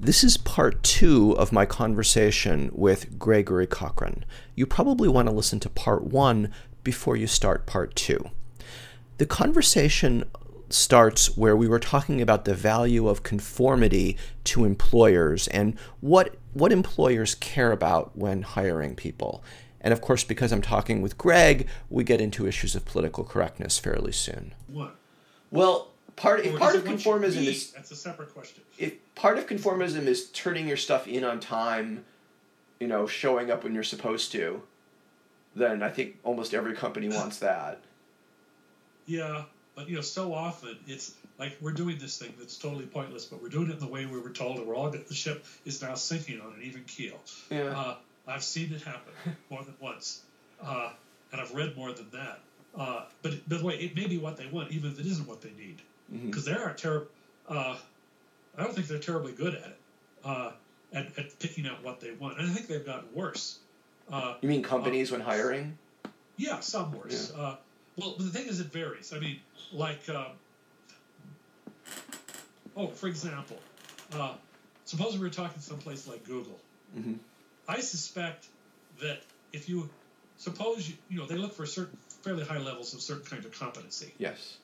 This is part two of my conversation with Gregory Cochran. You probably want to listen to part one before you start part two. The conversation starts where we were talking about the value of conformity to employers and what what employers care about when hiring people. And of course, because I'm talking with Greg, we get into issues of political correctness fairly soon. What? Well, part if part of it what you conformism is That's a separate question. if part of conformism is turning your stuff in on time, you know, showing up when you're supposed to, then I think almost every company wants that. Yeah, but you know, so often it's like we're doing this thing that's totally pointless, but we're doing it in the way we were told, and we're all the ship is now sinking on an even keel. Yeah. Uh, I've seen it happen more than once, uh, and I've read more than that. Uh, but by the way, it may be what they want, even if it isn't what they need, Mhm. because they are terrible. Uh, I don't think they're terribly good at it, uh, at, at picking out what they want, and I think they've gotten worse. Uh, You mean companies when hiring? yeah, some worse. Uh, well, the thing is, it varies. I mean, like, um, oh, for example, uh, suppose we were talking someplace like Google. Mhm. I suspect that if you suppose you, you know they look for certain fairly high levels of certain kind of competency. Yes.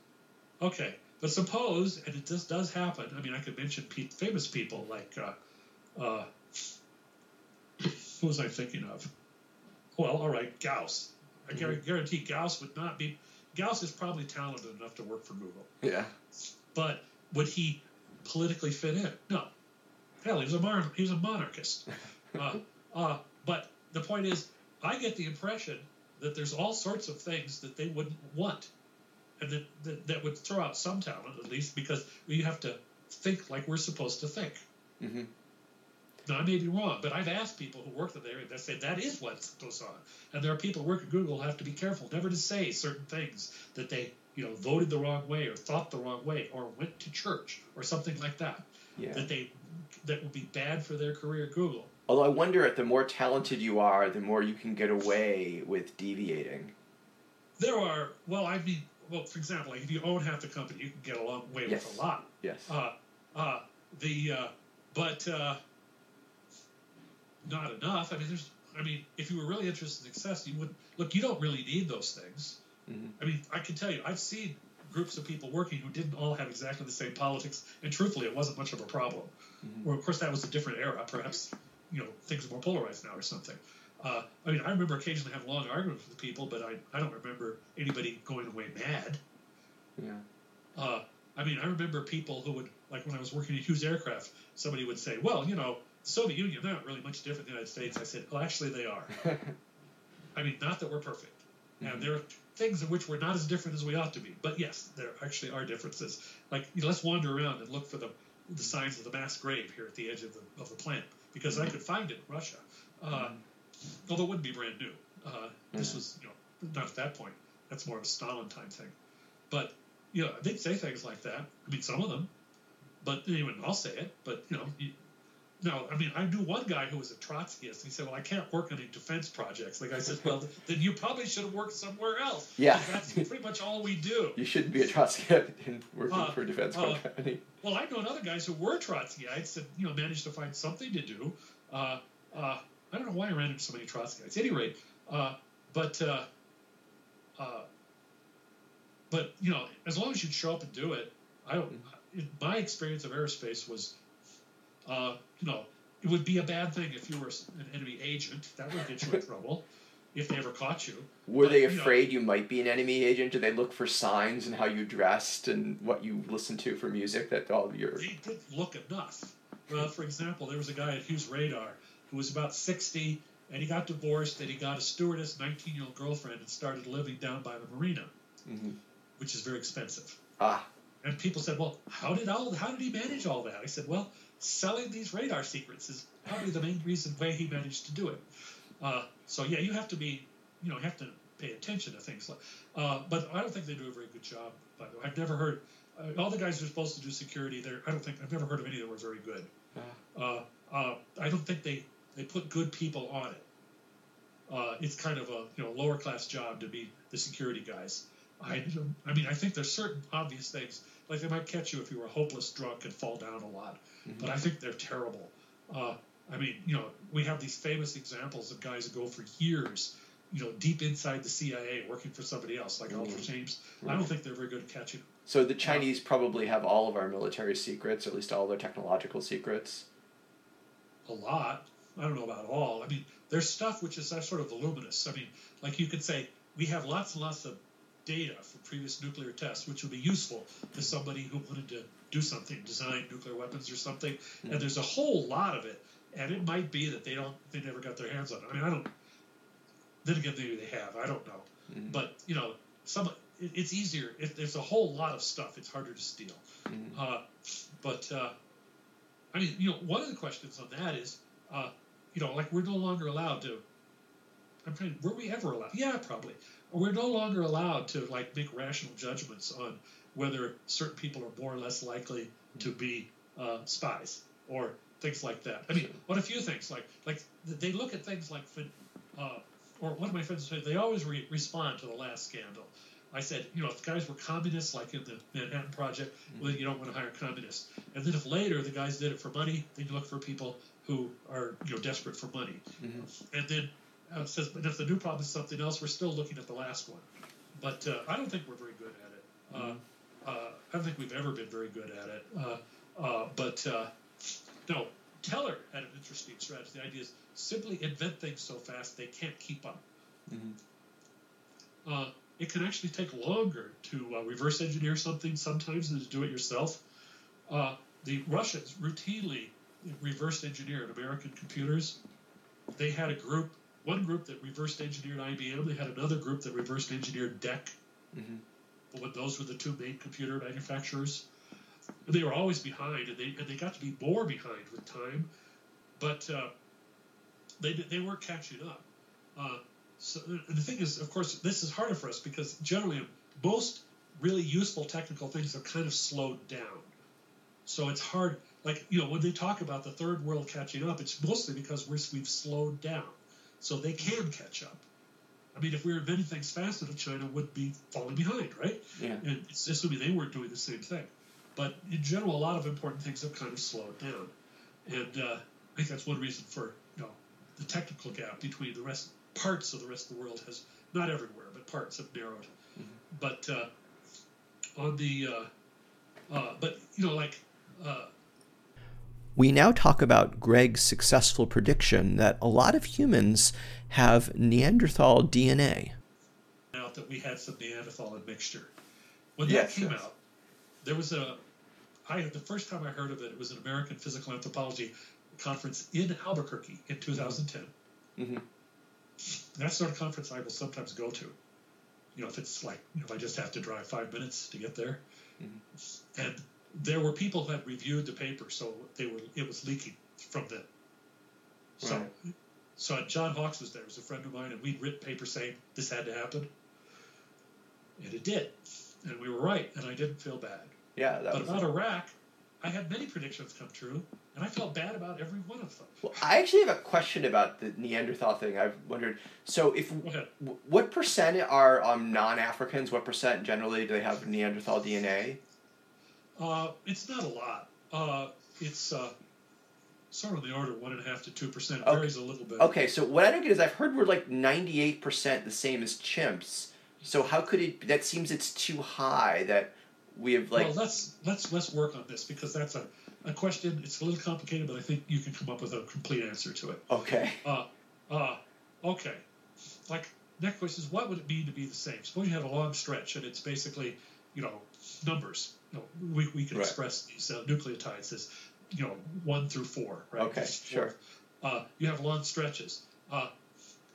Okay, but suppose, and it just does happen. I mean, I could mention pe- famous people like, uh, uh, who was I thinking of? Well, all right, Gauss. I guar- guarantee Gauss would not be. Gauss is probably talented enough to work for Google, Yeah. but would he politically fit in? No. Hell, he was a mar- he was a monarchist. Uh, uh, but the point is, I get the impression that there's all sorts of things that they wouldn't want, and that, that, that would throw out some talent at least because we have to think like we're supposed to think. Mhm. Now I may be wrong, but I've asked people who work in there that say that is what goes on, and there are people who work at Google who have to be careful never to say certain things that they you know voted the wrong way or thought the wrong way or went to church or something like that Yeah. that they that would be bad for their career at Google. Although I wonder if the more talented you are, the more you can get away with deviating. There are well, I mean, well, for example, like if you own half the company, you can get a long way Yes. with a lot. Yes. Uh, uh, the uh, but uh, not enough. I mean, there's. I mean, if you were really interested in success, you would look. You don't really need those things. Mhm. I mean, I can tell you, I've seen groups of people working who didn't all have exactly the same politics, and truthfully, it wasn't much of a problem. Mhm. Well, of course, that was a different era. Perhaps you know things are more polarized now or something. Uh, I mean, I remember occasionally having long arguments with people, but I, I don't remember anybody going away mad. Yeah. Uh, I mean, I remember people who would, like when I was working at Hughes Aircraft, somebody would say, well, you know, the Soviet Union, they're not really much different than the United States. I said, well, actually, they are. I mean, not that we're perfect. And there are things in which we're not as different as we ought to be. But yes, there actually are differences. Like, you know, let's wander around and look for the, the signs of the mass grave here at the edge of the, of the plant, because I could find it in Russia. Uh, although it wouldn't be brand new. Uh, this Yeah. was, you know, not at that point. That's more of a Stalin time thing. But, you know, they'd say things like that. I mean, some of them. But anyway, I'll say it. But, you know, you, no, I mean, I knew one guy who was a Trotskyist. And he said, well, I can't work on any defense projects. Like I said, well, then you probably should have worked somewhere else. Yeah, That's pretty much all we do. You shouldn't be a Trotskyist and working Uh, for a defense uh, company. Well, I've known other guys who were Trotskyites that you know managed to find something to do. Uh, uh, I don't know why I ran into so many Trotskyites. At any rate, uh, but uh, uh, but you know, as long as you'd show up and do it, I don't. In my experience of aerospace was, uh, you know, it would be a bad thing if you were an enemy agent. That would get you in trouble if they ever caught you. Were they but, you know- afraid you might be an enemy agent? Did they look for signs and how you dressed and what you listened to for music that all your they did look enough. Well, for example, there was a guy at Hughes Radar who was about 60 and he got divorced and he got a stewardess 19 year old girlfriend and started living down by the marina, Mhm. which is very expensive. ah And people said, "Well, how did all how did he manage all that?" I said, "Well, selling these radar secrets is probably the main reason way he managed to do it." Uh, so yeah, you have to be, you know, you have to pay attention to things like. Uh, but I don't think they do a very good job. By the way, I've never heard uh, all the guys who are supposed to do security. There, I don't think I've never heard of any that were very good. Uh, uh, I don't think they they put good people on it. Uh, it's kind of a you know lower class job to be the security guys. I, I mean, I think there's certain obvious things like they might catch you if you were a hopeless drunk and fall down a lot. Mm-hmm. But I think they're terrible. Uh, I mean, you know, we have these famous examples of guys who go for years, you know, deep inside the CIA working for somebody else, like mm-hmm. James. I don't think they're very good at catching. So the Chinese uh, probably have all of our military secrets, or at least all their technological secrets. A lot. I don't know about all. I mean, there's stuff which is sort of voluminous. I mean, like you could say, we have lots and lots of data from previous nuclear tests, which would be useful to somebody who wanted to do something, design nuclear weapons or something. And there's a whole lot of it, and it might be that they don't, they never got their hands on it. I mean, I don't. Then again, maybe they have. I don't know. Mm-hmm. But you know, some it, it's easier if there's a whole lot of stuff. It's harder to steal. Mm-hmm. Uh, but uh, I mean, you know, one of the questions on that is, uh, you know, like we're no longer allowed to. I'm trying. Were we ever allowed? Yeah, probably. We're no longer allowed to like make rational judgments on whether certain people are more or less likely to be uh, spies or things like that. I mean, what a few things like like they look at things like, uh, or one of my friends said they always re- respond to the last scandal. I said, you know, if the guys were communists, like in the Manhattan Project, well, then you don't want to hire communists. And then if later the guys did it for money, then you look for people who are, you know, desperate for money. Mm-hmm. And then uh, says, but if the new problem is something else, we're still looking at the last one. But uh, I don't think we're very good at it. Uh, mm-hmm. Uh, I don't think we've ever been very good at it. Uh, uh, but no, Teller had an interesting strategy. The idea is simply invent things so fast they can't keep up. Mm-hmm it can actually take longer to uh, reverse engineer something sometimes than to do it yourself. Uh, the Russians routinely reverse engineered American computers. They had a group, one group that reversed engineered IBM. They had another group that reversed engineered DEC. Mm-hmm. But those were the two main computer manufacturers. And they were always behind, and they and they got to be more behind with time. But uh, they they weren't catching up. Uh, so the thing is, of course, this is harder for us because generally most really useful technical things are kind of slowed down. So it's hard. Like you know, when they talk about the third world catching up, it's mostly because we're, we've slowed down, so they can catch up. I mean, if we were inventing things faster, China would be falling behind, right? Yeah. And it's assuming they weren't doing the same thing. But in general, a lot of important things have kind of slowed down, and uh, I think that's one reason for you know the technical gap between the rest parts of the rest of the world has not everywhere, but parts have narrowed. Mm-hmm. But uh, on the uh, uh, but you know like. Uh, we now talk about Greg's successful prediction that a lot of humans have Neanderthal DNA. Out that we had some Neanderthal admixture. When that yes, came yes. out, there was a. I the first time I heard of it, it was an American Physical Anthropology conference in Albuquerque in 2010. Mm-hmm that sort of conference I will sometimes go to. You know, if it's like you know, if I just have to drive five minutes to get there, mm-hmm. and there were people who had reviewed the paper, so they were it was leaking from them. So, right. so John Hawks was there, was a friend of mine, and we'd written paper saying this had to happen, and it did, and we were right, and I didn't feel bad. Yeah, but about Iraq, I had many predictions come true, and I felt bad about every one of them. Well, I actually have a question about the Neanderthal thing. I've wondered. So, if what percent are um, non-Africans? What percent generally do they have Neanderthal DNA? Uh, it's not a lot. Uh, it's uh, sort of the order one and a half to two percent. It varies a little bit. Okay, so what I don't get is I've heard we're like ninety-eight percent the same as chimps. So how could it? That seems it's too high. That we have like well let's let's let's work on this because that's a, a question it's a little complicated but i think you can come up with a complete answer to it okay uh uh okay like next question is what would it mean to be the same suppose you have a long stretch and it's basically you know numbers you know we, we can right. express these uh, nucleotides as you know one through four right okay sure uh, you have long stretches uh,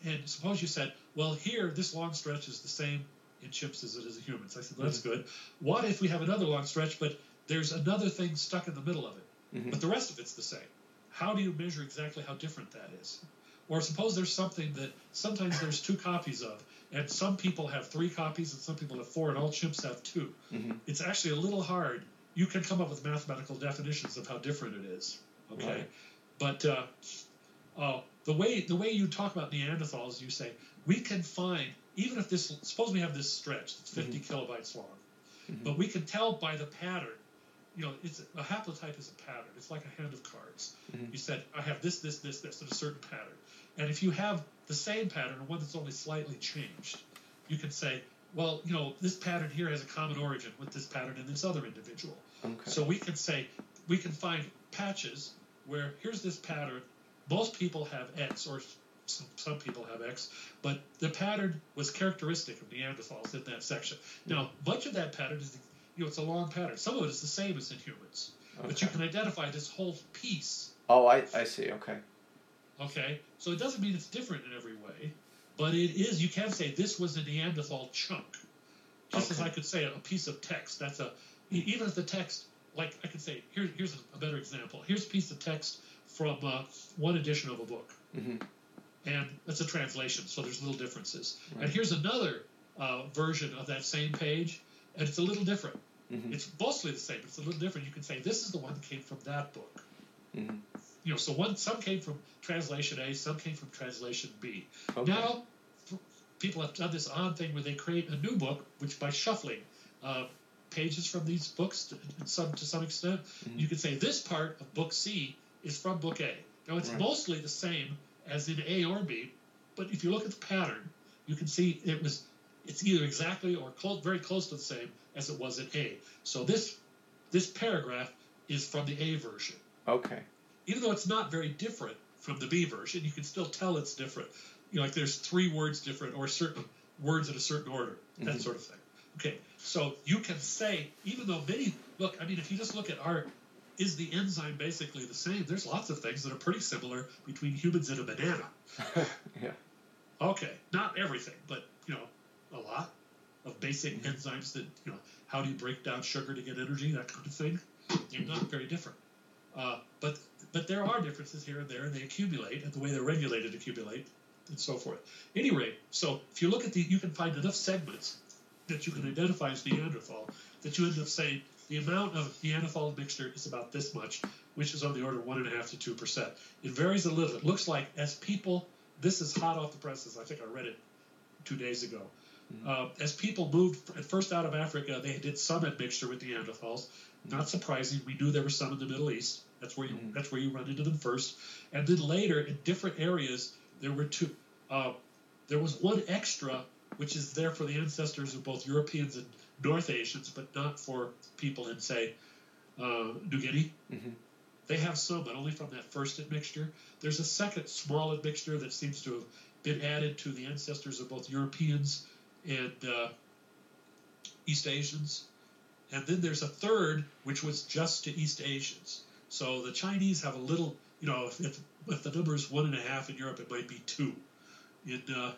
and suppose you said well here this long stretch is the same in chimps as it is in humans. I said, well, that's mm-hmm. good. What if we have another long stretch, but there's another thing stuck in the middle of it, mm-hmm. but the rest of it's the same? How do you measure exactly how different that is? Or suppose there's something that sometimes there's two copies of, and some people have three copies and some people have four, and all chimps have 2 mm-hmm. It's actually a little hard. You can come up with mathematical definitions of how different it is. Okay, right. but uh, uh, the way the way you talk about Neanderthals, you say we can find even if this, suppose we have this stretch that's 50 mm-hmm. kilobytes long, Mm-hmm. But we can tell by the pattern. You know, it's a haplotype is a pattern. It's like a hand of cards. Mm-hmm. You said I have this, this, this, this, in a certain pattern. And if you have the same pattern one that's only slightly changed, you can say, well, you know, this pattern here has a common origin with this pattern in this other individual. Okay. So we can say we can find patches where here's this pattern. Most people have X, or some, some people have X, but the pattern was characteristic of Neanderthals in that section. Now, hmm. much of that pattern is, you know, it's a long pattern. Some of it is the same as in humans, okay. but you can identify this whole piece. Oh, I, I see. Okay. Okay, so it doesn't mean it's different in every way, but it is. You can say this was a Neanderthal chunk, just okay. as I could say a piece of text. That's a even if the text, like I could say, here, here's a better example. Here's a piece of text from uh, one edition of a book. Mm-hmm and it's a translation, so there's little differences. Right. And here's another uh, version of that same page, and it's a little different. Mm-hmm. It's mostly the same, but it's a little different. You can say this is the one that came from that book. Mm-hmm. You know, so one some came from translation A, some came from translation B. Okay. Now, people have done this odd thing where they create a new book, which by shuffling uh, pages from these books to some to some extent, mm-hmm. you can say this part of book C is from book A. Now it's right. mostly the same as in A or B, but if you look at the pattern, you can see it was it's either exactly or close, very close to the same as it was in A. So this this paragraph is from the A version. Okay. Even though it's not very different from the B version, you can still tell it's different. You know, like there's three words different or certain words in a certain order, that mm-hmm. sort of thing. Okay, so you can say, even though many look, I mean, if you just look at our is the enzyme basically the same? There's lots of things that are pretty similar between humans and a banana. yeah. Okay, not everything, but you know, a lot of basic mm-hmm. enzymes that you know, how do you break down sugar to get energy, that kind of thing. They're not very different. Uh, but but there are differences here and there, and they accumulate, and the way they're regulated accumulate, and so forth. Any rate, so if you look at the, you can find enough segments that you can identify as Neanderthal that you end up saying the amount of Neanderthal mixture is about this much, which is on the order of one and a half to two percent. It varies a little. It looks like as people, this is hot off the presses. I think I read it two days ago. Mm-hmm. Uh, as people moved at first out of Africa, they did some admixture with Neanderthals. Mm-hmm. Not surprising. We knew there were some in the Middle East. That's where you mm-hmm. that's where you run into them first. And then later, in different areas, there were two. Uh, there was one extra, which is there for the ancestors of both Europeans and North Asians, but not for people in, say, uh, New Guinea. Mm-hmm. They have some, but only from that first admixture. There's a second small admixture that seems to have been added to the ancestors of both Europeans and uh, East Asians. And then there's a third, which was just to East Asians. So the Chinese have a little, you know, if, if, if the number is one and a half in Europe, it might be two. In uh,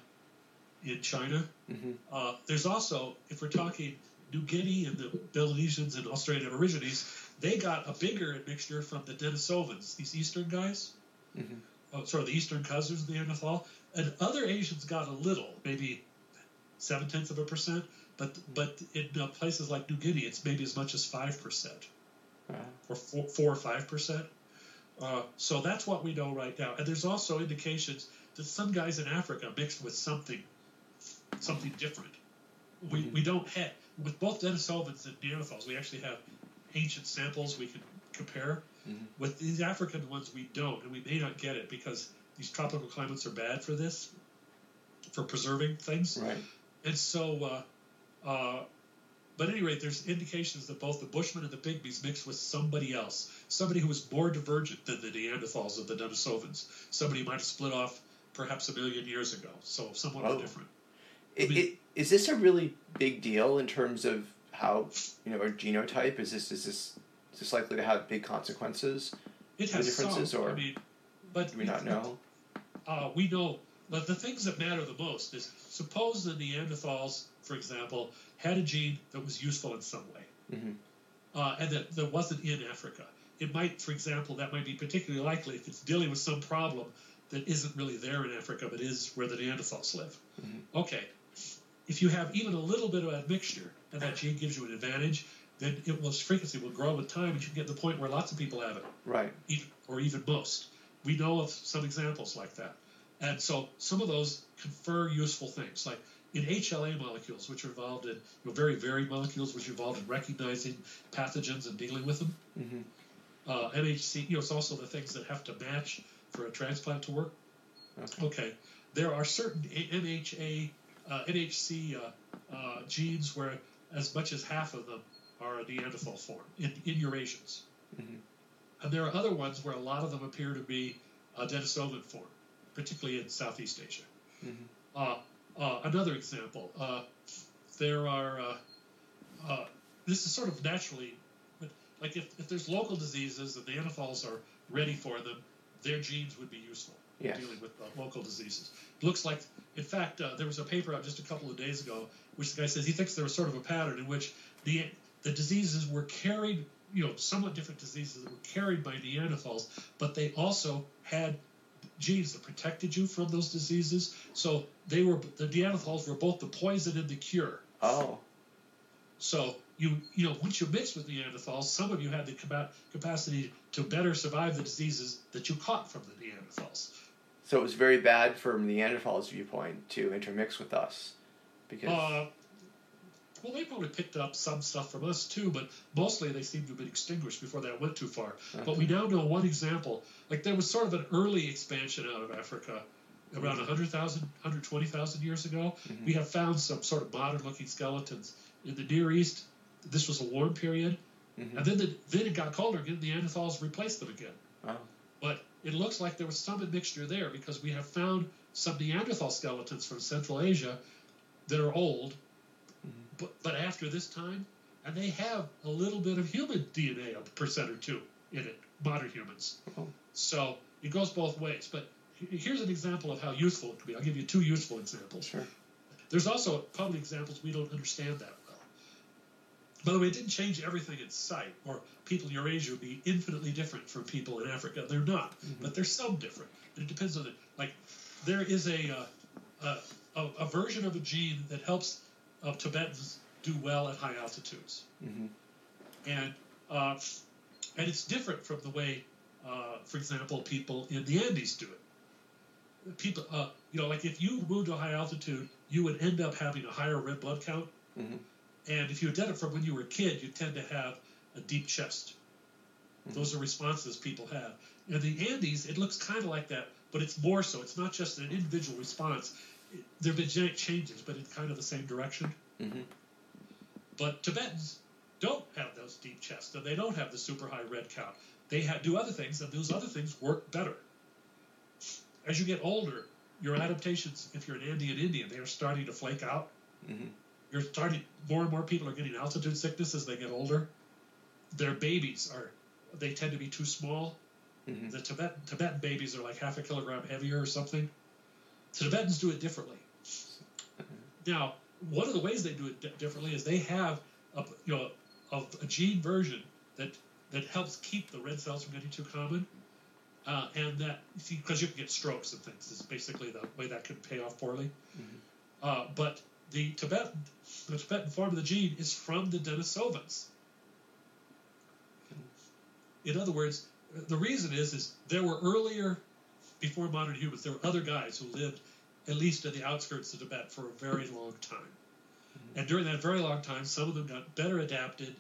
in China. Mm-hmm. Uh, there's also, if we're talking New Guinea and the Melanesians and Australian Aborigines, they got a bigger admixture from the Denisovans, these eastern guys. Mm-hmm. Oh, sorry, the eastern cousins of the Neanderthal. And other Asians got a little, maybe seven tenths of a percent. But but in uh, places like New Guinea, it's maybe as much as five percent, or four, four or five percent. Uh, so that's what we know right now. And there's also indications that some guys in Africa mixed with something something different. We, mm-hmm. we don't have with both Denisovans and Neanderthals, we actually have ancient samples we can compare. Mm-hmm. With these African ones, we don't, and we may not get it because these tropical climates are bad for this, for preserving things. Right. And so, uh, uh, but at any rate, there's indications that both the Bushmen and the Pygmies mixed with somebody else, somebody who was more divergent than the Neanderthals and the Denisovans. Somebody might have split off perhaps a million years ago, so somewhat oh. different. It, it, is this a really big deal in terms of how you know our genotype? Is this is this is this likely to have big consequences? It has differences, some, or I mean, but do we not know? Uh, we know. But the things that matter the most is suppose the Neanderthals, for example, had a gene that was useful in some way, mm-hmm. uh, and that, that wasn't in Africa. It might, for example, that might be particularly likely if it's dealing with some problem that isn't really there in Africa, but is where the Neanderthals live. Mm-hmm. Okay, if you have even a little bit of admixture and that gene gives you an advantage, then it will frequency will grow with time, and you can get to the point where lots of people have it. Right. Even, or even most. We know of some examples like that. And so some of those confer useful things. Like in HLA molecules, which are involved in you know, very varied molecules, which are involved in recognizing pathogens and dealing with them. Mhm. Uh, MHC, you know, it's also the things that have to match for a transplant to work. Okay. Okay. There are certain MHA, uh, NHC uh, uh, genes where as much as half of them are a Neanderthal form in, in Eurasians. Mhm. And there are other ones where a lot of them appear to be a Denisovan form, particularly in Southeast Asia. Mhm. Uh, another example, uh, there are, uh, uh, this is sort of naturally, like if, if there's local diseases and the Neanderthals are ready for them, their genes would be useful Yes. in dealing with uh, local diseases. It looks like, in fact, uh, there was a paper out just a couple of days ago, which the guy says he thinks there was sort of a pattern in which the the diseases were carried, you know, somewhat different diseases that were carried by Neanderthals, but they also had genes that protected you from those diseases. So they were the Neanderthals were both the poison and the cure. Oh. So you you know once you mix with Neanderthals, some of you had the capa- capacity to better survive the diseases that you caught from the Neanderthals. So it was very bad from Neanderthals' viewpoint to intermix with us, because Uh, well, they probably picked up some stuff from us too, but mostly they seem to have been extinguished before that went too far. But we now know one example. Like there was sort of an early expansion out of Africa around 100,000, 120,000 years ago. Mhm. We have found some sort of modern looking skeletons in the Near East. This was a warm period. Mhm. And then, the, then it got colder again. The Neanderthals replaced them again. Oh. But it looks like there was some admixture there because we have found some Neanderthal skeletons from Central Asia that are old. But, but after this time, and they have a little bit of human DNA, a percent or two in it, modern humans. Oh. So it goes both ways. But here's an example of how useful it could be. I'll give you two useful examples. sure. There's also probably examples we don't understand that well. By the way, it didn't change everything in sight, or people in Eurasia would be infinitely different from people in Africa. They're not, but there's some different. And it depends on the like. There is a, uh, a, a a version of a gene that helps uh, Tibetans do well at high altitudes, Mhm. and uh, and it's different from the way, uh, for example, people in the Andes do it. People, uh, you know, like if you moved to a high altitude, you would end up having a higher red blood count. Mhm. And if you did it from when you were a kid, you tend to have a deep chest. Mhm. Those are responses people have. In the Andes, it looks kind of like that, but it's more so. It's not just an individual response. There have been genetic changes, but in kind of the same direction. Mhm. But Tibetans don't have those deep chests, and they don't have the super high red count. They ha- do other things, and those other things work better. As you get older, your adaptations, if you're an Andean Indian, they are starting to flake out. Mhm. You're starting. More and more people are getting altitude sickness as they get older. Their babies are. They tend to be too small. Mhm. The Tibetan Tibetan babies are like half a kilogram heavier or something. The Tibetans do it differently. Now, one of the ways they do it di- differently is they have a you know a, a gene version that that helps keep the red cells from getting too common, uh, and that because you can get strokes and things is basically the way that could pay off poorly. Mhm. Uh, but the Tibetan the Tibetan form of the gene is from the Denisovans. In other words, the reason is is there were earlier, before modern humans, there were other guys who lived at least in the outskirts of Tibet for a very long time. Mm-hmm. And during that very long time, some of them got better adapted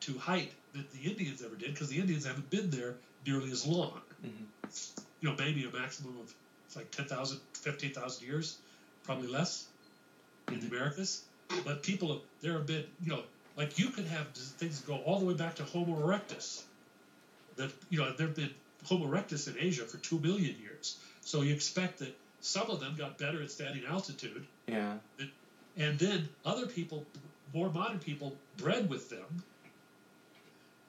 to height than the Indians ever did, because the Indians haven't been there nearly as long. Mhm. You know, maybe a maximum of it's like 10,000, 15,000 years, probably mm-hmm. less in the mm-hmm. Americas. But people, have- there have been, you know, like you could have things go all the way back to Homo erectus. That you know, there have been Homo erectus in Asia for two million years. So you expect that some of them got better at standing altitude, Yeah. and then other people, more modern people, bred with them.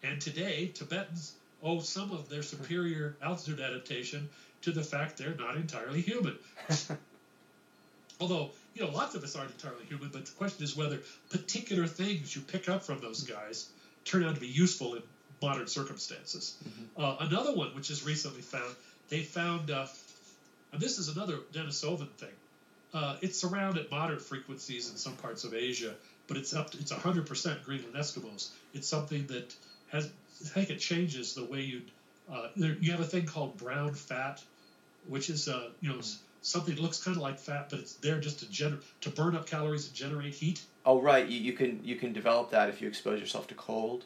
And today, Tibetans owe some of their superior altitude adaptation to the fact they're not entirely human. Although, you know, lots of us aren't entirely human, but the question is whether particular things you pick up from those guys turn out to be useful in modern circumstances. Uh, another one, which is recently found, they found, uh, and this is another Denisovan thing. Uh, it's around at moderate frequencies in some parts of Asia, but it's up. To, it's 100% Greenland Eskimos. It's something that has. I think it changes the way you. Uh, there, you have a thing called brown fat, which is uh, you know s- something that looks kind of like fat, but it's there just to gener- to burn up calories and generate heat. Oh right, you, you can you can develop that if you expose yourself to cold.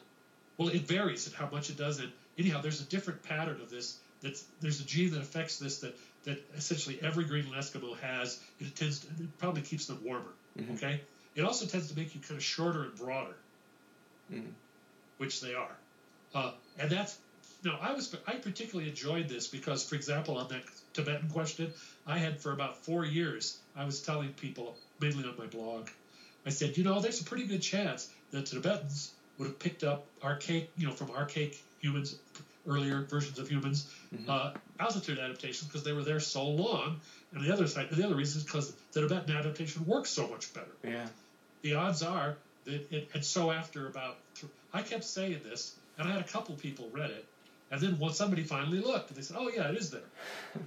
Well, it varies in how much it does. And anyhow, there's a different pattern of this. That's there's a gene that affects this that that essentially every Greenland Eskimo has. It tends to, it probably keeps them warmer. Mhm. Okay. It also tends to make you kind of shorter and broader, Mhm. which they are. Uh, and that's no, I was I particularly enjoyed this because, for example, on that Tibetan question, I had for about four years I was telling people mainly on my blog, I said, you know, there's a pretty good chance that Tibetans would have picked up archaic, you know, from archaic humans, earlier versions of humans, Mhm. uh, altitude adaptations because they were there so long. And the other side, the other reason is because the Tibetan adaptation works so much better. Yeah. The odds are that it, and so after about, th- I kept saying this, and I had a couple people read it, and then when somebody finally looked, and they said, "Oh yeah, it is there."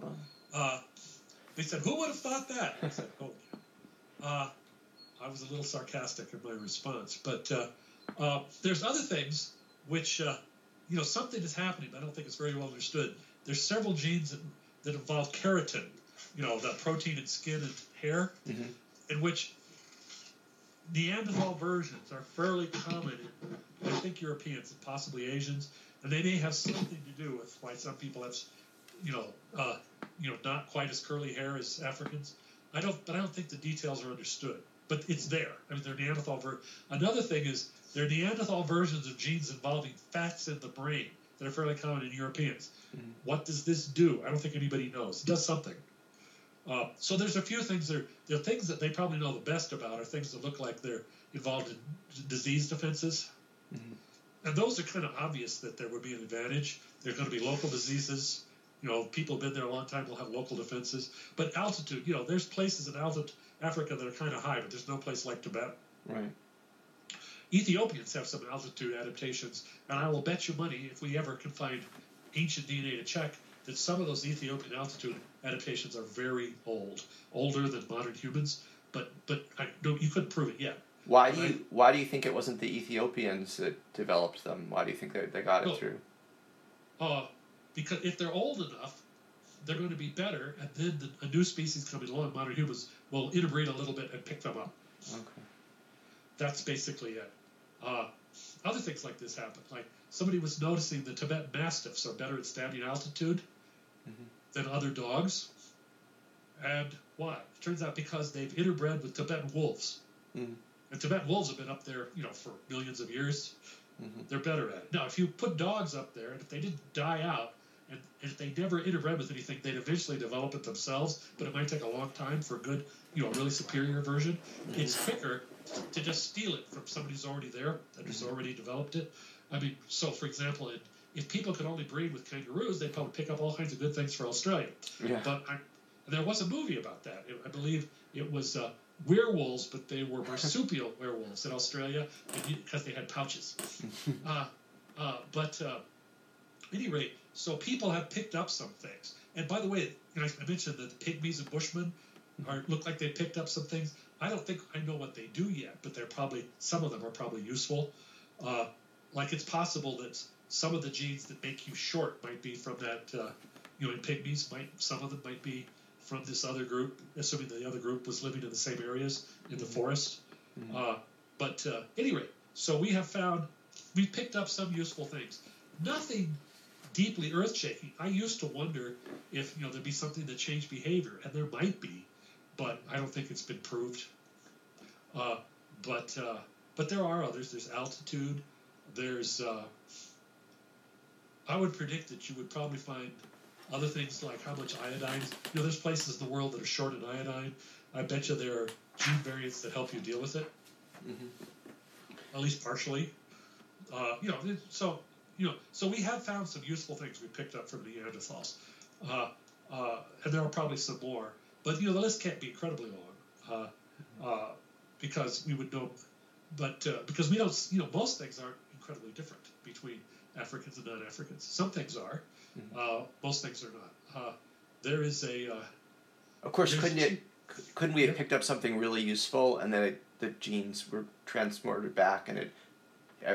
Well, Uh, they said, "Who would have thought that?" I said, "Oh, yeah." Uh, I was a little sarcastic in my response, but uh, uh, there's other things which, uh, you know, something is happening. But I don't think it's very well understood. There's several genes that, that involve keratin, you know, the protein in skin and hair, Mhm. in which Neanderthal versions are fairly common in, I think, Europeans and possibly Asians, and they may have something to do with why some people have, you know, uh, you know, not quite as curly hair as Africans. I don't, but I don't think the details are understood. But it's there. I mean, they're Neanderthal ver. Another thing is they're Neanderthal versions of genes involving fats in the brain that are fairly common in Europeans. Mhm. What does this do? I don't think anybody knows. It does something. Uh, so there's a few things there. The things that they probably know the best about are things that look like they're involved in d- disease defenses, Mhm. and those are kind of obvious that there would be an advantage. There's going to be local diseases. You know, people have been there a long time will have local defenses. But altitude, you know, there's places in altitude Africa that are kind of high, but there's no place like Tibet. Right. Ethiopians have some altitude adaptations, and I will bet you money if we ever can find ancient DNA to check that some of those Ethiopian altitude adaptations are very old, older than modern humans. But but I, no, you couldn't prove it yet. Why do Right. you why do you think it wasn't the Ethiopians that developed them? Why do you think they, they got it Well, through? Uh, because if they're old enough, they're going to be better, and then the, a new species coming along, modern humans, will interbreed a little bit and pick them up. Okay. That's basically it. Uh, other things like this happen. Like somebody was noticing the Tibetan Mastiffs are better at standing altitude Mhm. than other dogs. And why? It turns out because they've interbred with Tibetan wolves. Mhm. And Tibetan wolves have been up there, you know, for millions of years. Mhm. They're better at it. Now, if you put dogs up there, and if they didn't die out, and if they never interbred with anything, they'd eventually develop it themselves. But it might take a long time for a good, you know, really superior version. It's quicker to just steal it from somebody who's already there and who's already developed it. I mean, so for example, it, if people could only breed with kangaroos, they'd probably pick up all kinds of good things for Australia. Yeah. But I, there was a movie about that. It, I believe it was uh, werewolves, but they were marsupial werewolves in Australia because they had pouches. uh, uh, but uh, at any rate, so people have picked up some things. And by the way, you know, I mentioned that the pygmies and bushmen are look like they picked up some things. I don't think I know what they do yet, but they're probably some of them are probably useful. Uh, like it's possible that some of the genes that make you short might be from that. Uh, you know, in pygmies, might some of them might be from this other group, assuming the other group was living in the same areas in the forest. Mhm. Uh, but uh, any rate, so we have found we've picked up some useful things. Nothing deeply earth-shaking. I used to wonder if you know there'd be something that changed behavior, and there might be, but I don't think it's been proved. Uh, but uh, but there are others. There's altitude. There's uh, I would predict that you would probably find other things like how much iodine. You know, there's places in the world that are short in iodine. I bet you there are gene variants that help you deal with it, Mhm. at least partially. Uh, you know, so you know, so we have found some useful things we picked up from Neanderthals, uh, uh, and there are probably some more. But you know, the list can't be incredibly long uh, uh, because we would know. But uh, because we don't, you know, most things aren't incredibly different between Africans and non-Africans. Some things are. Uh, most things are not. Uh, there is a uh, Of course, couldn't it? Couldn't we have picked up something really useful, and then it, the genes were transported back, and it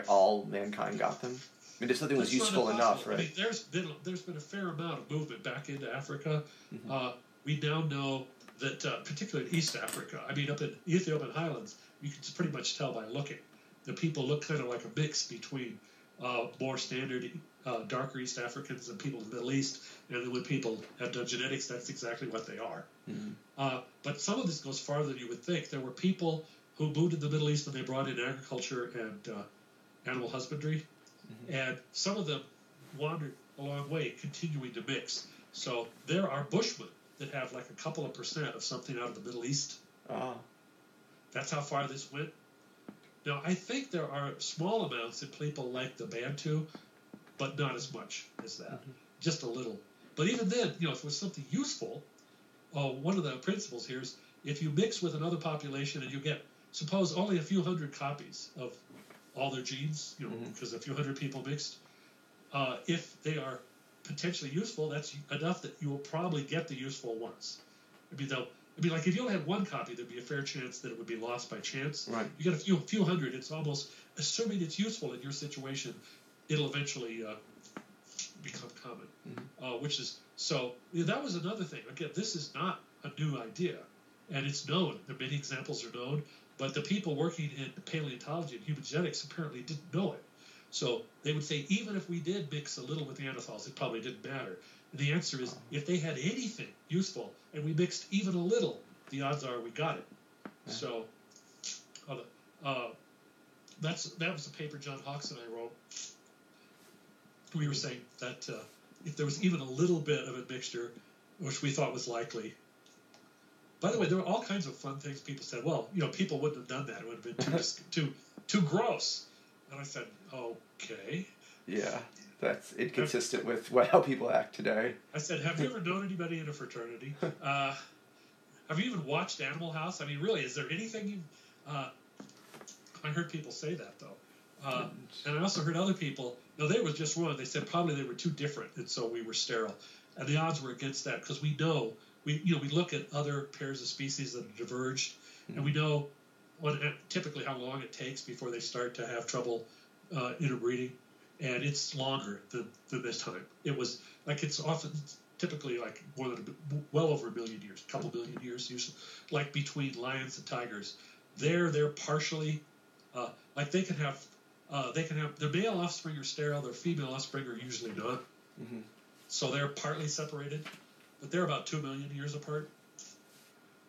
all mankind got them? I mean, if something was That's useful enough, impossible. I right? mean, there's been there's been a fair amount of movement back into Africa. Mhm. Uh, we now know that, uh, particularly in East Africa, I mean, up in Ethiopian highlands, you can pretty much tell by looking. The people look kind of like a mix between uh, more standard uh, darker East Africans and people in the Middle East, and then when people have done genetics, that's exactly what they are. Mm-hmm. Uh, but some of this goes farther than you would think. There were people who moved to the Middle East and they brought in agriculture and uh, animal husbandry, Mm-hmm. and some of them wandered a long way, continuing to mix. So there are Bushmen that have like a couple of percent of something out of the Middle East. Ah. That's how far this went. Now, I think there are small amounts in people like the Bantu, but not as much as that. Just a little. But even then, you know, if it was something useful, uh, one of the principles here is if you mix with another population and you get, suppose, only a few hundred copies of all their genes, you know, Mhm. because a few hundred people mixed, uh, if they are potentially useful, that's enough that you will probably get the useful ones. I mean, they'll. I mean, like if you only had one copy, there'd be a fair chance that it would be lost by chance. Right. You get a few few hundred. It's almost assuming it's useful in your situation, it'll eventually uh, become common. Uh, which is so. yeah, that was another thing. Again, this is not a new idea, and it's known. There many examples are known, but the people working in paleontology and human genetics apparently didn't know it. So they would say even if we did mix a little with Neanderthals, it probably didn't matter. And the answer is if they had anything useful and we mixed even a little, the odds are we got it. Yeah. So uh, that's that was the paper John Hawks and I wrote. We were saying that uh, if there was even a little bit of a mixture, which we thought was likely. By the way, there were all kinds of fun things people said. Well, you know, people wouldn't have done that. It would have been too too too gross. And I said, okay. Yeah. That's inconsistent with what, how people act today. I said, have you ever known anybody in a fraternity? Uh, have you even watched Animal House? I mean, really, is there anything you? Uh, I heard people say that though, uh, and I also heard other people. No, they were just wrong. They said probably they were too different, and so we were sterile. And the odds were against that because we know we you know we look at other pairs of species that have diverged, and we know what typically how long it takes before they start to have trouble uh, interbreeding, and it's longer than, than this time. It was like it's often typically like more than a, well over a million years, a couple billion years usually, like between lions and tigers. There, they're partially uh, like they can have uh, they can have their male offspring are sterile, their female offspring are usually not. Mhm. So they're partly separated, but they're about two million years apart.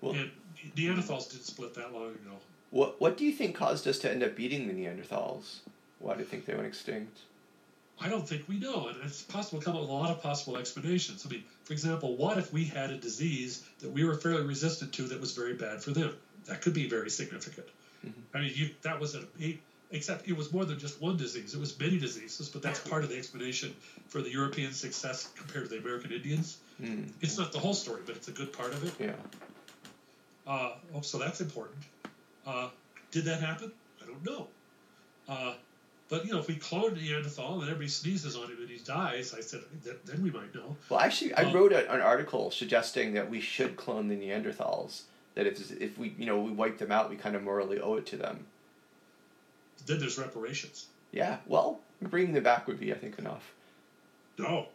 Well- and Neanderthals didn't split that long ago. What What do you think caused us to end up beating the Neanderthals? Why do you think they went extinct? I don't think we know, and it's possible to come up with a lot of possible explanations. I mean, for example, what if we had a disease that we were fairly resistant to that was very bad for them? That could be very significant. Mhm. I mean, you, that was a, except it was more than just one disease; it was many diseases. But that's part of the explanation for the European success compared to the American Indians. Hmm. It's not the whole story, but it's a good part of it. Yeah. Uh, oh, so that's important. Uh, did that happen? I don't know. Uh, but you know, if we cloned Neanderthal and everybody sneezes on him and he dies, I said then, then we might know. Well, actually, I Um, wrote a, an article suggesting that we should clone the Neanderthals. That if if we you know we wipe them out, we kind of morally owe it to them. Then there's reparations. Yeah. Well, bringing them back would be, I think, enough. No,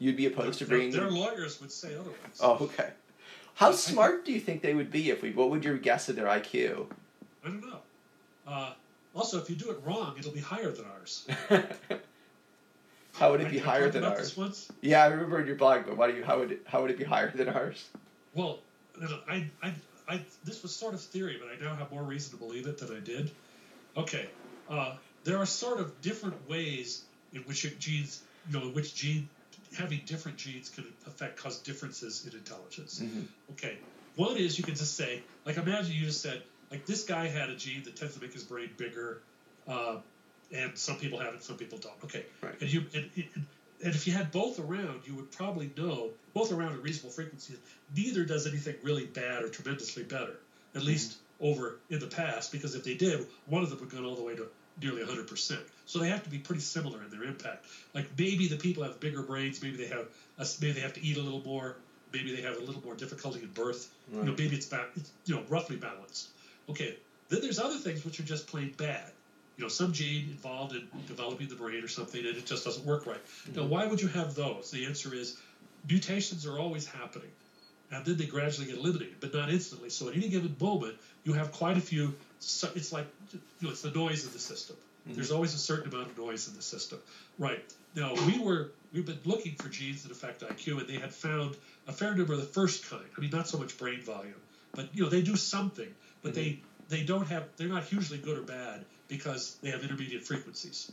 You'd be opposed to their, bringing their them. lawyers would say otherwise. Oh, okay. How smart do you think they would be if we? What would your guess of their IQ? I don't know. Uh, also, if you do it wrong, it'll be higher than ours. how would it be higher than ours? Yeah, I remember in your blog, but why do you? How would it? How would it be higher than ours? Well, I, I, I, this was sort of theory, but I now have more reason to believe it than I did. Okay, uh, there are sort of different ways in which genes, you know, in which gene having different genes can affect cause differences in intelligence. Mhm. Okay, one is you can just say, like, imagine you just said, like, this guy had a gene that tends to make his brain bigger, uh, and some people have it, some people don't. Okay, Right. and you and, and, and if you had both around, you would probably know both around at reasonable frequencies. Neither does anything really bad or tremendously better, at least over in the past. Because if they did, one of them would go all the way to nearly 100%. So they have to be pretty similar in their impact. Like maybe the people have bigger brains, maybe they have a, maybe they have to eat a little more, maybe they have a little more difficulty in birth. You know, maybe it's, ba- it's you know roughly balanced. Okay, then there's other things which are just plain bad. You know, some gene involved in developing the brain or something, and it just doesn't work right. Now, mm-hmm. why would you have those? The answer is mutations are always happening. and then they gradually get eliminated, but not instantly. So at any given moment, you have quite a few. So it's like you know, it's the noise of the system. Mm-hmm. There's always a certain amount of noise in the system, right? Now we were we've been looking for genes that affect IQ, and they had found a fair number of the first kind. I mean, not so much brain volume, but you know they do something, but mm-hmm. they they don't have they're not hugely good or bad because they have intermediate frequencies.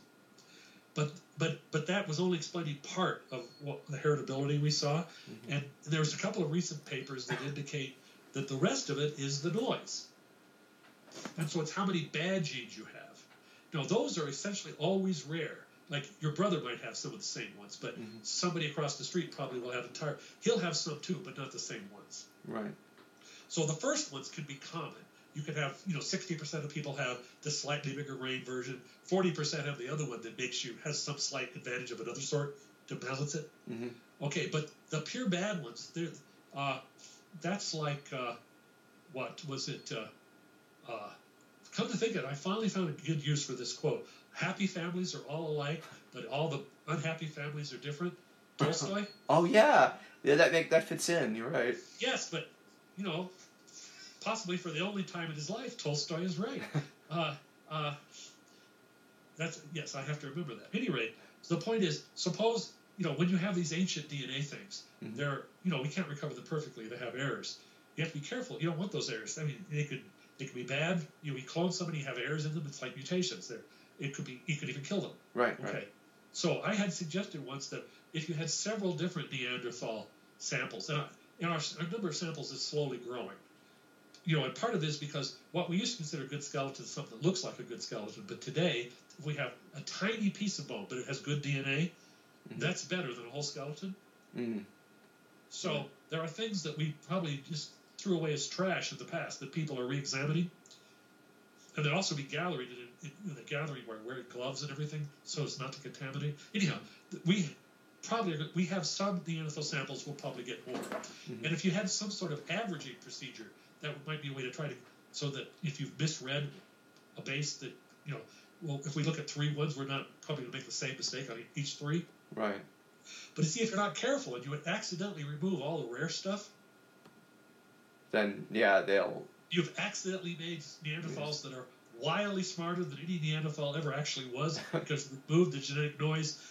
But but but that was only explaining part of what the heritability we saw, mm-hmm. and there's a couple of recent papers that indicate that the rest of it is the noise. And so it's how many bad genes you have. Now those are essentially always rare. Like your brother might have some of the same ones, but mm-hmm. somebody across the street probably will have entire. He'll have some too, but not the same ones. Right. So the first ones can be common. You could have, you know, 60% of people have the slightly bigger brain version. 40% have the other one that makes you has some slight advantage of another sort to balance it. Mm-hmm. Okay, but the pure bad ones, they're, uh, that's like uh, what was it? Uh, uh, come to think of it, I finally found a good use for this quote. Happy families are all alike, but all the unhappy families are different. Tolstoy. oh yeah, yeah, that make, that fits in. You're right. Yes, but you know, possibly for the only time in his life, Tolstoy is right. uh, uh, that's yes, I have to remember that. At any rate, so the point is, suppose you know when you have these ancient DNA things, mm-hmm. they're you know we can't recover them perfectly. They have errors. You have to be careful. You don't want those errors. I mean, they could they could be bad. You know, we clone somebody, you have errors in them. It's like mutations. There, it could be. You could even kill them. Right. Okay. Right. So I had suggested once that if you had several different Neanderthal samples, and, and our, our number of samples is slowly growing you know, and part of this because what we used to consider a good skeleton is something that looks like a good skeleton, but today if we have a tiny piece of bone, but it has good DNA, mm-hmm. that's better than a whole skeleton. Mm-hmm. So there are things that we probably just threw away as trash in the past that people are re-examining, and there'd also be gallery in, in the gallery where wearing gloves and everything so as not to contaminate. Anyhow, we probably are, we have some Neanderthal samples. We'll probably get more, mm-hmm. and if you had some sort of averaging procedure that might be a way to try to so that if you've misread a base that you know well if we look at three ones we're not probably going to make the same mistake on each three right but you see if you're not careful and you would accidentally remove all the rare stuff then yeah they'll you've accidentally made neanderthals that are wildly smarter than any neanderthal ever actually was because we removed the genetic noise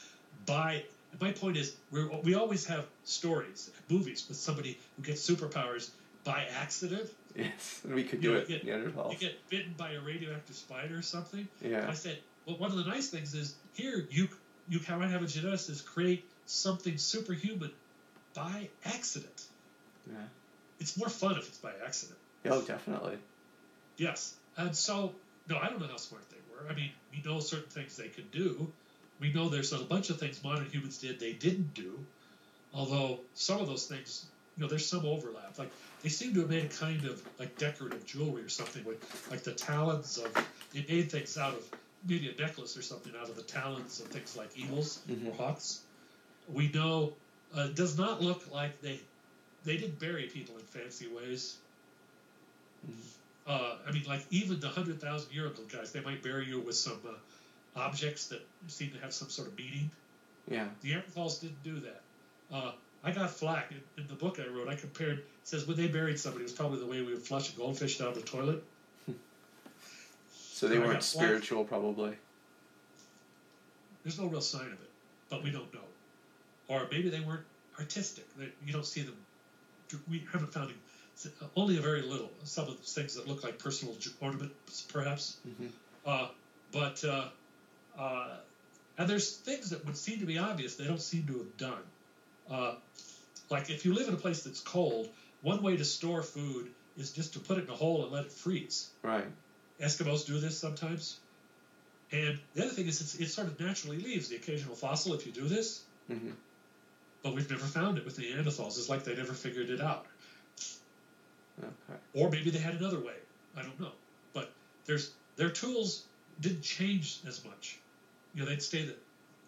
by my point is we we always have stories movies with somebody who gets superpowers by accident Yes, we could do you it. Get, You get bitten by a radioactive spider or something. Yeah. I said, well, one of the nice things is here you you can have a geneticist create something superhuman by accident. Yeah. It's more fun if it's by accident. Oh, definitely. Yes, and so no, I don't know how smart they were. I mean, we know certain things they could do. We know there's a bunch of things modern humans did they didn't do. Although some of those things, you know, there's some overlap. Like they seem to have made a kind of like decorative jewelry or something with like the talons of they made things out of maybe a necklace or something out of the talons of things like eagles mm-hmm. or hawks. We know uh, it does not look like they they did bury people in fancy ways. Mm-hmm. Uh, I mean, like even the hundred thousand year old guys, they might bury you with some uh, objects that seem to have some sort of meaning. Yeah. The Neanderthals didn't do that. Uh, I got flack in, in, the book I wrote. I compared. it says when they buried somebody, it was probably the way we would flush a goldfish down the toilet. so they weren't spiritual, probably. There's no real sign of it, but we don't know. Or maybe they weren't artistic. They, you don't see them. We haven't found only a very little. Some of the things that look like personal ornaments, perhaps. Mm-hmm. Uh, but uh, uh, and there's things that would seem to be obvious they don't seem to have done. Uh, like if you live in a place that's cold, one way to store food is just to put it in a hole and let it freeze. Right. Eskimos do this sometimes. And the other thing is, it sort of naturally leaves the occasional fossil if you do this. Mm-hmm. But we've never found it with the Neanderthals. It's like they never figured it out. Okay. Or maybe they had another way. I don't know. But there's their tools didn't change as much. You know, they'd stay that.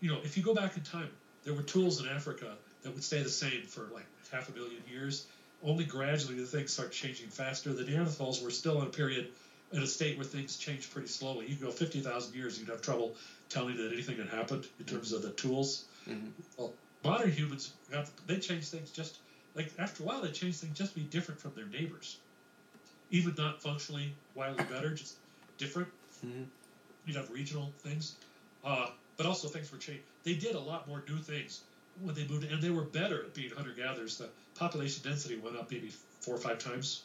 You know, if you go back in time, there were tools in Africa that would stay the same for like half a million years. Only gradually the things start changing faster. The Neanderthals were still in a period, in a state where things changed pretty slowly. You go 50,000 years, you'd have trouble telling that anything had happened in terms of the tools. Mm-hmm. Well, modern humans, they change things just like after a while they change things just to be different from their neighbors, even not functionally wildly better, just different. Mm-hmm. You'd have regional things, uh, but also things were changed. They did a lot more new things when they moved, and they were better at being hunter gatherers. The population density went up maybe four or five times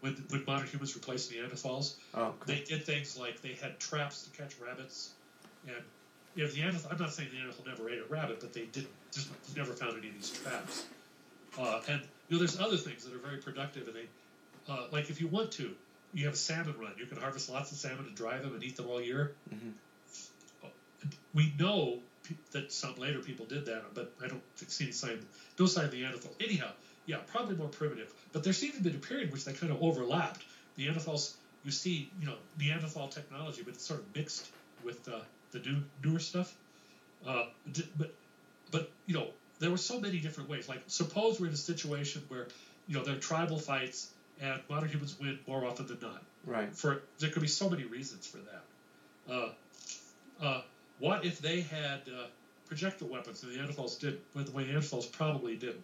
when when modern humans replaced Neanderthals. Oh, They did things like they had traps to catch rabbits, and you know, the Neanderthal. I'm not saying the Neanderthal never ate a rabbit, but they didn't, just never found any of these traps. Uh, and you know, there's other things that are very productive, and they uh, like if you want to, you have a salmon run. You can harvest lots of salmon and dry them and eat them all year. Mhm. We know that some later people did that, but I don't see any sign, no sign of the Neanderthal. Anyhow, yeah, probably more primitive. But there seemed to be a period in which they kind of overlapped. Neanderthals, you see, you know, Neanderthal technology, but it's sort of mixed with uh, the new newer stuff. Uh, d- but but you know, there were so many different ways. Like suppose we're in a situation where you know there are tribal fights and modern humans win more often than not. right. For there could be so many reasons for that. Uh, uh, what if they had uh, projectile weapons and the Neanderthals did, but the way Neanderthals probably didn't?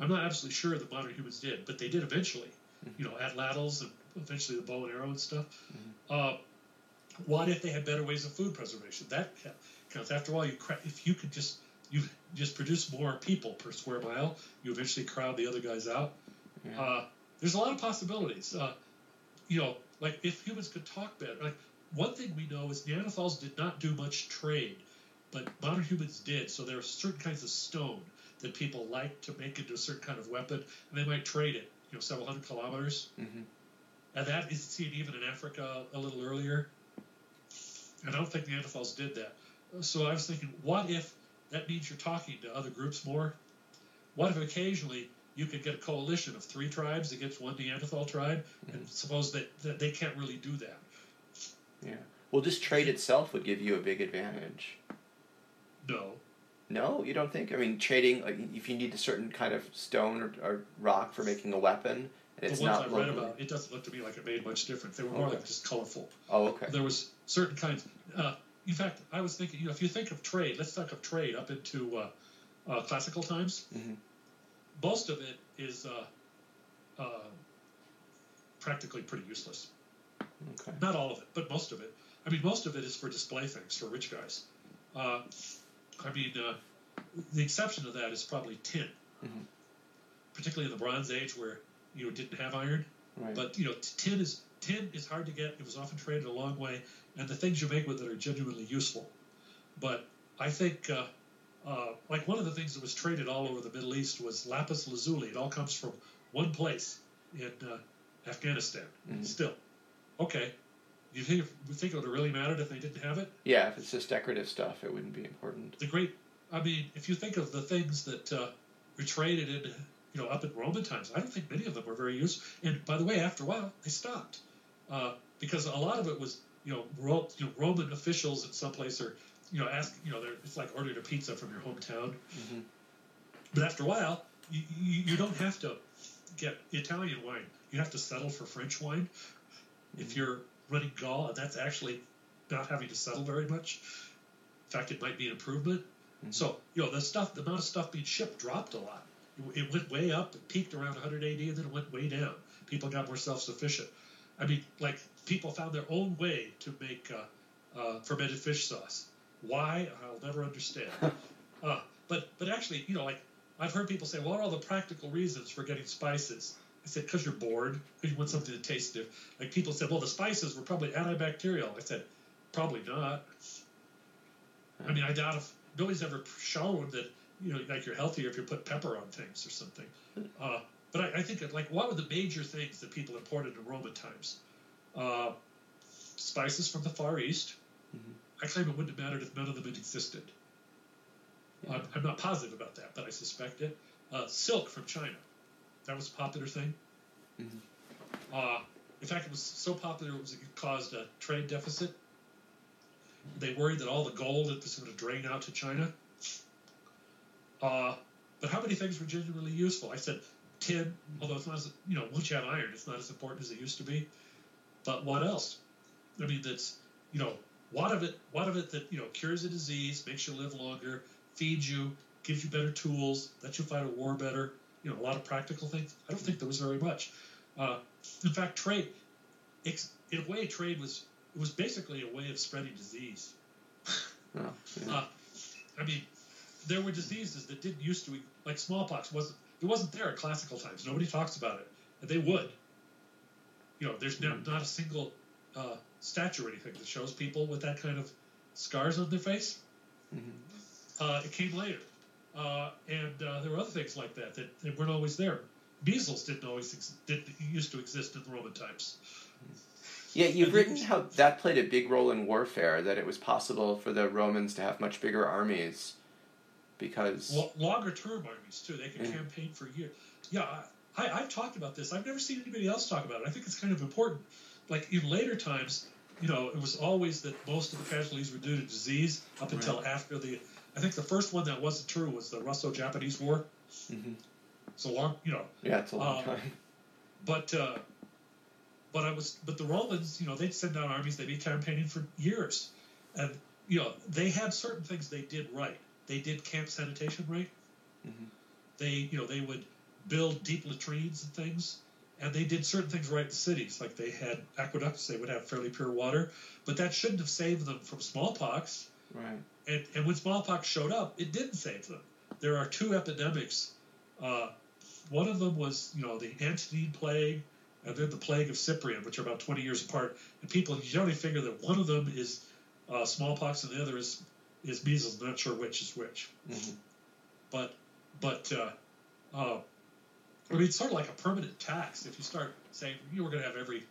I'm not absolutely sure that modern humans did, but they did eventually. You know, atlatls and eventually the bow and arrow and stuff. Uh, what if they had better ways of food preservation? That counts. After all, you cra- if you could just you just produce more people per square mile, you eventually crowd the other guys out. Yeah. Uh, there's a lot of possibilities. Uh, you know, like if humans could talk better. Like one thing we know is Neanderthals did not do much trade, but modern humans did. So there are certain kinds of stone that people like to make into a certain kind of weapon, and they might trade it. You know, several hundred kilometers. Mhm. And that is seen even in Africa a little earlier. And I don't think Neanderthals did that. So I was thinking, what if that means you're talking to other groups more? What if occasionally you could get a coalition of three tribes against one Neanderthal tribe, and mm-hmm. suppose that, that they can't really do that? Yeah. Well, just trade itself would give you a big advantage. No. No, you don't think? I mean, trading like if you need a certain kind of stone or, or rock for making a weapon, the ones not I read locally- about, it doesn't look to me like it made much difference. They were more Okay. like just colorful. Oh, okay. There was certain kinds. Uh, in fact, I was thinking, you know, if you think of trade, let's talk of trade up into uh, uh, classical times. Mhm. Most of it is uh, uh, practically pretty useless. Okay. Not all of it, but most of it. I mean, most of it is for display things for rich guys. Uh, I mean, uh, the exception to that is probably tin, Mhm. particularly in the Bronze Age where you know, didn't have iron. Right. But you know, tin is tin is hard to get. It was often traded a long way, and the things you make with it are genuinely useful. But I think, uh, uh, like one of the things that was traded all over the Middle East was lapis lazuli. It all comes from one place in uh, Afghanistan. Mhm. Still, okay. You think you think it would have really mattered if they didn't have it? yeah, if it's just decorative stuff, it wouldn't be important. The great, I mean, if you think of the things that uh, were traded in, you know, up in Roman times, I don't think many of them were very useful. And by the way, after a while, they stopped uh, because a lot of it was, you know, Ro- you know, Roman officials in some place are, you know, ask, you know, they're, it's like ordering a pizza from your hometown. Mhm. But after a while, you, you, you don't have to get Italian wine. You have to settle for French wine. If you're running Gaul, and that's actually not having to settle very much. In fact, it might be an improvement. So, you know, the stuff, the amount of stuff being shipped dropped a lot. It, it went way up. It peaked around 100 AD, and then it went way down. People got more self-sufficient. I mean, like people found their own way to make uh, uh, fermented fish sauce. Why? I'll never understand. uh, but but actually, you know, like I've heard people say, "What are all the practical reasons for getting spices?" I said, "Because you're bored. Because you want something to taste different." Like people said, "Well, the spices were probably antibacterial." I said, "Probably not." I mean, I doubt if nobody's ever shown that you know, like you're healthier if you put pepper on things or something. Uh, but I, I think that, like what were the major things that people imported in Roman times? Uh, spices from the Far East. Mhm. I claim it wouldn't have mattered if none of them had existed. Yeah. I'm, I'm not positive about that, but I suspect it. Uh, silk from China. That was a popular thing. Mhm. Uh, in fact, it was so popular it, was, it caused a trade deficit. They worried that all the gold was going to drain out to China. Uh, but how many things were genuinely useful? I said tin, although it's not as you know once you have iron, it's not as important as it used to be. But what else? I mean, that's you know what of it? What of it that you know cures a disease, makes you live longer, feeds you, gives you better tools, lets you fight a war better. you know a lot of practical things. I don't think there was very much. Uh, in fact, trade, in a way, trade was it was basically a way of spreading disease. Oh, yeah. Uh, I mean, there were diseases that didn't used to like smallpox wasn't it wasn't there in classical times. Nobody talks about it, and they would. You know, there's now not a single uh, statue or anything that shows people with that kind of scars on their face. Uh, it came later, uh, and uh, there were other things like that that, that weren't always there. Measles didn't always ex- didn't used to exist in the Roman times. Yeah, you've written how that played a big role in warfare, that it was possible for the Romans to have much bigger armies because. Lo- longer term armies too. They can Yeah. campaign for years. Yeah, I, I've talked about this. I've never seen anybody else talk about it. I think it's kind of important. Like in later times, you know, it was always that most of the casualties were due to disease up until after the. I think the first one that wasn't true was the Russo-Japanese War. Mhm. So long, you know, Yeah, it's a long Uh, time. but uh, but I was but the Romans, you know, they'd send out armies, they'd be campaigning for years, and you know they had certain things they did right. They did camp sanitation right. Mhm. They you know they would build deep latrines and things, and they did certain things right in cities, like they had aqueducts, they would have fairly pure water, but that shouldn't have saved them from smallpox. Right. And, and when smallpox showed up, it didn't save them. There are two epidemics. Uh, one of them was, you know, the Antonine plague, and then the plague of Cyprian, which are about 20 years apart. And people generally figure that one of them is uh, smallpox and the other is is measles. I'm not sure which is which. Mhm. But but uh, uh, I mean, it's sort of like a permanent tax. If you start saying you were going to have every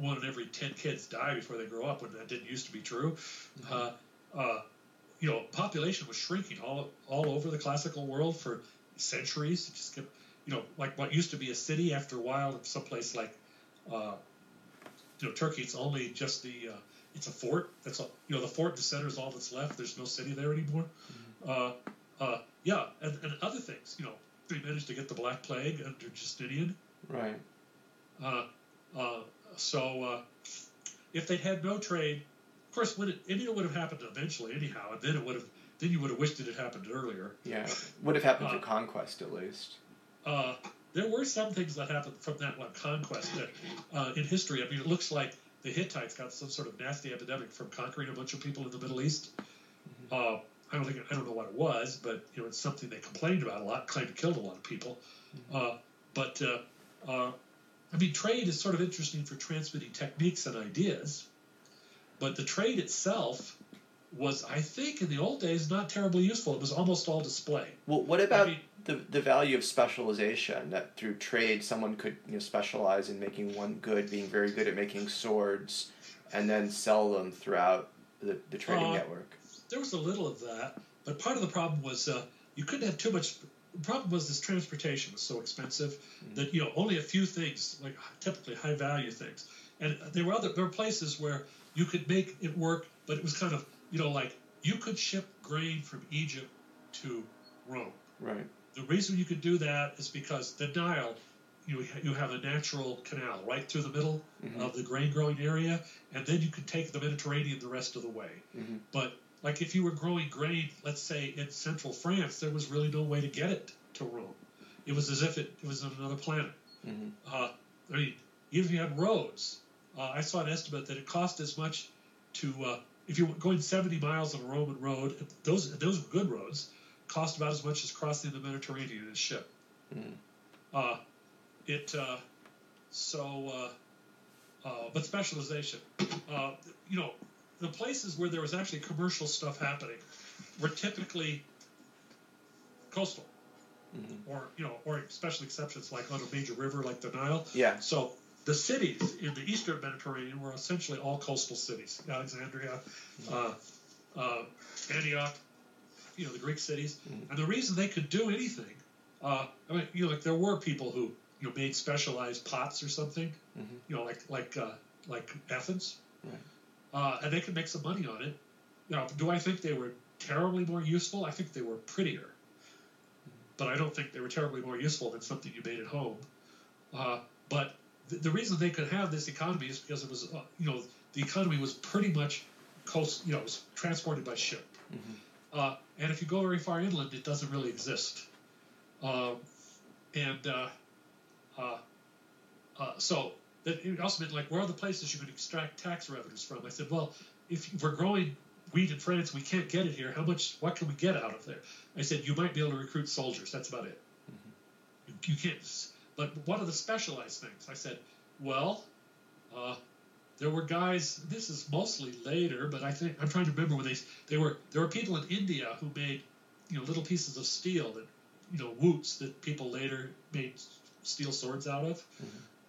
one in every 10 kids die before they grow up, when that didn't used to be true. Uh, uh, you know, population was shrinking all all over the classical world for centuries. It just kept, you know, like what used to be a city after a while someplace like, uh, you know, Turkey. It's only just the, uh, it's a fort. That's all. You know, the fort in the center is all that's left. There's no city there anymore. Uh, uh, yeah, and, and other things. You know, they managed to get the Black Plague under Justinian. Right. Uh, uh, so uh, if they'd had no trade, of course, when it, I mean, it would have happened eventually anyhow, and then it would have, then you would have wished it had happened earlier. Yeah. Would have happened Uh, through conquest at least. Uh, there were some things that happened from that one conquest that, uh, in history. I mean, it looks like the Hittites got some sort of nasty epidemic from conquering a bunch of people in the Middle East. Uh, I don't think I don't know what it was, but you know, it's something they complained about a lot, claimed it killed a lot of people. Uh, but uh, uh, I mean, trade is sort of interesting for transmitting techniques and ideas, but the trade itself was, I think, in the old days, not terribly useful. It was almost all display. Well, what about mean- the the value of specialization? That through trade, someone could you know specialize in making one good, being very good at making swords, and then sell them throughout the, the trading Uh, network. there was a little of that, but part of the problem was uh, you couldn't have too much. The problem was this transportation was so expensive that you know only a few things, like typically high value things, and there were other there were places where you could make it work, but it was kind of you know like you could ship grain from Egypt to Rome. Right. The reason you could do that is because the Nile, you you have a natural canal right through the middle Mhm. of the grain growing area, and then you could take the Mediterranean the rest of the way. Mhm. But like if you were growing grain, let's say in central France, there was really no way to get it to Rome. It was as if it, it was on another planet. Mhm. Uh, I mean, even if you had roads, uh, I saw an estimate that it cost as much to uh, if you were going 70 miles on a Roman road, those those were good roads, cost about as much as crossing the Mediterranean in a ship. Mhm. Uh, it uh, so, uh, uh, but specialization. Uh, you know, the places where there was actually commercial stuff happening were typically coastal, Mhm. or you know, or special exceptions like on a major river like the Nile. Yeah. So the cities in the eastern Mediterranean were essentially all coastal cities: Alexandria, uh, uh, Antioch, you know, the Greek cities. Mhm. And the reason they could do anything, uh, I mean, you know, like there were people who you know made specialized pots or something, Mhm. you know, like like uh, like Athens, Right. uh, and they could make some money on it. Now, do I think they were terribly more useful? I think they were prettier, but I don't think they were terribly more useful than something you made at home. Uh, but the, the reason they could have this economy is because it was, uh, you know, the economy was pretty much coast, you know, it was transported by ship. Mhm. Uh, and if you go very far inland, it doesn't really exist. Um, and uh, uh, uh, so that it also meant like where are the places you can extract tax revenues from? I said, well, if we're growing wheat in France, we can't get it here. How much? What can we get out of there? I said, you might be able to recruit soldiers. That's about it. You, you can't. But what are the specialized things? I said, well, uh, there were guys. This is mostly later, but I think I'm trying to remember when they they were there were people in India who made you know little pieces of steel that you know wootz that people later made steel swords out of.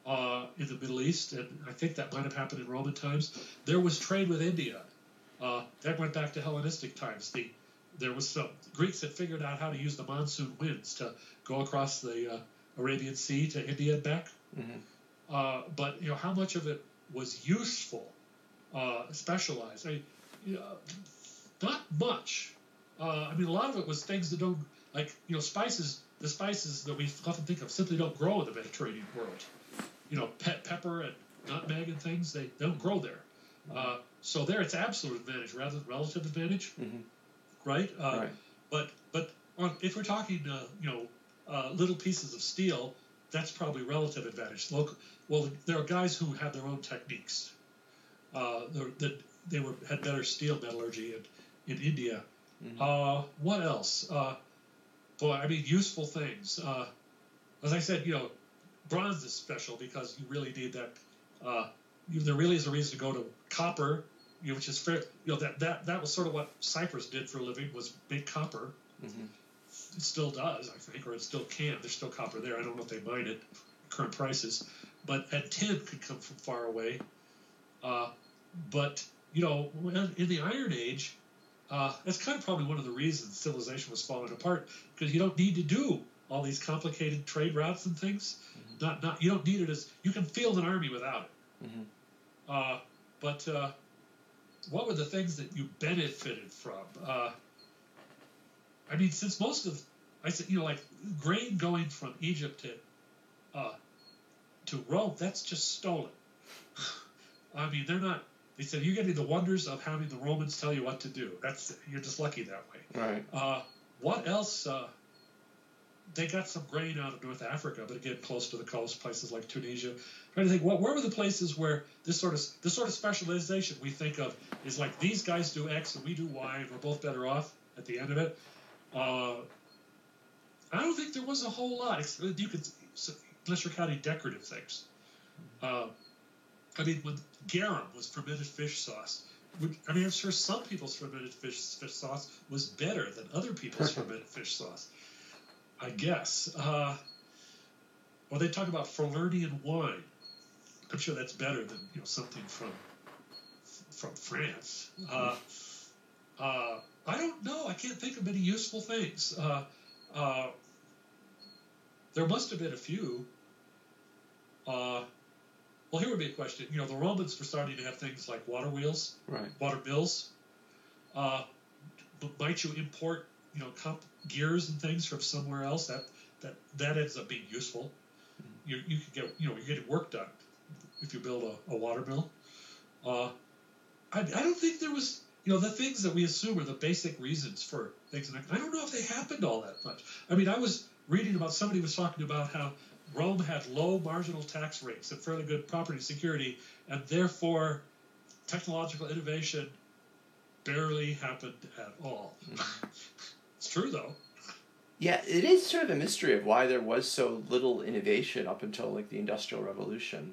Uh, in the Middle East, and I think that might have happened in Roman times. There was trade with India. Uh, that went back to Hellenistic times. The there was some Greeks had figured out how to use the monsoon winds to go across the uh, Arabian Sea to India and back. Uh, but you know how much of it was useful, uh, specialized. I, know, not much. Uh, I mean, a lot of it was things that don't like you know spices. The spices that we often think of simply don't grow in the Mediterranean world. You know, pe- pepper and nutmeg and things they don't grow there. Uh, so there, it's absolute advantage rather than relative advantage, Mhm. right? Uh, Right. But but on, if we're talking, uh, you know, uh, little pieces of steel, that's probably relative advantage. Local, well, there are guys who have their own techniques. Uh, that they were had better steel metallurgy in, in India. Uh, what else? Uh, boy, I mean, useful things. Uh, as I said, you know, bronze is special because you really need that. Uh, you, there really is a reason to go to copper, you know, which is fair. You know, that, that that was sort of what Cyprus did for a living was make copper. Mhm. It still does, I think, or it still can. There's still copper there. I don't know if they mine it, current prices, but and tin could come from far away. Uh, but you know, in the Iron Age, uh, that's kind of probably one of the reasons civilization was falling apart because you don't need to do all these complicated trade routes and things. Not, not you don't need it as you can field an army without it. Mhm. Uh, but uh, what were the things that you benefited from? I mean, since most of I said, you know, like grain going from Egypt to uh, to Rome, that's just stolen. I mean, they're not. They said you're getting the wonders of having the Romans tell you what to do. That's you're just lucky that way. Right. Uh, what else? Uh, they got some grain out of North Africa, but again, close to the coast, places like Tunisia. I'm trying to think, what where were the places where this sort of this sort of specialization we think of is like these guys do X and we do Y, and we're both better off at the end of it. Uh, I don't think there was a whole lot. You could, you're counting decorative things. Uh, I mean, when garum was fermented fish sauce, I mean, I'm sure some people's fermented fish, fish sauce was better than other people's fermented fish sauce. I guess. Uh, or they talk about Falernian wine. I'm sure that's better than you know something from from France. Uh, uh, I don't know. I can't think of many useful things. Uh, uh, there must have been a few. Uh, well, here would be a question. You know, the Romans were starting to have things like water wheels, Right. water mills. Uh, might you import, you know, comp- gears and things from somewhere else? That that that ends up being useful. You you can get you know you're getting work done if you build a, a water mill. Uh, I, I don't think there was you know the things that we assume are the basic reasons for things. And I, I don't know if they happened all that much. I mean, I was reading about somebody was talking about how Rome had low marginal tax rates and fairly good property security, and therefore technological innovation barely happened at all. it's true though. Yeah, it is sort of a mystery of why there was so little innovation up until like the Industrial Revolution.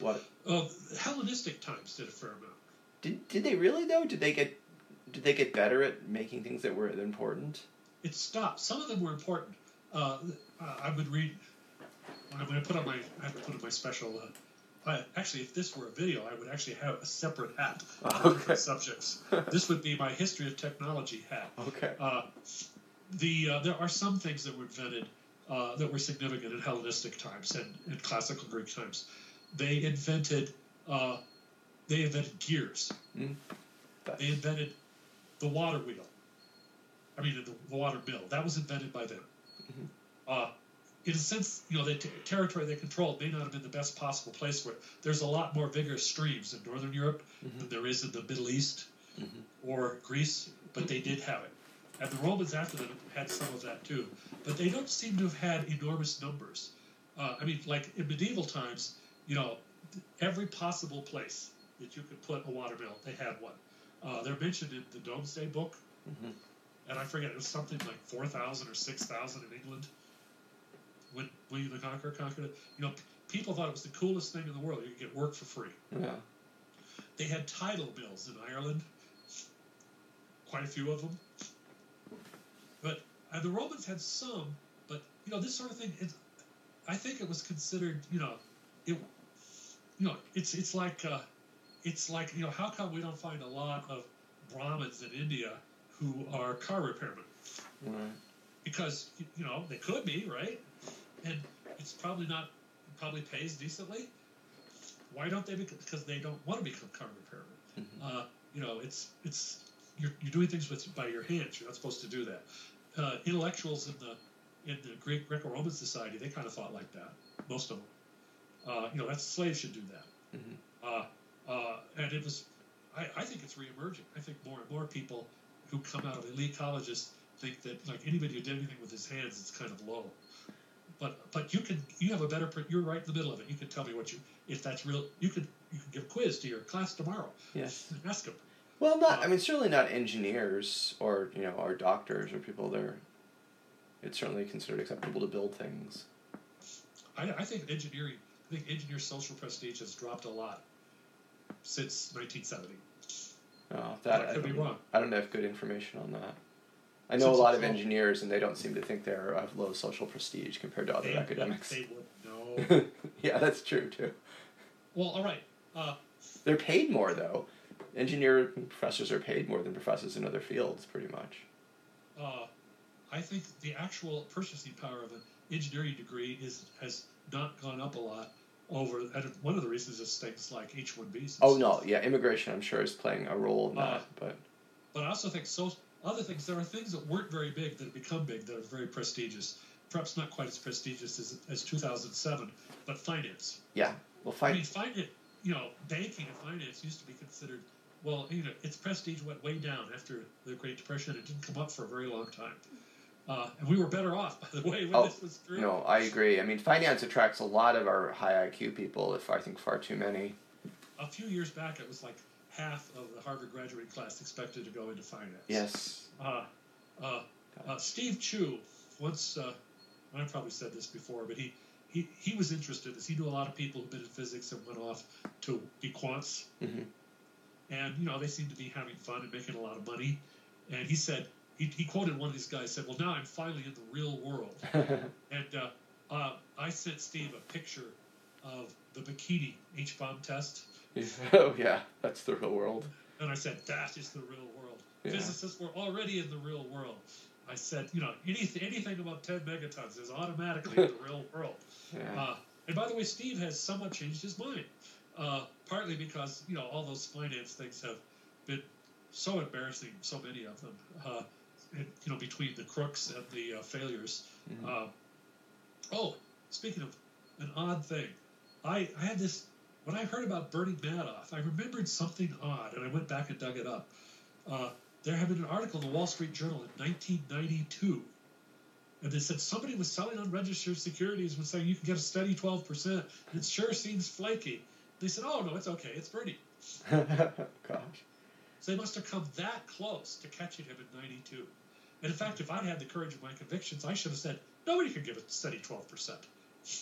What Uh, Hellenistic times did a fair amount. Did did they really though? Did they get did they get better at making things that were important? It stopped. Some of them were important. Uh, uh, I would read. I'm going to put on my. I have to put on my special. Uh, I, actually, if this were a video, I would actually have a separate hat for okay. subjects. this would be my history of technology hat. Okay. Uh, the uh, there are some things that were invented uh, that were significant in Hellenistic times and in classical Greek times. They invented uh, they invented gears. Mm. They invented the water wheel. I mean, the, the water mill. That was invented by them. Mhm. Uh, in a sense, you know, the t- territory they controlled may not have been the best possible place for it. There's a lot more vigorous streams in Northern Europe Mhm. than there is in the Middle East Mhm. or Greece, but they did have it. and the Romans after them had some of that too. But they don't seem to have had enormous numbers. Uh, I mean, like in medieval times, you know, every possible place that you could put a water watermill, they had one. Uh, they're mentioned in the Domesday Book, Mhm. and I forget it was something like four thousand or six thousand in England when William the Conqueror conquered it. You know, p- people thought it was the coolest thing in the world. You could get work for free. Yeah. They had tidal mills in Ireland, quite a few of them. But and the Romans had some, but you know this sort of thing. It, I think it was considered, you know, it, you know, it's it's like uh, it's like you know how come we don't find a lot of Brahmins in India who are car repairmen? Right. because you know they could be right, and it's probably not probably pays decently. Why don't they? Become, because they don't want to become car repairmen. Mhm. Uh, you know, it's it's you're, you're doing things with by your hands. You're not supposed to do that. Uh, intellectuals in the in the Greek Greco-Roman society, they kind of thought like that. Most of them. Uh, you know, that's slaves should do that. Mhm. Uh, uh, and it was, I, I think it's reemerging. I think more and more people who come out of elite colleges think that like anybody who did anything with his hands is kind of low. But but you can you have a better you're right in the middle of it. You can tell me what you if that's real. You could you can give a quiz to your class tomorrow Yes. ask them. Well, not. I mean, certainly not engineers or you know, or doctors or people that are. It's certainly considered acceptable to build things. I, I think engineering I think engineer social prestige has dropped a lot since 1970. Oh, that I could be don't- wrong. I don't have good information on that. I know Since a lot of engineers, and they don't seem to think they're of low social prestige compared to other They, academics. they would know. yeah, that's true too. well, all right. Uh, They're paid more though. Engineer professors are paid more than professors in other fields, pretty much. uh, I think the actual purchasing power of an engineering degree is has not gone up a lot over. One of the reasons is things like H-1Bs. Oh no, yeah, immigration I'm sure is playing a role in Uh, that, but But I also think so. Other things, there are things that weren't very big that have become big that are very prestigious. Perhaps not quite as prestigious as, as 2007, but finance. yeah, we'll I mean, finance, you know, banking and finance used to be considered, well, you know, its prestige went way down after the Great Depression. And it didn't come up for a very long time. Uh, and we were better off, by the way, when Oh, this was through. No, I agree. I mean, finance attracts a lot of our high IQ people. If I think far too many. A few years back, it was like half of the Harvard graduate class expected to go into finance. Yes. Uh, uh, uh, Steve Chu once, uh, I probably said this before, but he, he, he was interested as he knew a lot of people who'd been in physics and went off to be quants. Mhm. And, you know, they seemed to be having fun and making a lot of money. And he said, he, he quoted one of these guys, said, Well, now I'm finally in the real world. And uh, uh, I sent Steve a picture of the bikini H bomb test. oh yeah, that's the real world. And I said, that is the real world. Yeah. Physicists were already in the real world. I said, you know, anything, anything above 10 megatons is automatically in the real world. Yeah. Uh, and by the way, Steve has somewhat changed his mind, uh, partly because, you know, all those finance things have been so embarrassing, so many of them, uh, you know, between the crooks and the uh, failures. Mhm. Uh, oh, speaking of an odd thing, I, I had this when I heard about Bernie Madoff. I remembered something odd, and I went back and dug it up. Uh, there had been an article in the Wall Street Journal in 1992, and they said somebody was selling unregistered securities was saying you can get a steady 12 percent. It sure seems flaky. They said, "Oh no, it's okay. It's Bernie." Gosh. So they must have come that close to catching him in 92. And in fact, if I'd had the courage of my convictions, I should have said, nobody could give a steady 12%.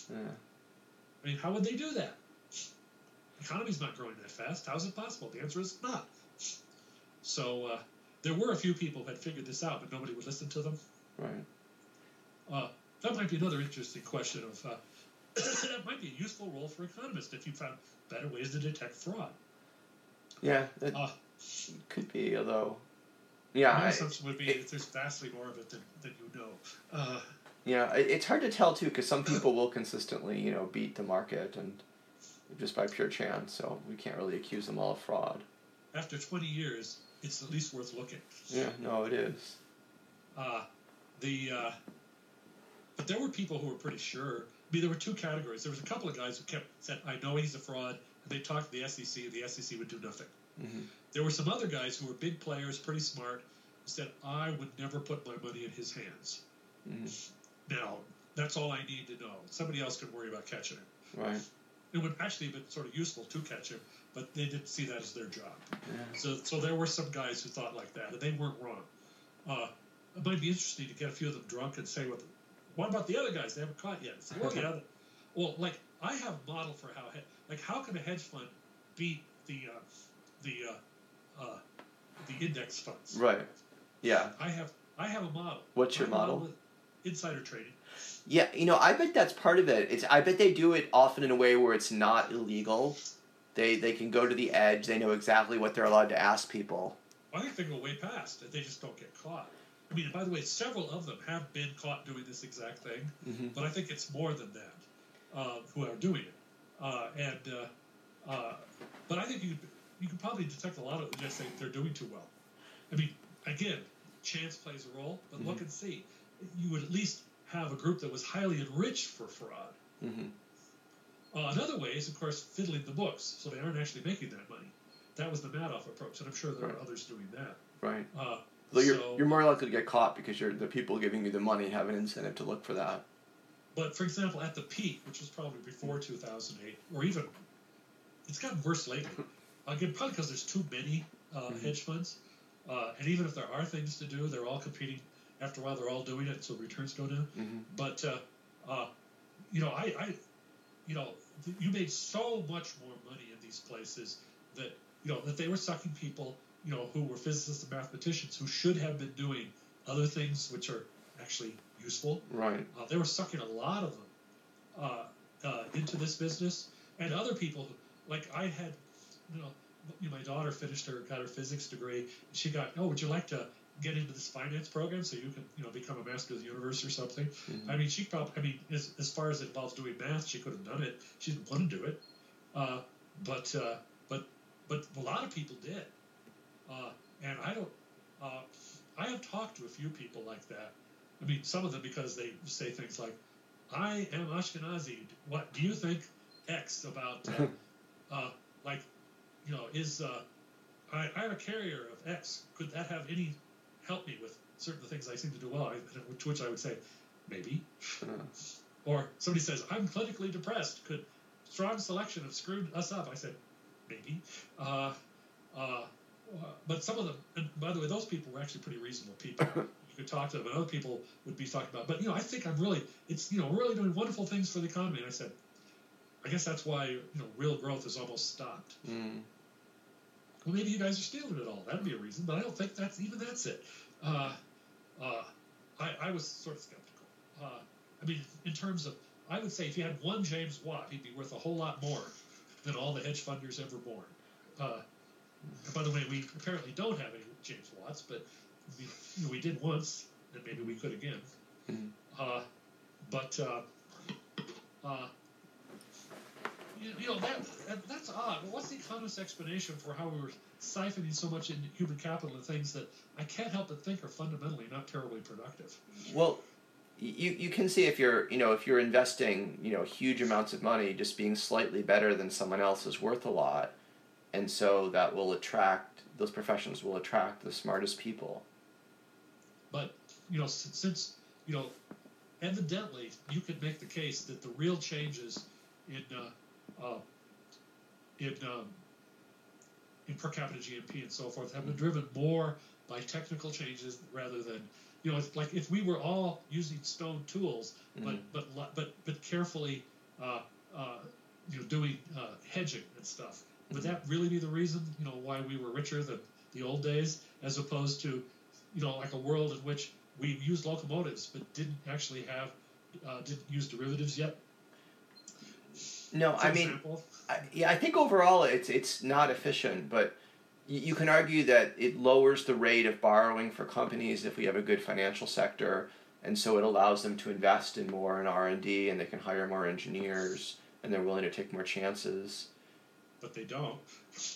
Yeah. I mean, how would they do that? The economy's not growing that fast. How's it possible? The answer is not. So uh, there were a few people who had figured this out, but nobody would listen to them. Right. Uh, that might be another interesting question of uh, that might be a useful role for economists if you found better ways to detect fraud. Yeah, it Uh, could be, although. Yeah, my I- assumption would be it- that there's vastly more of it than, than you know. Uh, Yeah, it- it's hard to tell too because some people will consistently, you know, beat the market and just by pure chance. So we can't really accuse them all of fraud. after 20 years, it's at least worth looking. Yeah, no, it is. Uh, the uh, but there were people who were pretty sure. I mean, there were two categories. There was a couple of guys who kept said, "I know he's a fraud," and they talked to the SEC, and the SEC would do nothing. Hmm There were some other guys who were big players, pretty smart, said I would never put my money in his hands. Mhm. Now that's all I need to know. Somebody else can worry about catching him. Right. It would actually have been sort of useful to catch him, but they didn't see that as their job. Yeah. So, so there were some guys who thought like that, and they weren't wrong. Uh, it might be interesting to get a few of them drunk and say, "What? What about the other guys? They haven't caught yet." Say, well, yeah. Well, like I have a model for how, like, how can a hedge fund beat the uh, the uh, uh, the index funds? Right. Yeah. I have I have a model. What's your My model? Insider trading. Yeah, you know, I bet that's part of it. It's I bet they do it often in a way where it's not illegal. They they can go to the edge. They know exactly what they're allowed to ask people. I think they go way past. They just don't get caught. I mean, by the way, several of them have been caught doing this exact thing, Mm-hmm. but I think it's more than that uh, who are doing it. Uh, and uh, uh, but I think you you can probably detect a lot of just saying they're doing too well. I mean, again, chance plays a role, but look and see. You would at least have a group that was highly enriched for fraud. Mm-hmm. Uh, another way is, of course, fiddling the books, so they aren't actually making that money. That was the Madoff approach, and I'm sure there Right. are others doing that. Right. Uh, Though you're so, you're more likely to get caught because you're the people giving you the money have an incentive to look for that. But for example, at the peak, which was probably before 2008, or even, it's gotten worse lately. Again, probably because there's too many uh, Mhm. hedge funds, uh, and even if there are things to do, they're all competing. After a while, they're all doing it, so returns go down. Mm-hmm. But uh, uh, you know, I, I, you know, th- you made so much more money in these places that you know that they were sucking people, you know, who were physicists and mathematicians who should have been doing other things which are actually useful. Right. Uh, they were sucking a lot of them uh, uh, into this business, and other people, who- like I had, you know, you know, my daughter finished her got her physics degree. She got, oh, would you like to get into this finance program so you can, you know, become a master of the universe or something? Mhm. I mean, she probably, I mean, as, as far as it involves doing math, she could have done it. She didn't want to do it, uh, but uh, but but a lot of people did, uh, and I don't. Uh, I have talked to a few people like that. I mean, some of them because they say things like, "I am Ashkenazi. What do you think X about?" Uh, uh, like, you know, is uh, I, I'm a carrier of X. Could that have any help me with certain things I seem to do well? I, to which I would say, maybe. Uh, Or somebody says, I'm clinically depressed. Could strong selection have screwed us up? I said, maybe. Uh, uh, but some of them, and by the way, those people were actually pretty reasonable people. you could talk to them, and other people would be talking about, but you know, I think I'm really, it's, you know, really doing wonderful things for the economy. And I said, I guess that's why, you know, real growth has almost stopped. mm. Well, maybe you guys are stealing it all. That'd be a reason, but I don't think that's even that's it. Uh, uh, I, I was sort of skeptical. Uh, I mean, in terms of, I would say if you had one James Watt, he'd be worth a whole lot more than all the hedge funders ever born. Uh, by the way, we apparently don't have any James Watts, but we, you know, we did once, and maybe we could again. Mhm. Uh, but uh, uh, you, you know that, that that's odd. What's the economist's explanation for how we were siphoning so much in human capital and things that I can't help but think are fundamentally not terribly productive? Well, you you can see if you're you know if you're investing you know huge amounts of money, just being slightly better than someone else is worth a lot, and so that will attract those professions will attract the smartest people. But you know, since, since you know, evidently you could make the case that the real changes in uh, uh, in um, in per capita GNP and so forth have been driven more by technical changes rather than you know, it's like if we were all using stone tools, but Mhm. but but but carefully, uh, uh, you know, doing uh, hedging and stuff. Would that really be the reason, you know, why we were richer than the old days, as opposed to, you know, like a world in which we used locomotives but didn't actually have, uh, didn't use derivatives yet? No, I mean? I, yeah, I think overall it's it's not efficient, but you, you can argue that it lowers the rate of borrowing for companies if we have a good financial sector, and so it allows them to invest in more in R and D, and they can hire more engineers, and they're willing to take more chances. but they don't.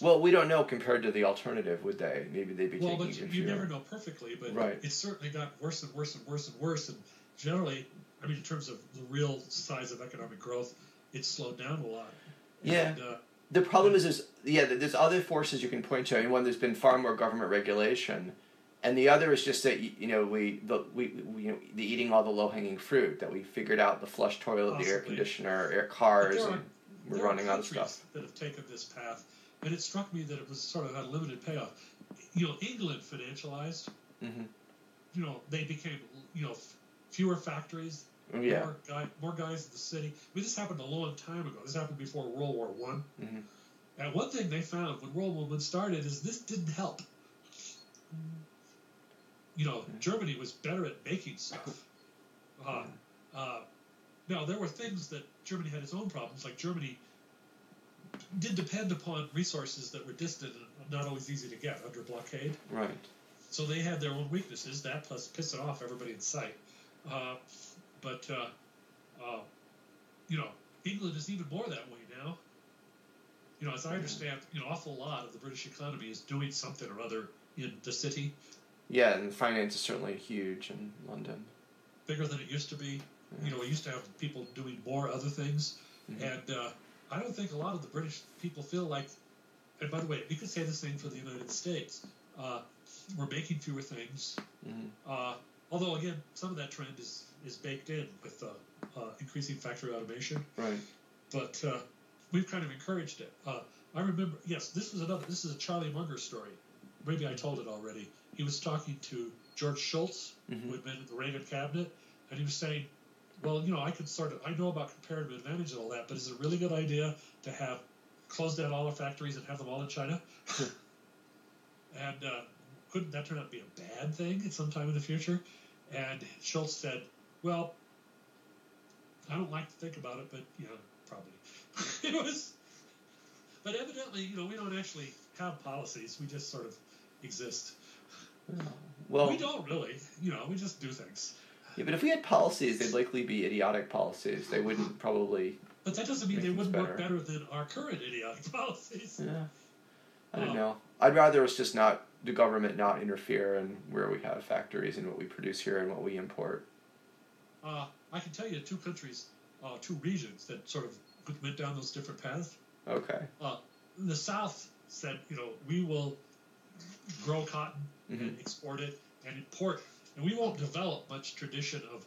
Well, we don't know compared to the alternative, would they? Maybe they'd be Well, taking but even you fewer. never know perfectly, but Right. it's certainly got worse and worse and worse and worse. And generally, I mean, in terms of the real size of economic growth, it's slowed down a lot. Yeah. And, uh, The problem is, is yeah, there's other forces you can point to. I mean, one, there's been far more government regulation, and the other is just that you know we the we, we you know the eating all the low hanging fruit that we figured out the flush toilet, the air conditioner, air cars, are- and we're running out of stuff. that have taken this path, and it struck me that it was sort of had a limited payoff. You know, England financialized. Mhm. You know, they became you know f- fewer factories, Yeah. more guy, more guys in the city. I mean, this happened a long time ago. This happened before World War One. Mhm. And one thing they found when World War One started is this didn't help. You know, Germany was better at making stuff. Uh, uh, now there were things that Germany had its own problems, like Germany did depend upon resources that were distant and not always easy to get under blockade. Right. So they had their own weaknesses. That plus pissing off everybody in sight. Uh, but uh, uh, you know, England is even more that way now. You know, as I understand, you know, an awful lot of the British economy is doing something or other in the city, Yeah, and finance is certainly huge in London. bigger than it used to be. You know, we used to have people doing more other things, and uh, I don't think a lot of the British people feel like. And by the way, we could say the same for the United States. Uh, we're making fewer things. Mhm. Uh, although again, some of that trend is is baked in with uh, uh, increasing factory automation. Right. But uh, we've kind of encouraged it. Uh, I remember, yes, this was another. This is a Charlie Munger story. Maybe I told it already. He was talking to George Shultz, Mhm. who had been in the Reagan cabinet, and he was saying, "Well, you know, I could sort of, I know about comparative advantage and all that, but is it a really good idea to have close down all our factories and have them all in China?" and uh, couldn't that turn out to be a bad thing at some time in the future? And Shultz said, "Well, I don't like to think about it, but you know, probably it was." But evidently, you know, we don't actually have policies; we just sort of exist. Well, we don't really, you know, we just do things. yeah, but if we had policies, they'd likely be idiotic policies. They wouldn't probably. But that doesn't mean they wouldn't work better. better than our current idiotic policies. Yeah. I don't Oh. know. I'd rather us just not the government not interfere in where we have factories and what we produce here and what we import. Uh, I can tell you two countries, uh, two regions that sort of went down those different paths. Okay. Uh, the South said, you know, we will grow cotton and export it and import, and we won't develop much tradition of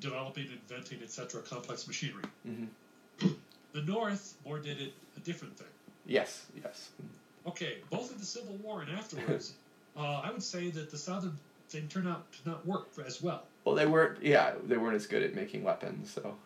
developing, inventing, etc., complex machinery. Mhm. The North more did it a different thing. Yes. Yes. Okay, both in the Civil War and afterwards, uh, I would say that the Southern thing turned out to not work as well. Well, they weren't. Yeah, they weren't as good at making weapons. So.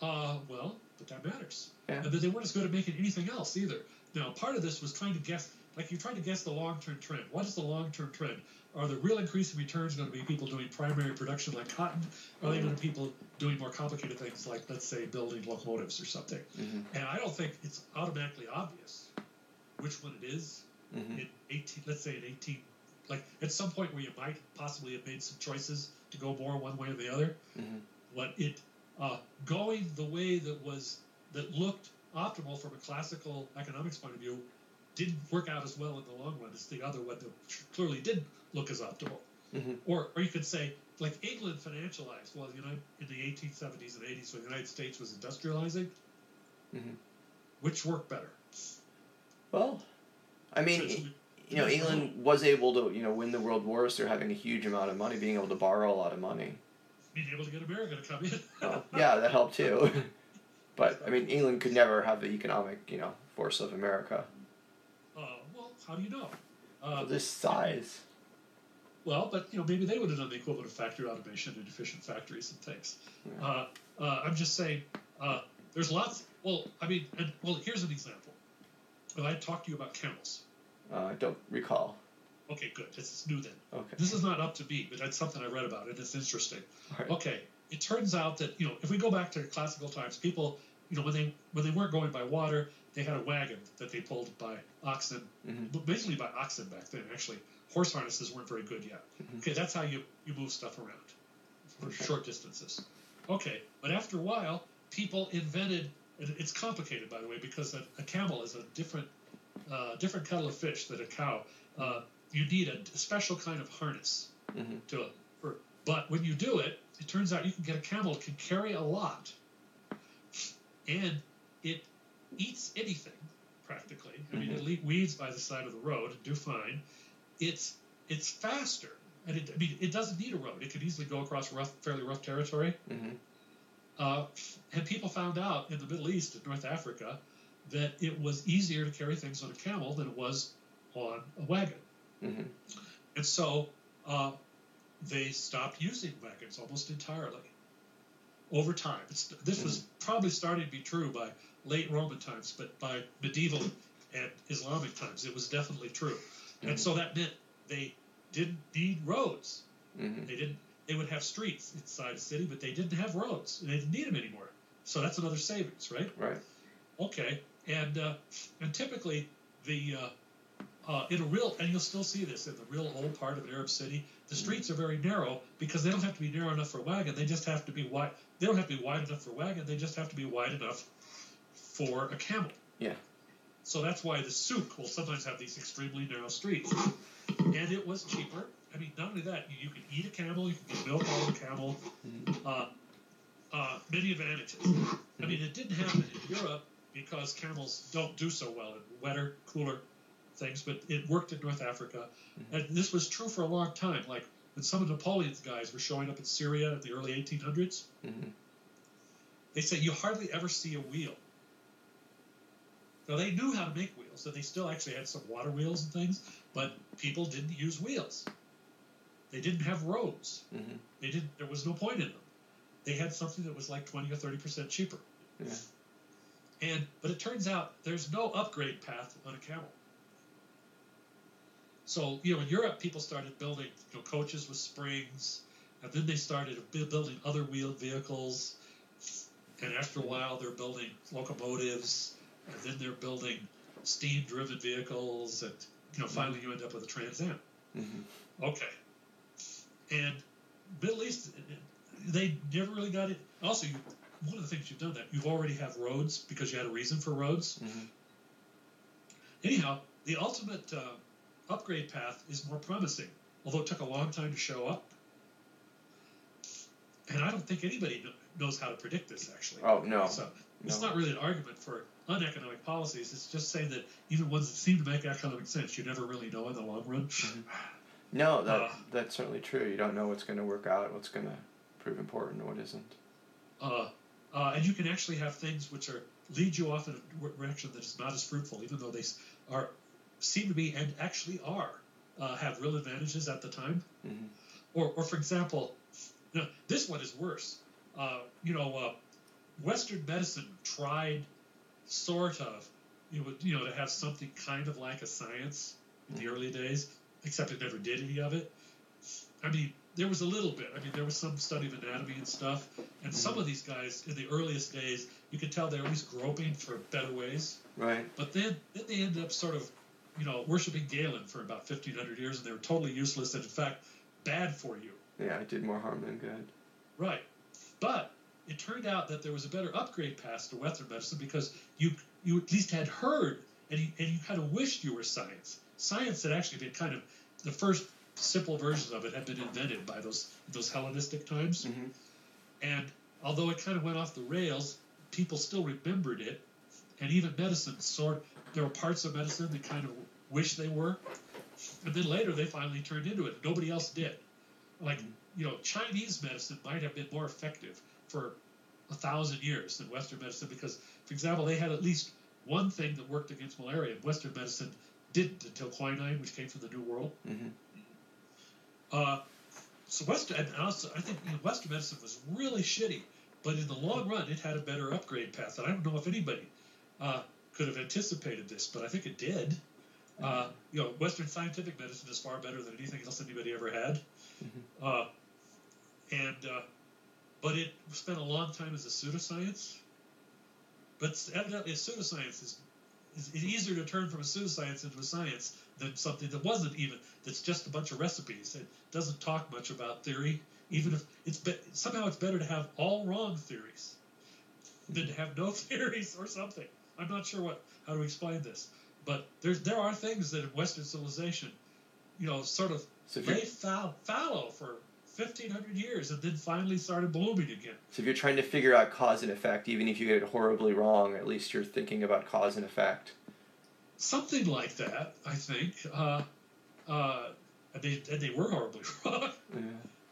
Uh, well, but that matters. Yeah. And that they weren't as good at making anything else either. Now, part of this was trying to guess, like you tried to guess the long-term trend. What is the long-term trend? Are the real increase in returns going to be people doing primary production like cotton? Or are they going to be people doing more complicated things like, let's say, building locomotives or something? Mhm. And I don't think it's automatically obvious which one it is Mhm. in 18, let's say in 18, like at some point where you might possibly have made some choices to go more one way or the other Mhm. what it uh, going the way that was that looked optimal from a classical economics point of view didn't work out as well in the long run as the other one that clearly did look as optimal. Mhm. Or, or you could say, like England financialized well, you know, in the 1870s and 80s when the United States was industrializing. Mhm. Which worked better? Well, I mean, So- so i- we- you know, England was able to, you know, win the world wars through having a huge amount of money, being able to borrow a lot of money. being able to get America to come in. Well, yeah, that helped too. but I mean, England could never have the economic, you know, force of America. Uh, well, how do you know? Uh, this size. Well, but you know, maybe they would have done the equivalent of factory automation and efficient factories and things. Yeah. Uh, uh, I'm just saying, uh, there's lots. Well, I mean, and, well, here's an example. Well, I talked to you about camels. Uh, I don't recall. Okay, good. This is new then. Okay. This is not up to me, but that's something I read about and it's interesting. Alright. Okay, it turns out that you know, if we go back to classical times, people, you know, when they when they weren't going by water, they had a wagon that they pulled by oxen, Mhm. but basically by oxen back then. Actually, horse harnesses weren't very good yet. Mhm. Okay, that's how you you move stuff around for Okay. short distances. Okay, but after a while, people invented. It's complicated, by the way, because a, a camel is a different uh, different kettle of fish than a cow. Uh, you need a special kind of harness Mhm. to for, but when you do it, it turns out you can get a camel that can carry a lot, and it eats anything practically. I mean, it eat weeds by the side of the road and do fine. It's it's faster, and it, I mean, it doesn't need a road. It could easily go across rough, fairly rough territory. Mm-hmm. Uh, and people found out in the Middle East and North Africa that it was easier to carry things on a camel than it was on a wagon. Mm-hmm. And so uh, they stopped using wagons almost entirely over time. It's, this was probably starting to be true by late Roman times, but by medieval and Islamic times, it was definitely true. And so that meant they didn't need roads. Mm-hmm. They didn't. They would have streets inside a city, but they didn't have roads. And they didn't need them anymore. So that's another savings, right? Right. Okay, and uh, and typically the uh, uh, in a real and you'll still see this in the real old part of an Arab city. The streets are very narrow because they don't have to be narrow enough for a wagon. They just have to be wide. They don't have to be wide enough for a wagon. They just have to be wide enough for a camel. Yeah. So that's why the souk will sometimes have these extremely narrow streets. And it was cheaper. I mean, not only that, you, you can eat a camel, you can get milk out of a camel. Uh, uh, many advantages. I mean, it didn't happen in Europe because camels don't do so well in wetter, cooler things, but it worked in North Africa. And this was true for a long time. Like when some of Napoleon's guys were showing up in Syria in the early 1800s, Mm-hmm. they said you hardly ever see a wheel. Now they knew how to make wheels, and they still actually had some water wheels and things, but people didn't use wheels. They didn't have roads. Mm-hmm. They didn't. There was no point in them. They had something that was like twenty or thirty percent cheaper. Yeah. And but it turns out there's no upgrade path on a camel. So you know, in Europe, people started building you know, coaches with springs, and then they started building other wheeled vehicles. And after a while, they're building locomotives, and then they're building steam-driven vehicles, and you know, finally you end up with a Trans Am. Mm-hmm. Okay. And Middle East, they never really got it. Also, you, one of the things you've done that you've already have roads because you had a reason for roads. Mhm. Anyhow, the ultimate uh, upgrade path is more promising, although it took a long time to show up. And I don't think anybody kn- knows how to predict this actually. Oh no. So it's No. not really an argument for uneconomic policies. It's just saying that even ones that seem to make economic sense, you never really know in the long run. No, that Uh, that's certainly true. You don't know what's going to work out, what's going to prove important, what isn't. uh, uh, and you can actually have things which are lead you off in a direction that is not as fruitful, even though they are seem to be and actually are uh, have real advantages at the time. Mhm. Or, or for example, no, this one is worse. Uh, you know, uh, Western medicine tried sort of, you know, you know, to have something kind of like a science in the early days, except it never did any of it. I mean, there was a little bit. I mean, there was some study of anatomy and stuff, and mm-hmm. some of these guys in the earliest days, you could tell they were always groping for better ways. Right. But then, then they ended up sort of, you know, worshiping Galen for about 1,500 years, and they were totally useless and, in fact, bad for you. Yeah, it did more harm than good. Right. But it turned out that there was a better upgrade path to Western medicine because you you at least had heard and you, and you kind of wished you were science. Science had actually been kind of the first simple versions of it had been invented by those those Hellenistic times. Mhm. And although it kind of went off the rails, people still remembered it. And even medicine sort there were parts of medicine that kind of wish they were. And then later they finally turned into it. Nobody else did. Like, you know, Chinese medicine might have been more effective for a thousand years than Western medicine because, for example, they had at least one thing that worked against malaria. Western medicine didn't until quinine, which came from the New World. Mhm. Uh, so Western, and also, I think you know, Western medicine was really shitty, but in the long run, it had a better upgrade path. And I don't know if anybody uh, could have anticipated this, but I think it did. Uh, you know, Western scientific medicine is far better than anything else anybody ever had. Uh, and uh, but it spent a long time as a pseudoscience. But evidently, a pseudoscience is, is easier to turn from a pseudoscience into a science than something that wasn't even. That's just a bunch of recipes. It doesn't talk much about theory. Even if it's be, somehow it's better to have all wrong theories than to have no theories or something. I'm not sure what how to explain this, but there's there are things that in Western civilization, you know, sort of So lay fallow for 1500 years and then finally started blooming again. so if you're trying to figure out cause and effect, even if you get it horribly wrong, at least you're thinking about cause and effect. Something like that, I think. Uh, uh, and they and they were horribly wrong. Yeah.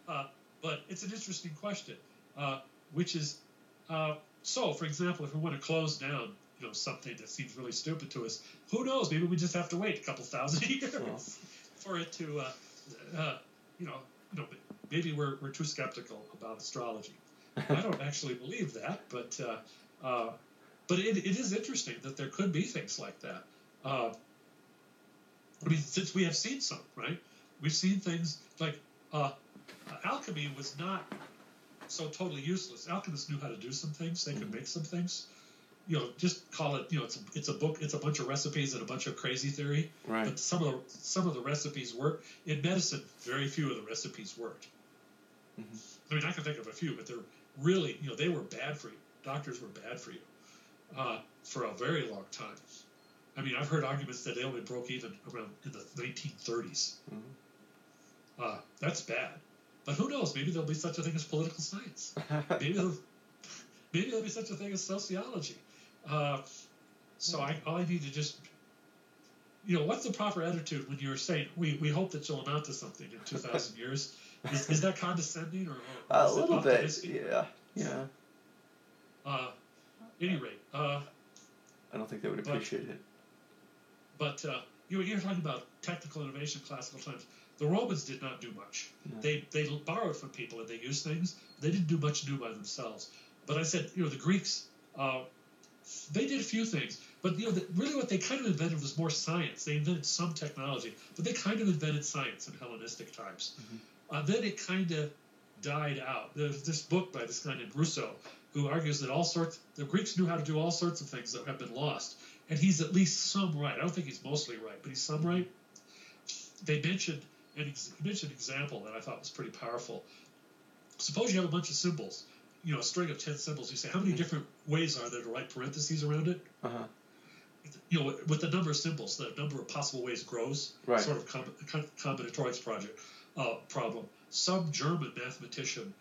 Uh, but it's an interesting question, uh, which is uh, so. For example, if we want to close down, you know, something that seems really stupid to us, who knows? Maybe we just have to wait a couple thousand years Well. for it to, uh, uh, you know, you know, maybe we're we're too skeptical about astrology. I don't actually believe that, but uh, uh, but it, it is interesting that there could be things like that. Uh, I mean, since we have seen some, right? We've seen things like uh, alchemy was not so totally useless. Alchemists knew how to do some things; they could make some things. You know, just call it. You know, it's a, it's a book. It's a bunch of recipes and a bunch of crazy theory. Right. But some of the some of the recipes work. In medicine, very few of the recipes worked. Mhm. I mean, I can think of a few, but they're really, you know, they were bad for you. Doctors were bad for you uh, for a very long time. I mean, I've heard arguments that they only broke even around in the 1930s. Mhm. Uh, that's bad. But who knows? Maybe there'll be such a thing as political science. Maybe there'll, maybe there'll be such a thing as sociology. Uh, so I, all I need to just, you know, what's the proper attitude when you're saying we, we hope that you'll amount to something in 2,000 years? Is, is that condescending or, or a little bit. Yeah. Yeah. Uh, any rate, uh, I don't think they would But- appreciate it. but uh, you you're talking about technical innovation, classical times. The Romans did not do much. No. They they borrowed from people and they used things. They didn't do much new by themselves. But I said, you know, the Greeks, uh, they did a few things. But you know, the, really, what they kind of invented was more science. They invented some technology, but they kind of invented science in Hellenistic times. Uh, then it kind of died out. There's this book by this guy named Russo who argues that all sorts the Greeks knew how to do all sorts of things that have been lost, and he's at least some right. I don't think he's mostly right, but he's some right. They mentioned an ex- mentioned example that I thought was pretty powerful. Suppose you have a bunch of symbols, you know, a string of ten symbols. You say, how many different ways are there to write parentheses around it? Uh huh. you know, with the number of symbols, the number of possible ways grows. Right. Sort of com- com- combinatorics project uh, problem. Some German mathematician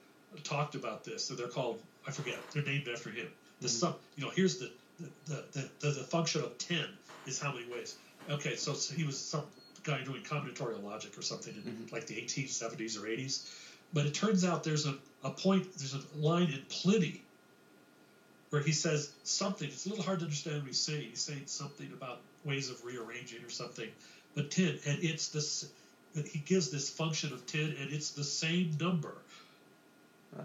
talked about this. So they're called I forget. They're named after him. The Mhm. sum. You know, here's the the, the, the, the function of ten is how many ways. Okay, so, so he was some guy doing combinatorial logic or something in Mhm. like the 1870s or 80s. But it turns out there's a, a point, there's a line in Pliny where he says something. It's a little hard to understand what he's saying. He's saying something about ways of rearranging or something. But 10, and it's this, that he gives this function of 10, and it's the same number. Oh.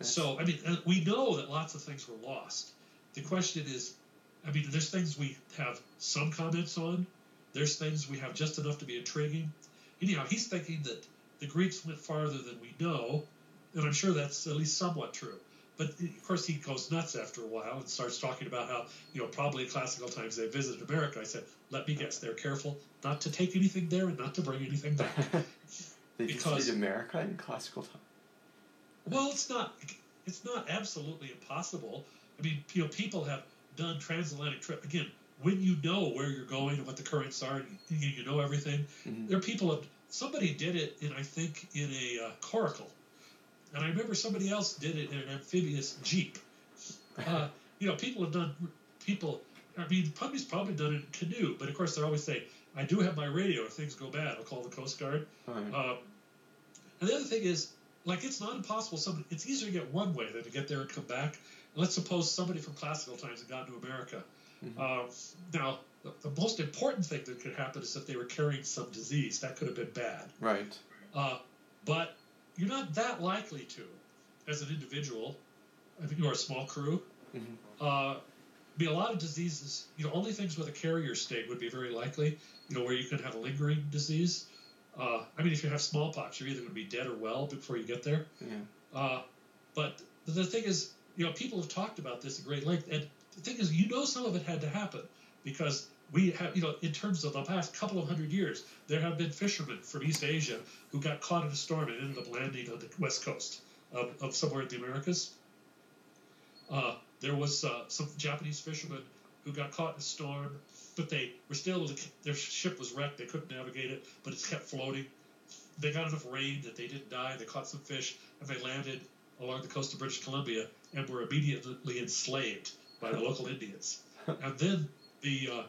So, I mean, uh, we know that lots of things were lost. The question is, I mean, there's things we have some comments on. There's things we have just enough to be intriguing. Anyhow, he's thinking that the Greeks went farther than we know, and I'm sure that's at least somewhat true. But of course, he goes nuts after a while and starts talking about how, you know, probably in classical times they visited America. I said, let me guess, they're careful not to take anything there and not to bring anything back. they because- visited America in classical time. Well, it's not. It's not absolutely impossible. I mean, you know, people have done transatlantic trip again. When you know where you're going and what the currents are, you, you know everything. Mhm. There are people. Have, somebody did it in, I think, in a uh, coracle, and I remember somebody else did it in an amphibious jeep. Uh, you know, people have done. People. I mean, somebody's probably done it in a canoe, but of course they're always saying, "I do have my radio. If things go bad, I'll call the Coast Guard." Right. Um, and the other thing is, like, it's not impossible. Somebody, it's easier to get one way than to get there and come back. And let's suppose somebody from classical times had gotten to America. Mhm. Um, now, the, the most important thing that could happen is if they were carrying some disease. That could have been bad. right. Uh, but you're not that likely to, as an individual, if you are a small crew. Mhm. Uh, be a lot of diseases. You know, only things with a carrier state would be very likely. You know, where you could have a lingering disease. Uh, I mean, if you have smallpox, you're either going to be dead or well before you get there. Yeah. Uh, but the thing is, you know, people have talked about this at great length, and the thing is, you know, some of it had to happen because we have, you know, in terms of the past couple of hundred years, there have been fishermen from East Asia who got caught in a storm and ended up landing on the west coast of, of somewhere in the Americas. Uh, there was uh, some Japanese fishermen who got caught in a storm, but they were still their ship was wrecked. They couldn't navigate it, but it kept floating. They got enough rain that they didn't die. They caught some fish, and they landed along the coast of British Columbia and were immediately enslaved by the local Indians. And then the uh,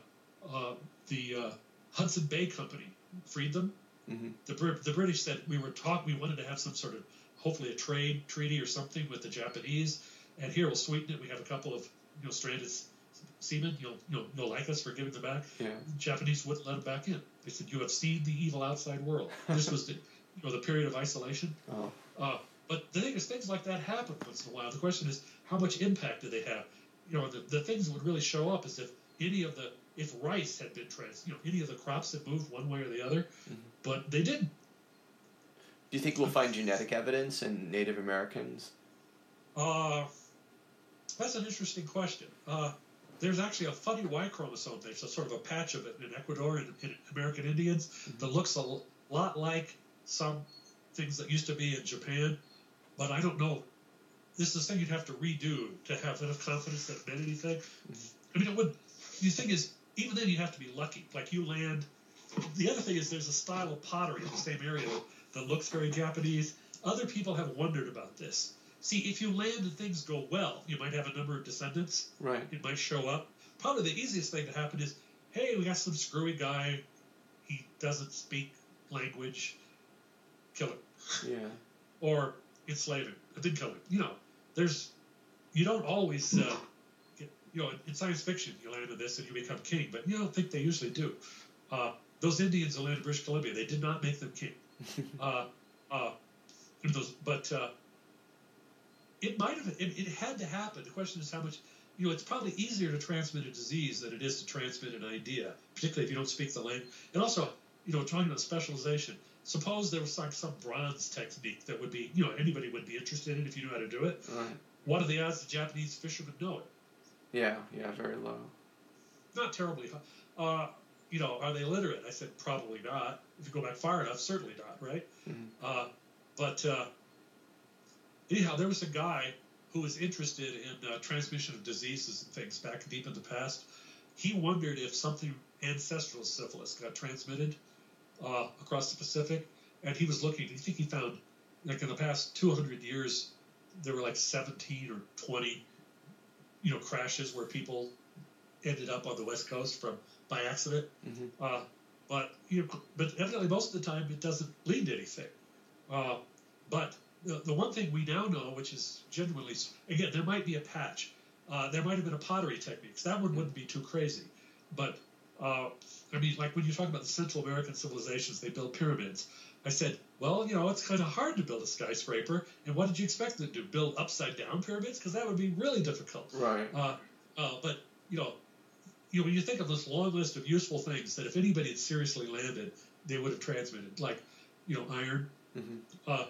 uh, the uh, Hudson Bay Company freed them, Mm-hmm. The the British said we were talk we wanted to have some sort of hopefully a trade treaty or something with the Japanese, and here we'll sweeten it. We have a couple of you know stranded s- seamen. You'll you'll, you'll like us for giving them back. Yeah. The Japanese wouldn't let them back in. They said you have seen the evil outside world. This was the you know the period of isolation. Oh. Uh, but the thing is, things like that happen once in a while. The question is, how much impact do they have? You know, the, the things that would really show up is if any of the, if rice had been trans, you know, any of the crops had moved one way or the other, but they didn't. Do you think we'll find genetic evidence in Native Americans? Uh, that's an interesting question. Uh, there's actually a funny Y chromosome thing, so sort of a patch of it in Ecuador and in American Indians that looks a lot like some things that used to be in Japan, but I don't know. This is a thing you'd have to redo to have enough confidence that it meant anything. I mean, it would. The thing is, even then, you have to be lucky. Like you land. The other thing is, there's a style of pottery in the same area that, looks very Japanese. Other people have wondered about this. See, if you land and things go well, you might have a number of descendants. Right. It might show up. Probably the easiest thing to happen is, hey, we got some screwy guy. He doesn't speak language. Kill him Yeah. or enslave him. I did kill him. You know, there's you don't always uh, you know in, in science fiction you land on this and you become king, but you don't think they usually do. Uh, those Indians that landed in British Columbia, they did not make them king. uh, uh, those, but uh, it might have it, it had to happen. The question is how much. You know, it's probably easier to transmit a disease than it is to transmit an idea, particularly if you don't speak the language. And also, you know, talking about specialization. Suppose there was like some bronze technique that would be, you know, anybody would be interested in if you knew how to do it. Right. What are the odds the Japanese fishermen know it? Yeah. Yeah. Very low. Not terribly high. Uh, you know, are they literate? I said probably not. If you go back far enough, certainly not, right? Mhm. Uh, but uh, anyhow, there was a guy who was interested in uh, transmission of diseases and things back deep in the past. He wondered if something ancestral syphilis got transmitted uh, across the Pacific, and he was looking. I think he found, like in the past 200 years, there were like 17 or 20, you know, crashes where people ended up on the west coast from by accident. Mhm. Uh, but you know, but evidently most of the time it doesn't lead to anything. Uh, but the, the one thing we now know, which is genuinely again, there might be a patch. Uh, there might have been a pottery techniques. That one wouldn't be too crazy. But uh, I mean, like when you talk about the Central American civilizations, they build pyramids. I said, well, you know, it's kind of hard to build a skyscraper. And what did you expect them to do? Build upside down pyramids? Because that would be really difficult. Right. Uh, uh, but you know, you know, when you think of this long list of useful things that if anybody had seriously landed, they would have transmitted, like you know, iron. Mhm. Uh,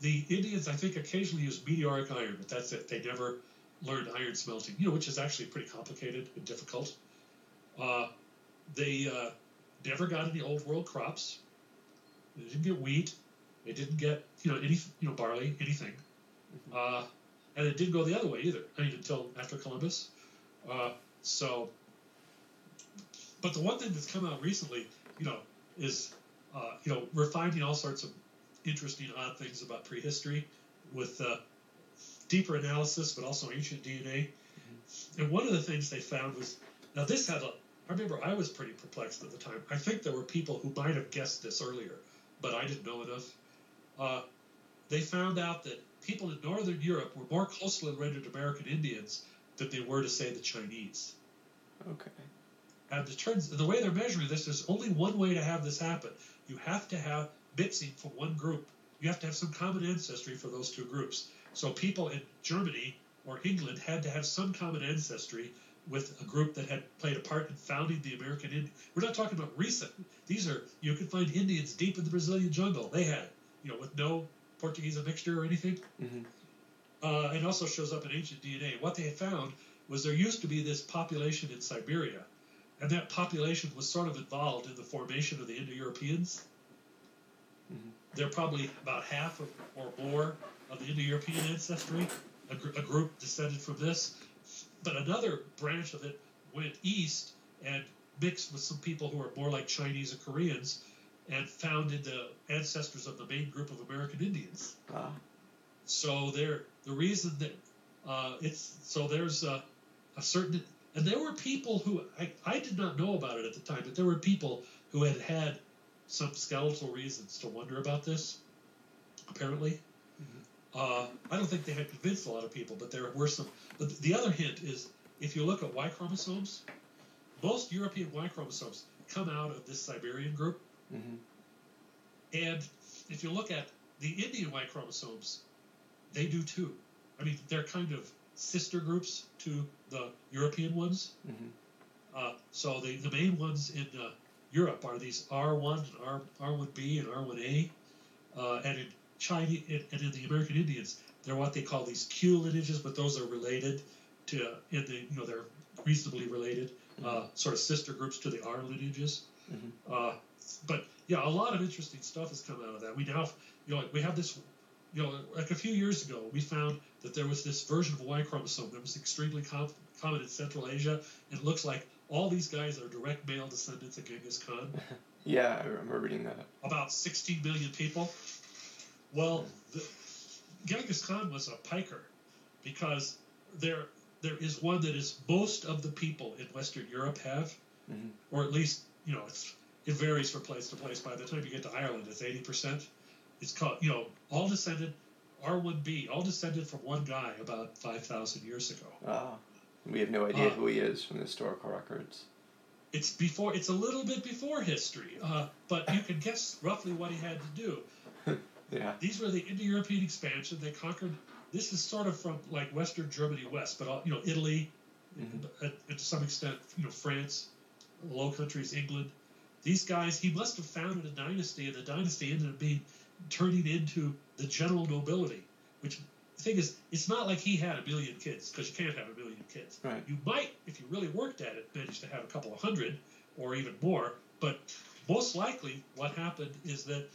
the Indians, I think, occasionally used meteoric iron, but that's it. They never learned iron smelting, you know, which is actually pretty complicated and difficult. Uh, they uh, never got any old world crops. They didn't get wheat. They didn't get you know any you know barley, anything. Uh, and it didn't go the other way either. I mean, until after Columbus. Uh, so, but the one thing that's come out recently, you know, is uh, you know we're finding all sorts of interesting, odd things about prehistory with uh, deeper analysis, but also ancient DNA. And one of the things they found was now this had a. I remember I was pretty perplexed at the time. I think there were people who might have guessed this earlier, but I didn't know enough. Uh, they found out that people in Northern Europe were more closely related to American Indians than they were to say the Chinese. Okay. And the turns the way they're measuring this, there's only one way to have this happen. You have to have mixing from one group. You have to have some common ancestry for those two groups. So people in Germany or England had to have some common ancestry with a group that had played a part in founding the American Indian. We're not talking about recent. These are you can find Indians deep in the Brazilian jungle. They had, you know, with no Portuguese mixture or anything. Mhm. Uh, it also shows up in ancient DNA. What they found was there used to be this population in Siberia, and that population was sort of involved in the formation of the Indo-Europeans. Mhm. They're probably about half or more of the Indo-European ancestry, a, gr- a group descended from this. But another branch of it went east and mixed with some people who are more like Chinese or Koreans, and founded the ancestors of the main group of American Indians. Ah. So there, the reason that uh, it's so there's a, a certain, and there were people who I, I did not know about it at the time, but there were people who had had some skeletal reasons to wonder about this. Apparently, uh, I don't think they had convinced a lot of people, but there were some. But the other hint is if you look at Y chromosomes, most European Y chromosomes come out of this Siberian group. hmm And if you look at the Indian Y chromosomes, they do too. I mean, they're kind of sister groups to the European ones. hmm Uh, so the, the main ones in uh, Europe are these R1 and R, R1B and R1A. Uh, and in China and in the American Indians, they're what they call these Q lineages, but those are related to, in the, you know, they're reasonably related, uh, sort of sister groups to the R lineages. Mhm. Uh, but yeah, a lot of interesting stuff has come out of that. We now, you know, we have this, you know, like a few years ago, we found that there was this version of Y chromosome that was extremely com- common in Central Asia, and it looks like all these guys are direct male descendants of Genghis Khan. Yeah, I remember reading that. About 16 million people. Well, the, Genghis Khan was a piker because there there is one that is most of the people in Western Europe have, Mhm. or at least you know it's it varies from place to place. By the time you get to Ireland, it's 80 percent. It's called you know all descended R1B, all descended from one guy about 5,000 years ago. Ah, we have no idea Uh, who he is from the historical records. It's before. It's a little bit before history, uh, but you can guess roughly what he had to do. Yeah. These were the Indo-European expansion. They conquered. This is sort of from like Western Germany west, but all, you know Italy, Mhm. and, and to some extent you know France, Low Countries, England. These guys. He must have founded a dynasty, and the dynasty ended up being turning into the general nobility. Which the thing is, it's not like he had a million kids because you can't have a million kids. Right. You might, if you really worked at it, manage to have a couple of hundred or even more. But most likely, what happened is that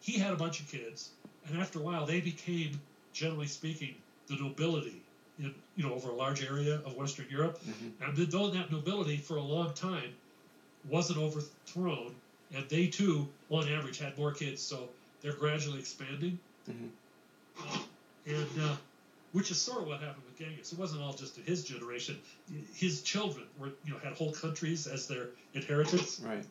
he had a bunch of kids, and after a while, they became, generally speaking, the nobility in you know over a large area of Western Europe. Mhm. And though that nobility for a long time wasn't overthrown, and they too, on average, had more kids, so they're gradually expanding Mhm. and uh, which is sort of what happened with Genghis. It wasn't all just in his generation. His children were, you know, had whole countries as their inheritance Right.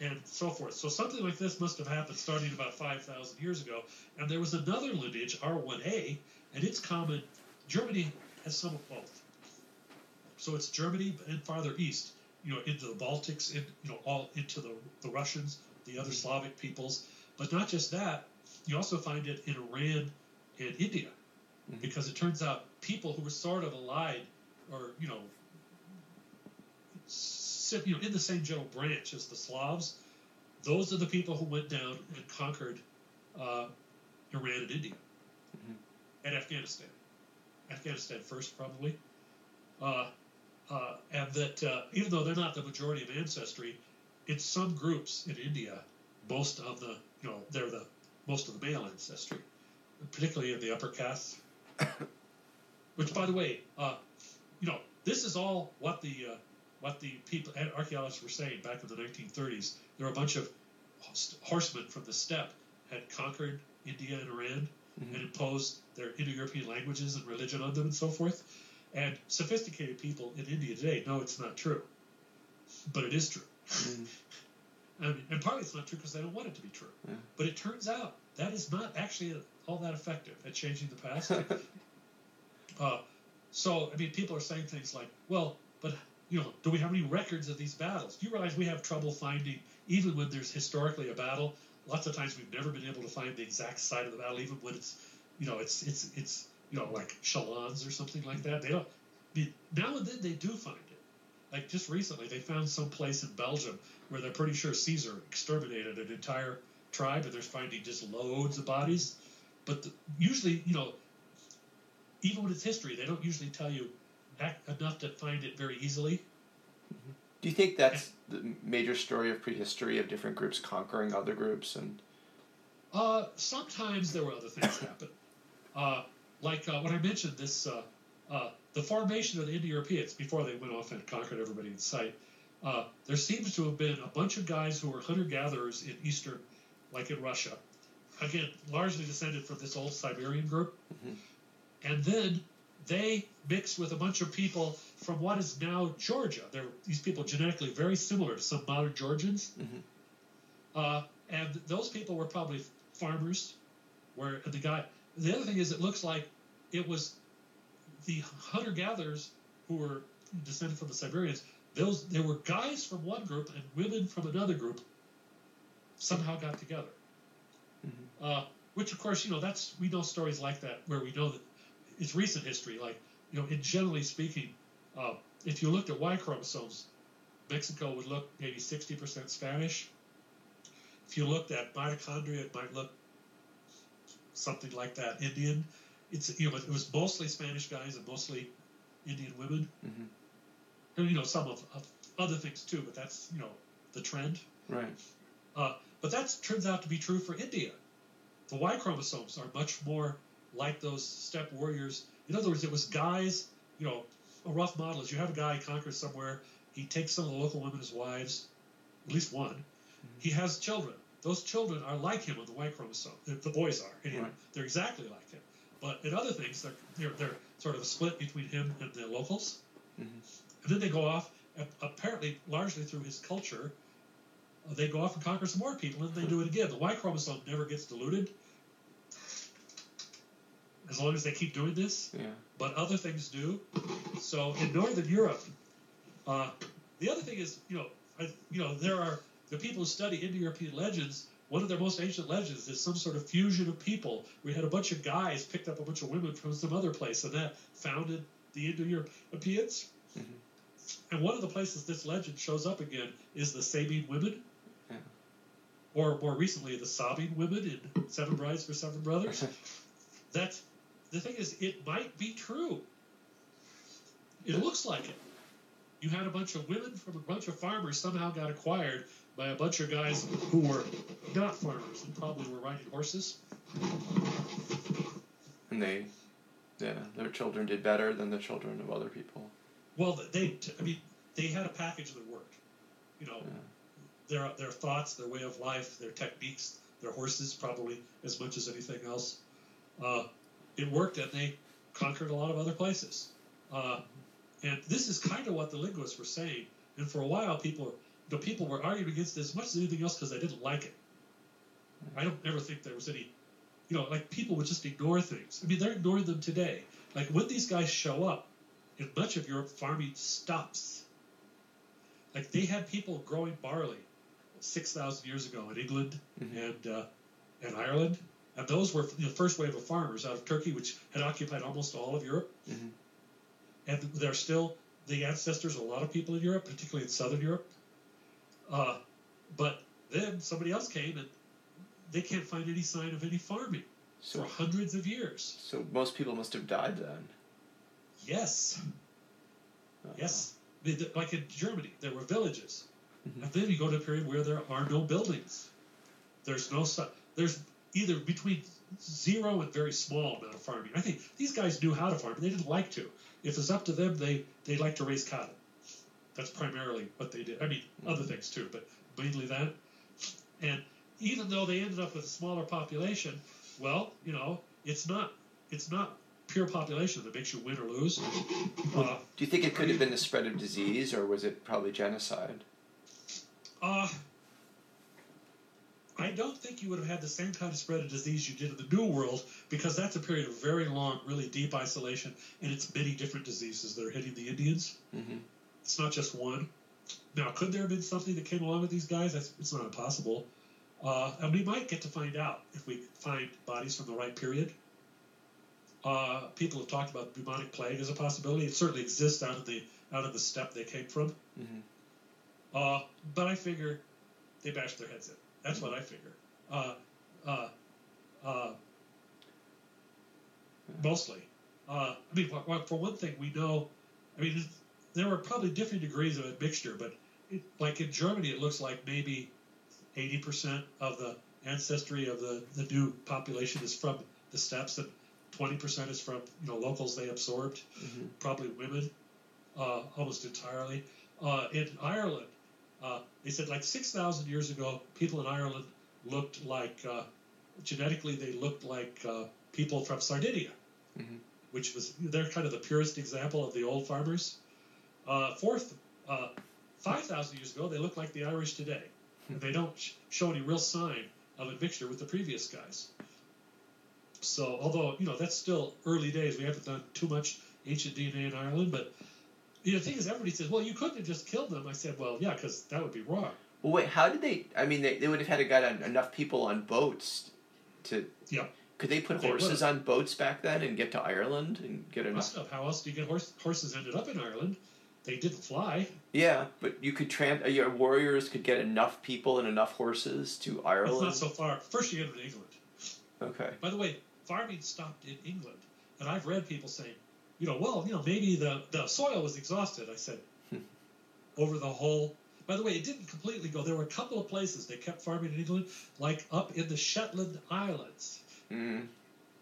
And so forth. So something like this must have happened starting about 5,000 years ago. And there was another lineage, R1A, and it's common. Germany has some of both. So it's Germany and farther east, you know, into the Baltics, in, you know, all into the, the Russians, the other Slavic peoples. But not just that, you also find it in Iran and India, Mhm. because it turns out people who were sort of allied, or you know, you know, in the same general branch as the Slavs, those are the people who went down and conquered uh, Iran and India Mhm. and Afghanistan. Afghanistan first, probably. Uh, uh, and that uh, even though they're not the majority of ancestry, in some groups in India, most of the you know they're the most of the male ancestry, particularly in the upper castes. Which, by the way, uh, you know, this is all what the uh, what the people and archaeologists were saying back in the 1930s. There were a bunch of horsemen from the steppe had conquered India and Iran Mhm. and imposed their Indo-European languages and religion on them and so forth. And sophisticated people in India today know it's not true, but it is true. Mhm. I mean, and partly it's not true because they don't want it to be true. Yeah. But it turns out that is not actually all that effective at changing the past. uh, so, I mean, people are saying things like, well, but, you know, do we have any records of these battles? Do you realize we have trouble finding, even when there's historically a battle, lots of times we've never been able to find the exact site of the battle, even when it's, you know, it's, it's, it's, you know, like Chalons or something like that. They don't, now and then they do find it. Like just recently, they found some place in Belgium where they're pretty sure Caesar exterminated an entire tribe, and they're finding just loads of bodies. But the, usually, you know, even with it's history, they don't usually tell you enough to find it very easily. Do you think that's the major story of prehistory of different groups conquering other groups and Uh, sometimes there were other things happen. Uh, like uh, when I mentioned this, uh, uh, the formation of the Indo-Europeans before they went off and conquered everybody in sight. Uh, there seems to have been a bunch of guys who were hunter-gatherers in eastern, like in Russia, again largely descended from this old Siberian group, Mhm. and then they mixed with a bunch of people from what is now Georgia. They're these people genetically very similar to some modern Georgians. Mhm. Uh, and those people were probably farmers. Where the guy, the other thing is, it looks like it was the hunter gatherers who were descended from the Siberians. Those there were guys from one group and women from another group somehow got together. Mm-hmm. Uh, which, of course, you know, that's we know stories like that where we know that it's recent history. Like, you know, in generally speaking, uh, if you looked at Y chromosomes, Mexico would look maybe 60% Spanish. If you looked at mitochondria, it might look something like that, Indian. It's you know, it was mostly Spanish guys and mostly Indian women. Mhm. And you know, some of, of other things too, but that's you know the trend. Right. Uh, but that turns out to be true for India. The Y chromosomes are much more like those steppe warriors. In other words, it was guys, you know, a rough model is you have a guy conquers somewhere, he takes some of the local women as wives, at least one. He has children. Those children are like him on the Y chromosome. The, the boys are, anyway. Right. They're exactly like him. But in other things, they're, they're, they're sort of a split between him and the locals. Mhm. And then they go off, apparently largely through his culture, uh, they go off and conquer some more people, and they do it again. The Y chromosome never gets diluted as long as they keep doing this, Yeah. but other things do. So in Northern Europe, uh, the other thing is, you know, I, you know, there are the people who study Indo-European legends. One of their most ancient legends is some sort of fusion of people. We had a bunch of guys picked up a bunch of women from some other place, and that founded the Indo-Europeans. Mhm. And one of the places this legend shows up again is the Sabine women, Yeah. or more recently, the Sabine women in Seven Brides for Seven Brothers. That's the thing is, it might be true. It looks like it. You had a bunch of women from a bunch of farmers somehow got acquired by a bunch of guys who were not farmers and probably were riding horses. and they, yeah, their children did better than the children of other people. Well, they, I mean, they had a package that worked. You know, Yeah. their their thoughts, their way of life, their techniques, their horses, probably as much as anything else. Uh, it worked, and they conquered a lot of other places. Uh, and this is kind of what the linguists were saying. And for a while, people the people were arguing against it as much as anything else because they didn't like it. I don't ever think there was any, you know, like people would just ignore things. I mean, they're ignoring them today. Like when these guys show up, in much of Europe, farming stops. Like they had people growing barley six thousand years ago in England Mhm. and uh, and Ireland, and those were the first wave of farmers out of Turkey, which had occupied almost all of Europe. Mhm. And they're still the ancestors of a lot of people in Europe, particularly in Southern Europe. Uh, but then somebody else came, and they can't find any sign of any farming So, for hundreds of years. so most people must have died then. Yes, Uh, yes. I mean, th- Like in Germany, there were villages, Mhm. and then you go to a period where there are no buildings. There's no there's either between zero and very small amount of farming. I think these guys knew how to farm, but they didn't like to. If it's up to them, they they like to raise cattle. That's primarily what they did. I mean, other things too, but mainly that. And even though they ended up with a smaller population, well, you know, it's not it's not pure population that makes you win or lose. Uh, Do you think it could have been the spread of disease, or was it probably genocide? Uh, I don't think you would have had the same kind of spread of disease you did in the New World because that's a period of very long, really deep isolation, and it's many different diseases that are hitting the Indians. Mm-hmm. It's not just one. Now, could there have been something that came along with these guys? That's, it's not impossible. Uh, and we might get to find out if we find bodies from the right period. Uh, people have talked about bubonic plague as a possibility. It certainly exists out of the out of the steppe they came from. Mhm. Uh, but I figure they bashed their heads in. That's what I figure. Uh, uh, uh, mostly. Uh, I mean, for, one thing, we know. I mean, there were probably different degrees of admixture, but it, like in Germany, it looks like maybe 80% of the ancestry of the, the new population is from the steppes, and 20% is from you know locals they absorbed, Mhm. probably women, uh, almost entirely. Uh, in Ireland, uh, they said like 6,000 years ago, people in Ireland looked like uh, genetically they looked like uh, people from Sardinia, Mhm. which was they're kind of the purest example of the old farmers. Uh, fourth, uh, 5,000 years ago, they looked like the Irish today. and they don't sh- show any real sign of a mixture with the previous guys. So, although you know that's still early days, we haven't done too much ancient DNA in Ireland. But the thing is, everybody says, "Well, you couldn't have just killed them." I said, "Well, yeah, because that would be wrong." Well, wait. How did they? I mean, they, they would have had to get enough people on boats to. Yeah. Could they put They horses would. on boats back then and get to Ireland and get enough? Must have. How else do you get horse, horses ended up in Ireland? They didn't fly. Yeah, but you could tran. uh, Your warriors could get enough people and enough horses to Ireland. It's not so far. First, you get them in England. okay. By the way, farming stopped in England, and I've read people saying, you know, well, you know, maybe the the soil was exhausted. I said, over the whole. By the way, it didn't completely go. There were a couple of places they kept farming in England, like up in the Shetland Islands. Mm,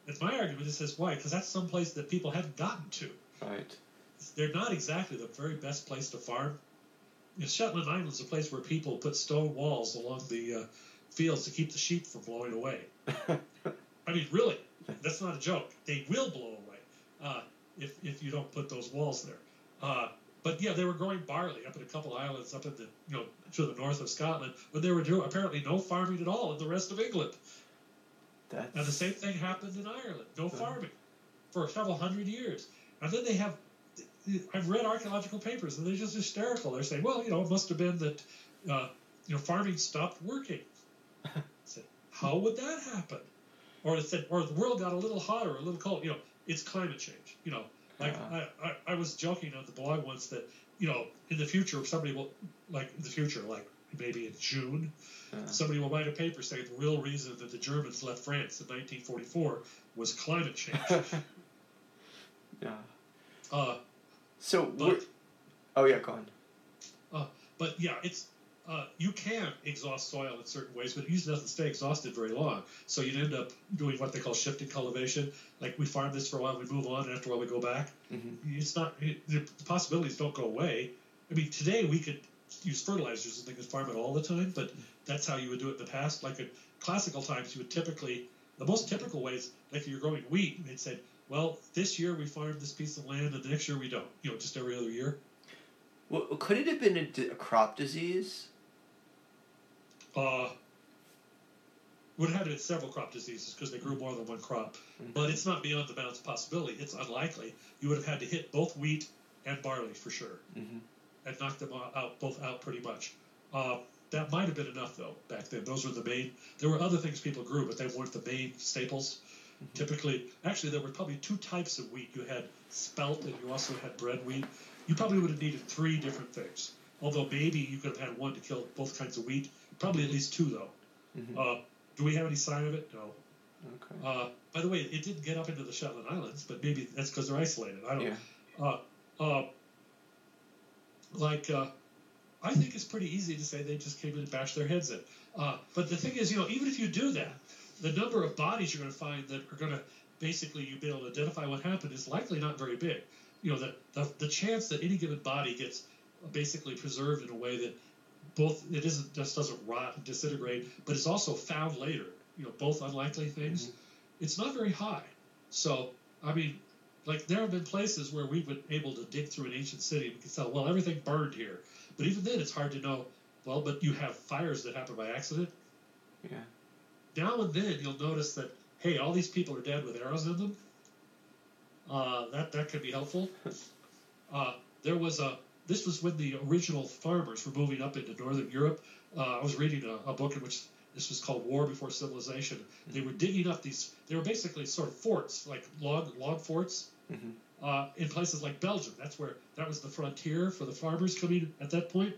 And my argument is says why? Because that's some place that people haven't gotten to. right. They're not exactly the very best place to farm. You know, Shetland Islands is a place where people put stone walls along the uh, fields to keep the sheep from blowing away. I mean, really, that's not a joke. They will blow away uh, if if you don't put those walls there. Uh, but yeah, they were growing barley up in a couple islands up in the you know to the north of Scotland, but they were doing apparently no farming at all in the rest of England. That's. And the same thing happened in Ireland. No farming for several hundred years. And then they have, I've read archaeological papers, and they're just hysterical. They're saying, well, you know, it must have been that, uh, you know, farming stopped working. I said, how would that happen? Or it said, or the world got a little hotter, a little cold. You know, it's climate change. You know, like. I, I, I was joking on the blog once that, you know, in the future, somebody will, like in the future, like maybe in June, somebody will write a paper saying the real reason that the Germans left France in 1944 was climate change. yeah. uh, So. But- oh yeah, go on. but yeah, it's uh, you can exhaust soil in certain ways, but it usually doesn't stay exhausted very long. So you'd end up doing what they call shifting cultivation. Like we farm this for a while, we move on, and after a while we go back. hmm It's not it, the possibilities don't go away. I mean, today we could use fertilizers and things and farm it all the time, but that's how you would do it in the past. Like in classical times, you would typically the most typical ways, like if you're growing wheat, they'd say, well, this year we farmed this piece of land, and the next year we don't. You know, just every other year. Well, could it have been a, a crop disease? Uh, would have had several crop diseases because they grew more than one crop. But it's not beyond the bounds of possibility. It's unlikely. You would have had to hit both wheat and barley for sure, Mhm. and knock them out, out both out pretty much. Uh, that might have been enough though back then. Those were the main. There were other things people grew, but they weren't the main staples. Typically, actually, there were probably two types of wheat. You had spelt, and you also had bread wheat. You probably would have needed three different things. Although maybe you could have had one to kill both kinds of wheat. Probably at least two though. Mhm. Uh, do we have any sign of it? No. Okay. Uh, by the way, it didn't get up into the Shetland Islands, but maybe that's because they're isolated. I don't. Yeah. Uh, uh, like, uh, I think it's pretty easy to say they just came in and bashed their heads in. Uh, but the thing is, you know, even if you do that, the number of bodies you're going to find that are going to basically you be able to identify what happened is likely not very big. You know, the, the, the chance that any given body gets basically preserved in a way that both it isn't just doesn't rot and disintegrate, but it's also found later. You know, both unlikely things. It's not very high. So, I mean, like there have been places where we've been able to dig through an ancient city and we can tell, well, everything burned here. But even then, it's hard to know. Well, but you have fires that happen by accident. Yeah. Now and then, you'll notice that hey, all these people are dead with arrows in them. Uh, that that could be helpful. Uh, there was a. This was when the original farmers were moving up into northern Europe. Uh, I was reading a, a book in which this was called War Before Civilization. They were digging up these. They were basically sort of forts, like log log forts, Mhm. uh, in places like Belgium. That's where that was the frontier for the farmers coming at that point.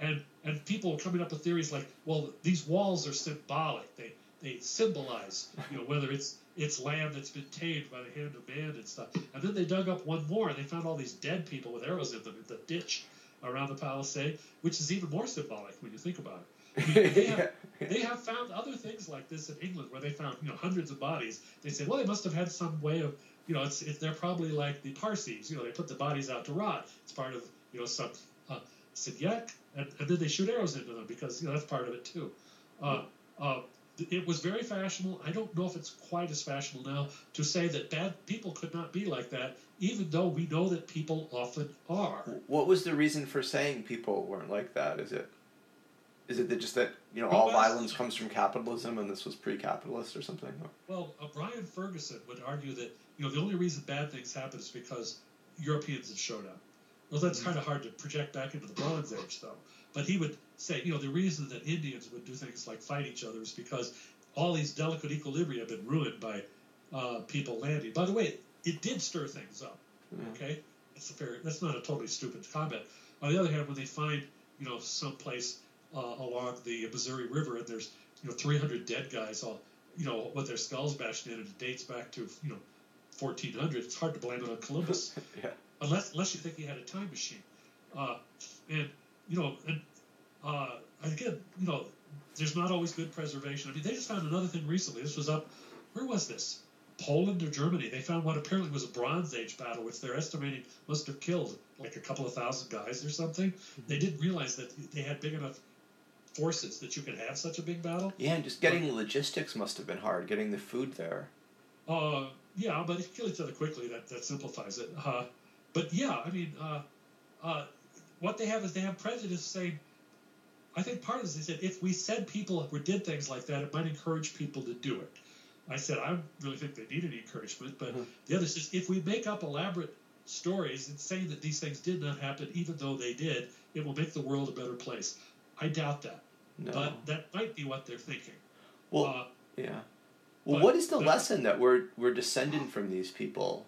And and people were coming up with theories like, well, these walls are symbolic. They they symbolize, you know, whether it's it's land that's been tamed by the hand of man and stuff. And then they dug up one more, and they found all these dead people with arrows in them in the ditch around the palisade, which is even more symbolic when you think about it. I mean, they, have, they have found other things like this in England where they found you know hundreds of bodies. They say, well, they must have had some way of you know, it's, it's they're probably like the Parsees. You know, they put the bodies out to rot. It's part of you know some uh, Sidyak, and, and then they shoot arrows into them because you know that's part of it too. Uh, uh, it was very fashionable. I don't know if it's quite as fashionable now to say that bad people could not be like that, even though we know that people often are. What was the reason for saying people weren't like that? Is it? Is it that just that you know all violence comes from capitalism and this was pre-capitalist or something? Well, uh, Brian Ferguson would argue that you know the only reason bad things happen is because Europeans have showed up. Well, that's kind of hard to project back into the Bronze Age, though. But he would say, you know, the reason that Indians would do things like fight each other is because all these delicate equilibria have been ruined by uh, people landing. By the way, it did stir things up. Yeah. Okay, that's a fair. That's not a totally stupid comment. On the other hand, when they find, you know, someplace uh, along the Missouri River and there's, you know, 300 dead guys all, you know, with their skulls bashed in, and it dates back to, you know, 1400. It's hard to blame it on Columbus yeah. unless unless you think he had a time machine. Uh, and you know, and uh, again, you know, there's not always good preservation. I mean, they just found another thing recently. This was up. Where was this? Poland or Germany? They found what apparently was a Bronze Age battle, which they're estimating must have killed like a couple of thousand guys or something. They didn't realize that they had big enough forces that you could have such a big battle. Yeah, and just getting the logistics must have been hard. Getting the food there. Uh, yeah, but if you kill each other quickly, that, that simplifies it. Uh, but yeah, I mean, uh, uh, what they have is they have prejudice saying, I think part of this is that if we said people were did things like that, it might encourage people to do it. I said, I don't really think they need any encouragement, but Mhm. the other says, if we make up elaborate stories and saying that these things did not happen, even though they did, it will make the world a better place. I doubt that, No. but that might be what they're thinking. well, uh, yeah. Well, what is the that- lesson that we're we're descended from these people?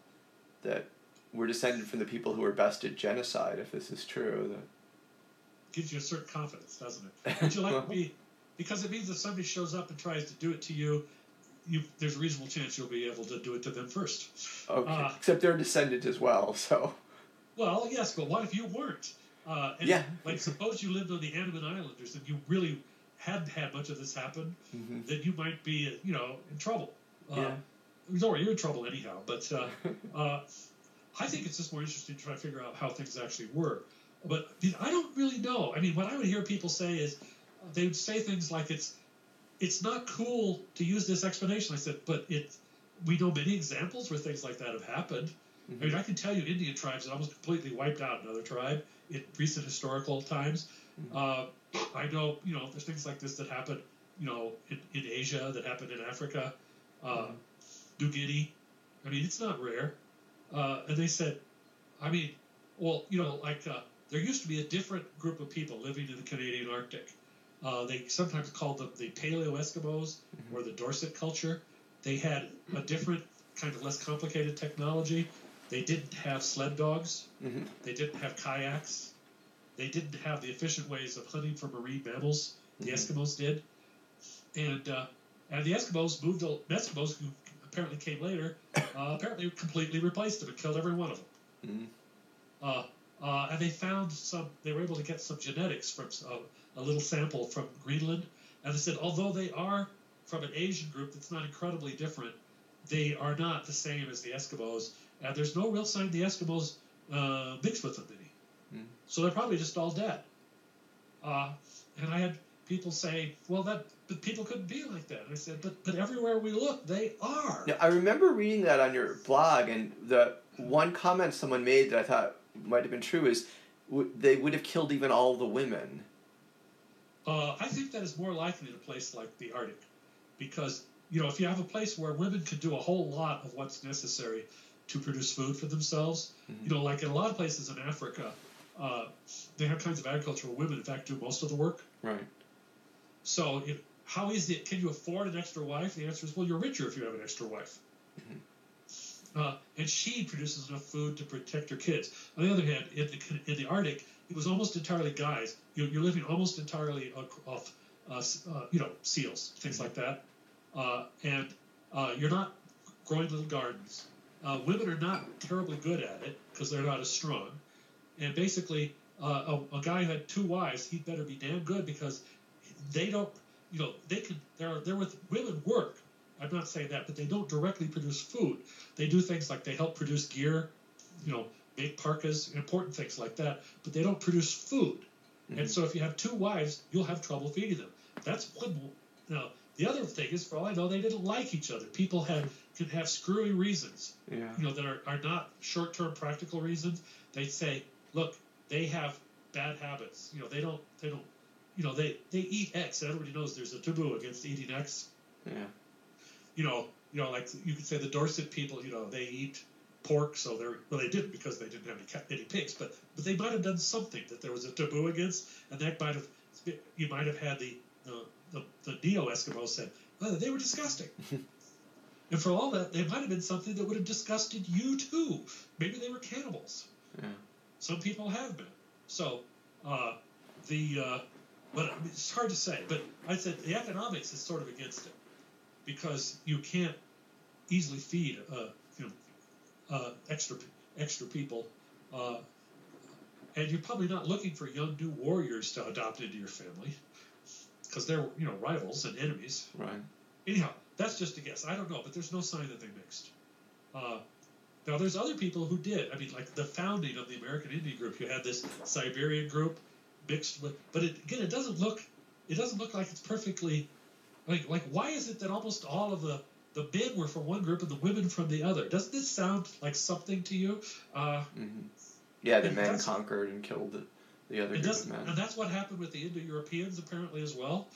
That we're descended from the people who were best at genocide. If this is true, that gives you a certain confidence, doesn't it? Would you like to be? Because it means if somebody shows up and tries to do it to you, you there's a reasonable chance you'll be able to do it to them first. okay. Uh, Except they're descended as well, so Well, yes, but what if you weren't? Uh, and Yeah. Like, suppose you lived on the Andaman Islanders and you really hadn't had much of this happen, Mhm. then you might be, you know, in trouble. Uh, Yeah. Don't worry, you're in trouble anyhow. But uh, uh, I think it's just more interesting to try to figure out how things actually were. But I don't really know. I mean, what I would hear people say is they would say things like it's it's not cool to use this explanation. I said, but it we know many examples where things like that have happened. I mean, I can tell you Indian tribes that almost completely wiped out another tribe in recent historical times. Uh, I know, you know, there's things like this that happen, you know, in, in Asia, that happen in Africa, uh, New Guinea. I mean, it's not rare. Uh, and they said, I mean, well, you know, like uh, there used to be a different group of people living in the Canadian Arctic. Uh, they sometimes called them the Paleo Eskimos or the Dorset culture. They had a different, kind of less complicated technology. They didn't have sled dogs. Mhm. They didn't have kayaks. They didn't have the efficient ways of hunting for marine mammals. The Mhm. Eskimos did, and uh, and the Eskimos moved. The Eskimos who apparently came later, uh, apparently completely replaced them and killed every one of them. Mhm. Uh, uh, and they found some. They were able to get some genetics from a little sample from Greenland, and they said although they are from an Asian group that's not incredibly different, they are not the same as the Eskimos, and there's no real sign the Eskimos uh, mixed with them any. Mm. So they're probably just all dead. Uh, and I had people say, "Well, that but people couldn't be like that." And I said, "But but everywhere we look, they are." Now, I remember reading that on your blog, and the one comment someone made that I thought might have been true is w- they would have killed even all the women. Uh, I think that is more likely in a place like the Arctic, because you know if you have a place where women could do a whole lot of what's necessary to produce food for themselves, Mhm. you know, like in a lot of places in Africa, uh, they have kinds of agriculture where women, in fact, do most of the work. Right. So, if, how it? can you afford an extra wife? The answer is, well, you're richer if you have an extra wife. Uh, and she produces enough food to protect her kids. On the other hand, in the, in the Arctic, it was almost entirely guys. You're, you're living almost entirely off, off uh, uh, you know, seals, things like that. Uh, and uh, you're not growing little gardens. Uh, women are not terribly good at it because they're not as strong. And basically, uh, a, a guy who had two wives, he'd better be damn good because they don't, you know, they can. They're they're with women work. I'm not saying that, but they don't directly produce food. They do things like they help produce gear, you know, make parkas, important things like that. But they don't produce food. And mm-hmm. so if you have two wives, you'll have trouble feeding them. That's one. Now the other thing is, for all I know, they didn't like each other. People had can have screwy reasons Yeah. you know, that are, are not short term practical reasons. They say, look, they have bad habits. You know, they don't they don't you know, they they eat X. And everybody knows there's a taboo against eating X. Yeah. You know, you know, like you could say the Dorset people, you know, they eat pork, so they're well, they didn't because they didn't have any, any pigs, but but they might have done something that there was a taboo against, and that might have you might have had the the, the, the neo Eskimos said oh, they were disgusting. and for all that, they might have been something that would have disgusted you too. Maybe they were cannibals. Yeah. Some people have been. So, uh, the uh, but I mean, it's hard to say. But I said the economics is sort of against it because you can't easily feed uh, you know uh, extra extra people, uh, and you're probably not looking for young new warriors to adopt into your family because they're you know rivals and enemies. Right. Anyhow, that's just a guess. I don't know, but there's no sign that they mixed. Uh, now, there's other people who did. I mean, like the founding of the American Indian group, you had this Siberian group mixed with, but it, again, it doesn't look, it doesn't look like it's perfectly, like, like why is it that almost all of the the men were from one group and the women from the other? Doesn't this sound like something to you? Uh, hmm Yeah, the men conquered and killed the, the other group of men. and that's what happened with the Indo-Europeans apparently as well.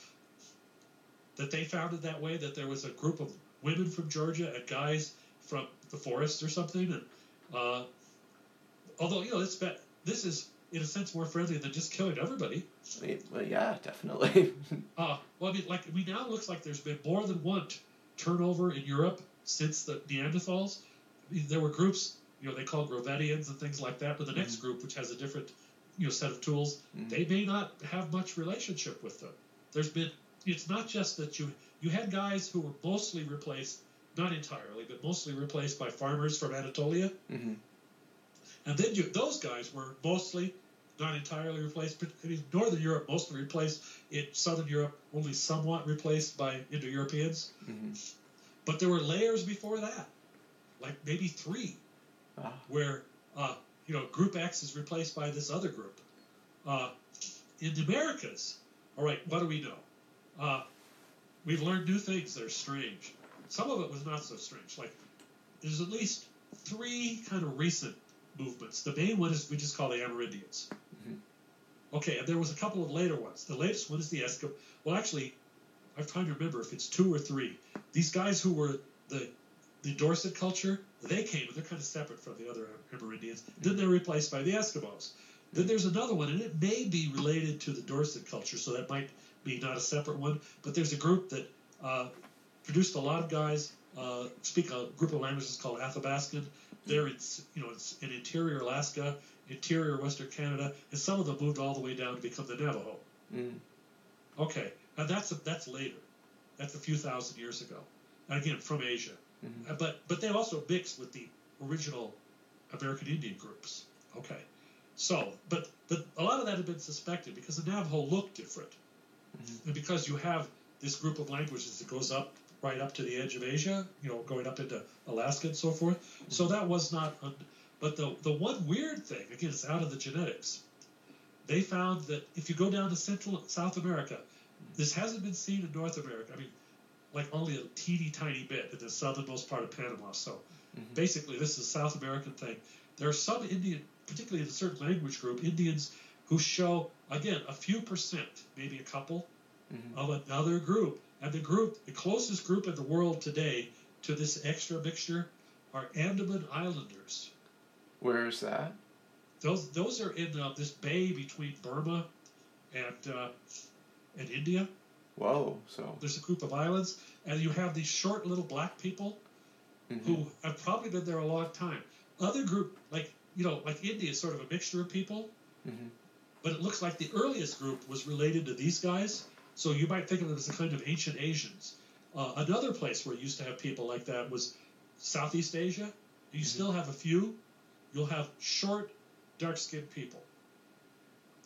That they found it that way. That there was a group of women from Georgia and guys from the forest or something. And uh, although you know it's this is in a sense more friendly than just killing everybody. I mean, well, yeah, definitely. Uh, well, I mean, like we now looks like there's been more than one t- turnover in Europe since the Neanderthals. I mean, there were groups, you know, they call Gravettians and things like that. But the next group, which has a different, you know, set of tools, Mhm. they may not have much relationship with them. There's been, it's not just that you you had guys who were mostly replaced, not entirely, but mostly replaced by farmers from Anatolia, hmm and then you, those guys were mostly, not entirely replaced, but I mean, Northern Europe mostly replaced, in Southern Europe only somewhat replaced by Indo-Europeans. hmm But there were layers before that, like maybe three, Ah. where uh, you know Group X is replaced by this other group. Uh, in the Americas, all right, what do we know? Uh, we've learned new things that are strange. Some of it was not so strange. Like there's at least three kind of recent movements. The main one is we just call the Amerindians. Okay, and there was a couple of later ones. The latest one is the Eskimo. Well, actually, I'm trying to remember if it's two or three. These guys who were the the Dorset culture, they came and they're kind of separate from the other Amerindians. Then they're replaced by the Eskimos. Then there's another one, and it may be related to the Dorset culture, so that might be not a separate one. But there's a group that uh, produced a lot of guys uh, speak a group of languages called Athabascan. They're in, you know, it's in interior Alaska, interior Western Canada, and some of them moved all the way down to become the Navajo. Mm. Okay, and that's that's later. That's a few thousand years ago. And again, from Asia. Mhm. Uh, But but they also mixed with the original American Indian groups. Okay, so but but a lot of that had been suspected because the Navajo looked different, Mhm. and because you have this group of languages that goes up right up to the edge of Asia, you know, going up into Alaska and so forth. So that was not. Un- but the the one weird thing again, it's out of the genetics. They found that if you go down to Central South America, this hasn't been seen in North America. I mean, like only a teeny tiny bit in the southernmost part of Panama. So Mhm. basically, this is a South American thing. There are some Indian, particularly in a certain language group, Indians who show again a few percent, maybe a couple, Mhm. of another group. And the group, the closest group in the world today to this extra mixture are Andaman Islanders. Where is that? Those those are in uh, this bay between Burma and uh, and India. Whoa. So. There's a group of islands, and you have these short little black people mhm. who have probably been there a long time. Other group, like you know, like India, is sort of a mixture of people, Mhm. but it looks like the earliest group was related to these guys. So you might think of them as a kind of ancient Asians. Uh, another place where you used to have people like that was Southeast Asia. You Mhm. still have a few. You'll have short, dark-skinned people.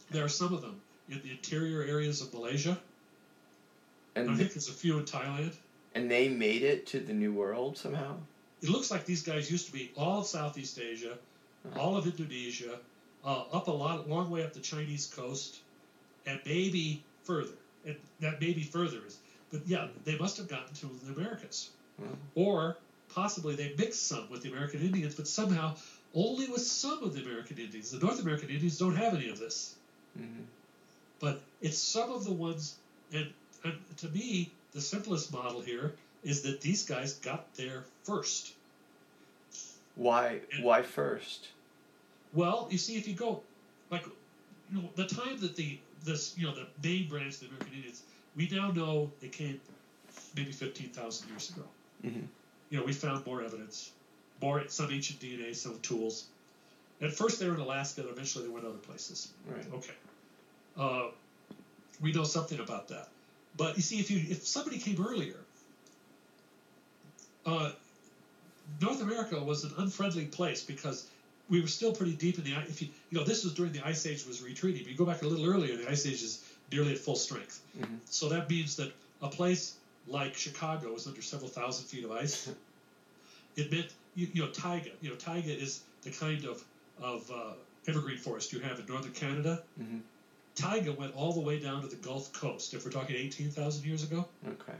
There are some of them in the interior areas of Malaysia. And I think there's a few in Thailand. and they made it to the New World somehow. It looks like these guys used to be all of Southeast Asia, all of Indonesia, uh, up a lot, long way up the Chinese coast, and maybe further. And that maybe further is, but yeah, they must have gotten to the Americas, Wow. or possibly they mixed some with the American Indians, but somehow only with some of the American Indians. The North American Indians don't have any of this. Mhm. but it's some of the ones, and, and to me, the simplest model here is that these guys got there first. Why? And- Why first? Well, you see, if you go, like, you know, the time that the this you know the main branch of the American Indians, we now know they came maybe fifteen thousand years ago. Mhm. You know, we found more evidence, more some ancient DNA, some tools. At first, they were in Alaska, and eventually they went other places. Right. Okay. Uh, we know something about that. But you see, if you if somebody came earlier, uh, North America was an unfriendly place because we were still pretty deep in the ice. If you you know this was during the ice age was retreating. But you go back a little earlier, the ice age is nearly at full strength. Mhm. So that means that a place like Chicago is under several thousand feet of ice. it meant you, you know taiga. You know taiga is the kind of of uh, evergreen forest you have in northern Canada. Mhm. Taiga went all the way down to the Gulf Coast. If we're talking eighteen thousand years ago, Okay.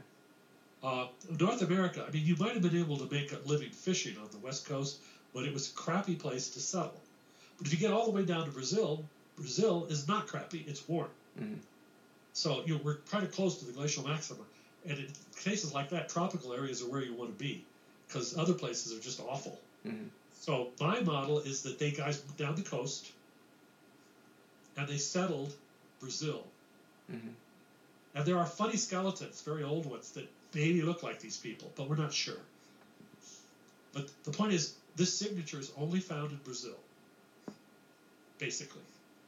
uh, North America. I mean, you might have been able to make a living fishing on the west coast, but it was a crappy place to settle. But if you get all the way down to Brazil, Brazil is not crappy; it's warm. Mhm. So you know, we're kind of close to the glacial maxima, and in cases like that, tropical areas are where you want to be, because other places are just awful. Mhm. So my model is that they guys down the coast, and they settled Brazil. Mhm. And there are funny skeletons, very old ones, that maybe look like these people, but we're not sure. But the point is, this signature is only found in Brazil, basically,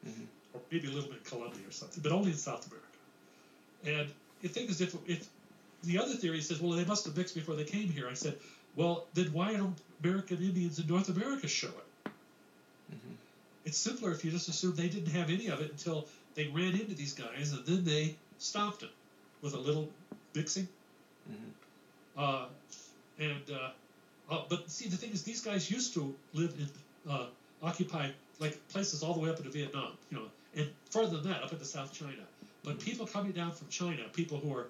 Mhm. or maybe a little bit in Colombia or something, but only in South America. And the thing is, if if the other theory says, well, they must have mixed before they came here, I said, well, then why don't American Indians in North America show it? Mhm. It's simpler if you just assume they didn't have any of it until they ran into these guys and then they stopped them with a little mixing. Mhm. Uh, and uh, uh, but see, the thing is, these guys used to live in uh, occupy like places all the way up into Vietnam, you know, and further than that, up into South China. But people coming down from China, people who are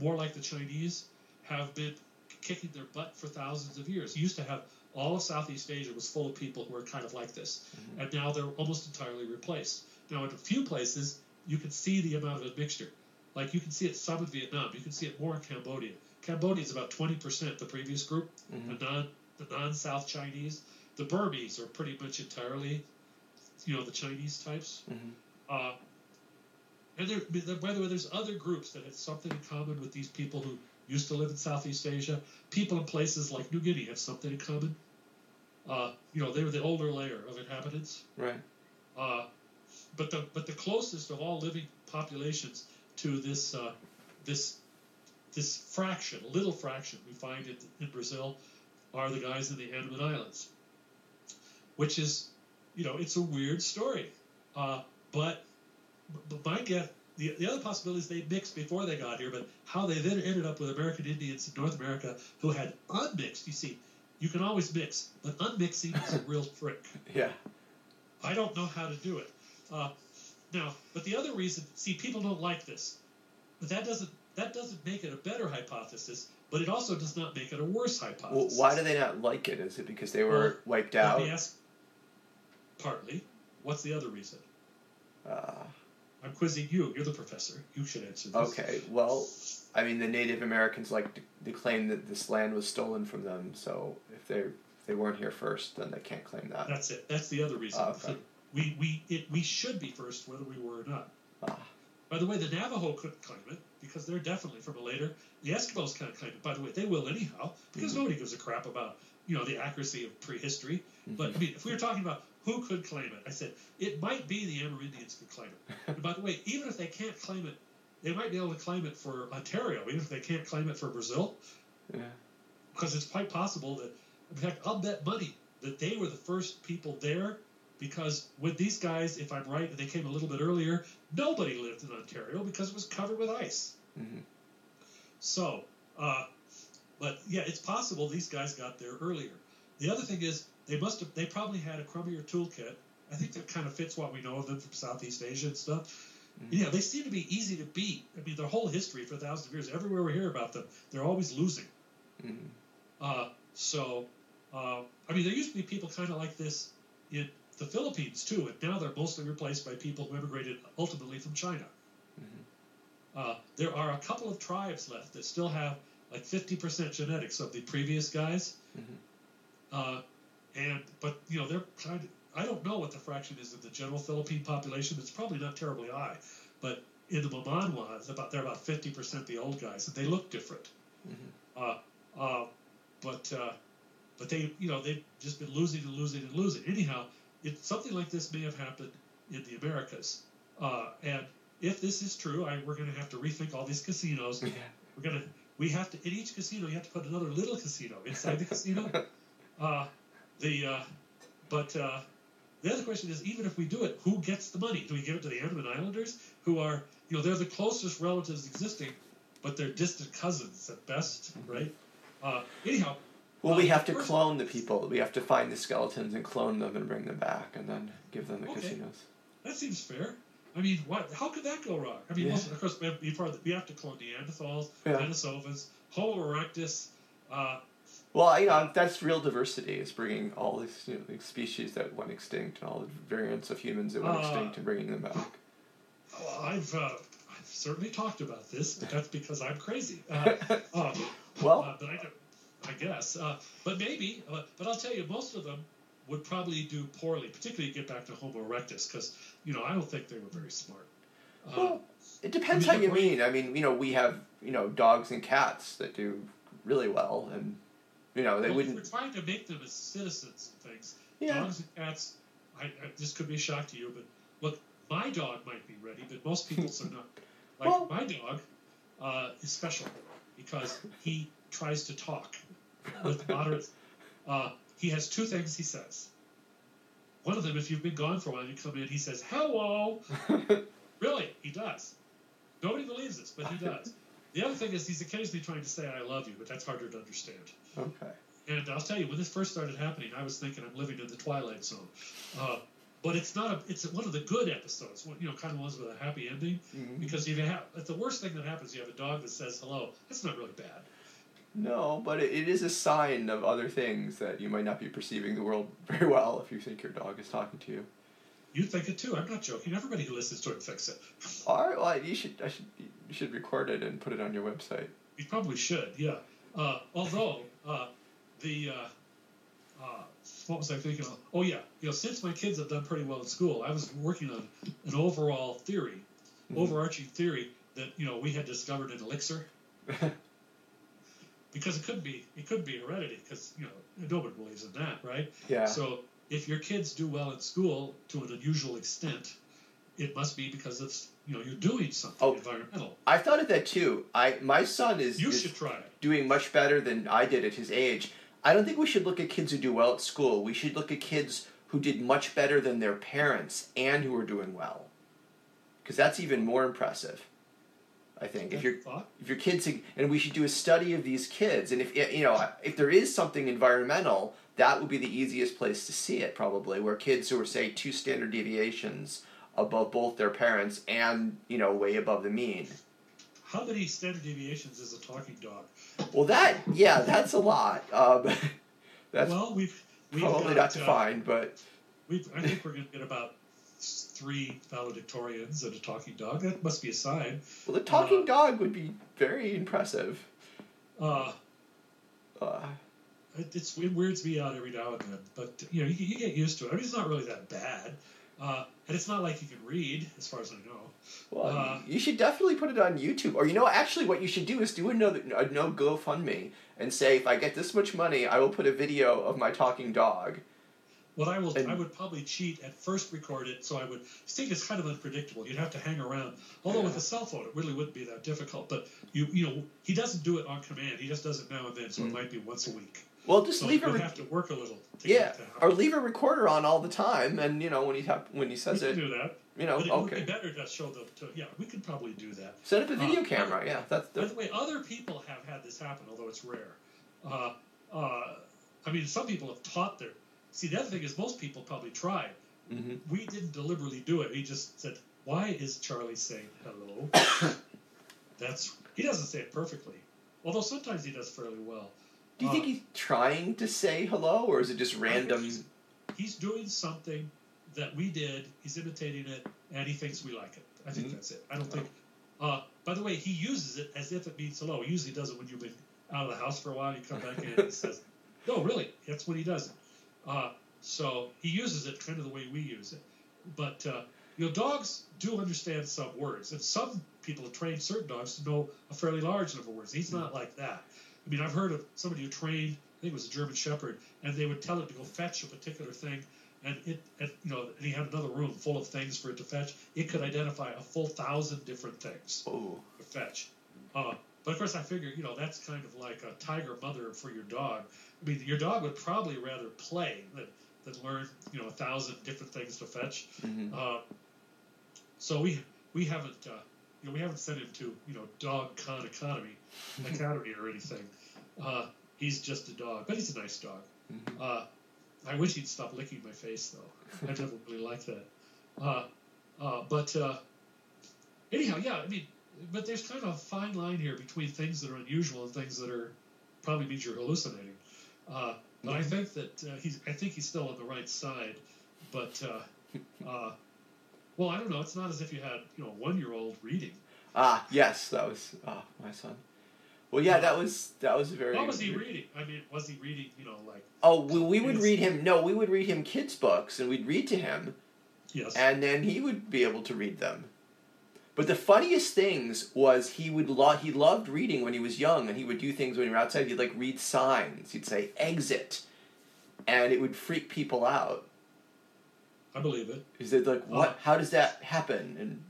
more like the Chinese, have been kicking their butt for thousands of years. You used to have all of Southeast Asia was full of people who were kind of like this, and now they're almost entirely replaced. Now, in a few places, you can see the amount of admixture. Like you can see it some in Vietnam. You can see it more in Cambodia. Cambodia is about 20% the previous group, Mhm. the non the non-South Chinese. The Burmese are pretty much entirely, you know, the Chinese types. Mhm. Uh, and there, by the way, there's other groups that had something in common with these people who used to live in Southeast Asia. People in places like New Guinea have something in common. Uh, you know, they were the older layer of inhabitants. Right. Uh, but the but the closest of all living populations to this uh, this this fraction, little fraction we find in, in Brazil, are the guys in the Andaman Islands, which is, you know, it's a weird story. Uh, but, but my guess, the, the other possibility is they mixed before they got here, but how they then ended up with American Indians in North America who had unmixed. You see, you can always mix, but unmixing is a real trick. Yeah. I don't know how to do it. Uh, now, but the other reason, see, people don't like this, but that doesn't that doesn't make it a better hypothesis, but it also does not make it a worse Well, hypothesis. why do they not like it? Is it because they were wiped out? Let me ask. Partly. What's the other reason? Uh, I'm quizzing you. You're the professor. You should answer this. okay. Well, I mean, the Native Americans like to, to claim that this land was stolen from them. So if they if they weren't here first, then they can't claim that. That's it. That's the other reason. Oh, okay. We we it, we should be first, whether we were or not. Ah. By the way, the Navajo couldn't claim it because they're definitely from a later. The Eskimos can't claim it. By the way, they will anyhow because Mhm. nobody gives a crap about you know the accuracy of prehistory. But I mean, if we were talking about who could claim it, I said it might be the Amerindians could claim it. and by the way, even if they can't claim it, they might be able to claim it for Ontario, even if they can't claim it for Brazil, yeah. because it's quite possible that, in fact, I'll bet money that they were the first people there. Because with these guys, if I'm right, they came a little bit earlier, nobody lived in Ontario because it was covered with ice. Mhm. So, uh, but yeah, it's possible these guys got there earlier. The other thing is they must have they probably had a crummier toolkit. I think that kind of fits what we know of them from Southeast Asia and stuff. Yeah, they seem to be easy to beat. I mean, their whole history for thousands of years, everywhere we hear about them, they're always losing. Mhm. Uh, so, uh, I mean, there used to be people kind of like this in the Philippines too, and now they're mostly replaced by people who immigrated ultimately from China. Uh, there are a couple of tribes left that still have like 50% genetics of the previous guys. Uh, and but you know they're kind of I don't know what the fraction is of the general Philippine population. It's probably not terribly high, but in the Mamanwa, it's about they're about 50% the old guys, and they look different. Uh, uh, but uh, but they you know they've just been losing and losing and losing. Anyhow, it, something like this may have happened in the Americas, uh, and if this is true, I, we're going to have to rethink all these casinos. We're going to we have to in each casino you have to put another little casino inside the casino. Uh, the uh, but uh, the other question is even if we do it, who gets the money? Do we give it to the Andaman Islanders, who are you know they're the closest relatives existing, but they're distant cousins at best, right? Uh, anyhow, Well, uh, we have to clone the people. We have to find the skeletons and clone them and bring them back, and then give them the Okay. casinos. That seems fair. I mean, what? How could that go wrong? I mean, Yeah. of course, we have, we have- we have to clone Neanderthals, Yeah. Denisovans, Homo erectus. Uh, Well, you know, that's real diversity. Is bringing all these you know, species that went extinct and all the variants of humans that went Uh, extinct and bringing them back. I've uh, I've certainly talked about this, but that's because I'm crazy. Uh, uh, Well- uh, but I, I guess. Uh, but maybe. Uh, but I'll tell you, most of them would probably do poorly, particularly get back to Homo erectus, because you know I don't think they were very smart. Uh, Well, it depends I how mean, you mean. I mean, you know, we have you know dogs and cats that do really well, and you know they well, wouldn't. We're trying to make them as citizens and things. Yeah. Dogs and cats. I, I, this could be a shock to you, but look, my dog might be ready, but most people's are not. Like Well- my dog uh, is special because he tries to talk with moderate. Uh, he has two things he says. One of them, if you've been gone for a while, you come in, he says hello. Really, he does. Nobody believes this, but he does. The other thing is he's occasionally trying to say "I love you," but that's harder to understand. okay. And I'll tell you, when this first started happening, I was thinking I'm living in the twilight zone. Uh, but it's not. A, it's one of the good episodes. One, you know, kind of ones with a happy ending. Mhm. Because if you have, if the worst thing that happens, you have a dog that says hello. That's not really bad. No, but it, it is a sign of other things that you might not be perceiving the world very well if you think your dog is talking to you. You think it too. I'm not joking. Everybody who listens to it thinks it. All right, well, you should, I should, you should record it and put it on your website. You probably should. Yeah. Uh, although uh, the uh, uh, what was I thinking of? Oh yeah. You know, since my kids have done pretty well in school, I was working on an overall theory, overarching theory that you know we had discovered an elixir. because it could be it could be heredity because you know nobody believes in that right Yeah. so if your kids do well in school to an unusual extent it must be because it's you know you're doing something Oh. environmental I thought of that too. I my son is, you is should try it doing much better than I did at his age. I don't think we should look at kids who do well at school. We should look at kids who did much better than their parents and who are doing well. Because that's even more impressive. I think if you're if your kids and we should do a study of these kids and if you know if there is something environmental that would be the easiest place to see it probably where kids who are say two standard deviations above both their parents and you know way above the mean. How many standard deviations is a talking dog? Well that yeah that's a lot. Um, that's well we've we've probably got, not uh, defined but we've, i think we're going to get about three valedictorians and a talking dog. That must be a sign. Well the talking uh, dog would be very impressive. uh, uh, It, it's, it weirds me out every now and then, but you know you, you get used to it. I mean, it's not really that bad, uh, and it's not like you can read, as far as I know. Well, Uh, you should definitely put it on YouTube. Or you know, actually, what you should do is do another no, a no GoFundMe and say, if I get this much money, I will put a video of my talking dog. What I will, And- I would probably cheat at first record it, so I would. Sting is kind of unpredictable. You'd have to hang around. Although with a cell phone, it really wouldn't be that difficult. But you, you know, he doesn't do it on command. He just does it now and then, so Mm. it might be once a week. Well, just So leave a you'll re- have to work a little. To yeah, get that or leave a recorder on all the time, and you know when he tap, when he we says can it, do that. you know, it would okay, be better to show the. To, yeah, we could probably do that. set up a video Uh, camera. Yeah, that's By the, the way, other people have had this happen, although it's rare. Uh, uh, I mean, some people have taught their. See, the other thing is, most people probably tried. hmm We didn't deliberately do it. We just said, "Why is Charlie saying hello?" That's he doesn't say it perfectly, although sometimes he does fairly well. Do you Uh, think he's trying to say hello, or is it just random? He's, he's doing something that we did. He's imitating it, and he thinks we like it. I think Mhm. that's it. I don't think Uh, by the way, he uses it as if it means hello. He usually does it when you've been out of the house for a while. You come back in and says, "No, really." That's when he does it. Uh, so he uses it kind of the way we use it. But uh, you know, dogs do understand some words, and some people have trained certain dogs to know a fairly large number of words. He's not like that. I mean, I've heard of somebody who trained, I think it was a German Shepherd, and they would tell it to go fetch a particular thing, and it, and, you know, and he had another room full of things for it to fetch. It could identify a full thousand different things Oh. to fetch. Uh, but of course, I figure, you know, that's kind of like a tiger mother for your dog. I mean, your dog would probably rather play than, than learn, you know, a thousand different things to fetch. Mhm. Uh, so we we haven't uh, you know we haven't sent him to you know dog con economy academy or anything. Uh, he's just a dog, but he's a nice dog. Mhm. Uh, I wish he'd stop licking my face though. I never really like that. Uh, uh, but uh, anyhow, yeah, I mean, but there's kind of a fine line here between things that are unusual and things that are probably means you're hallucinating. Uh, but I think that uh, he's I think he's still on the right side. But uh, uh, well, I don't know. It's not as if you had you know a one year old reading. Ah, yes, that was ah my son. Well, yeah, that was that was very. What was he reading? I mean, was he reading? You know, like Oh, we, we would read him. No, we would read him kids' books, and we'd read to him, yes, and then he would be able to read them. But the funniest things was he would lo- he loved reading when he was young, and he would do things when he was outside. He'd like read signs. He'd say "exit," and it would freak people out. I believe it. He said, "Like what? Uh. How does that happen?" And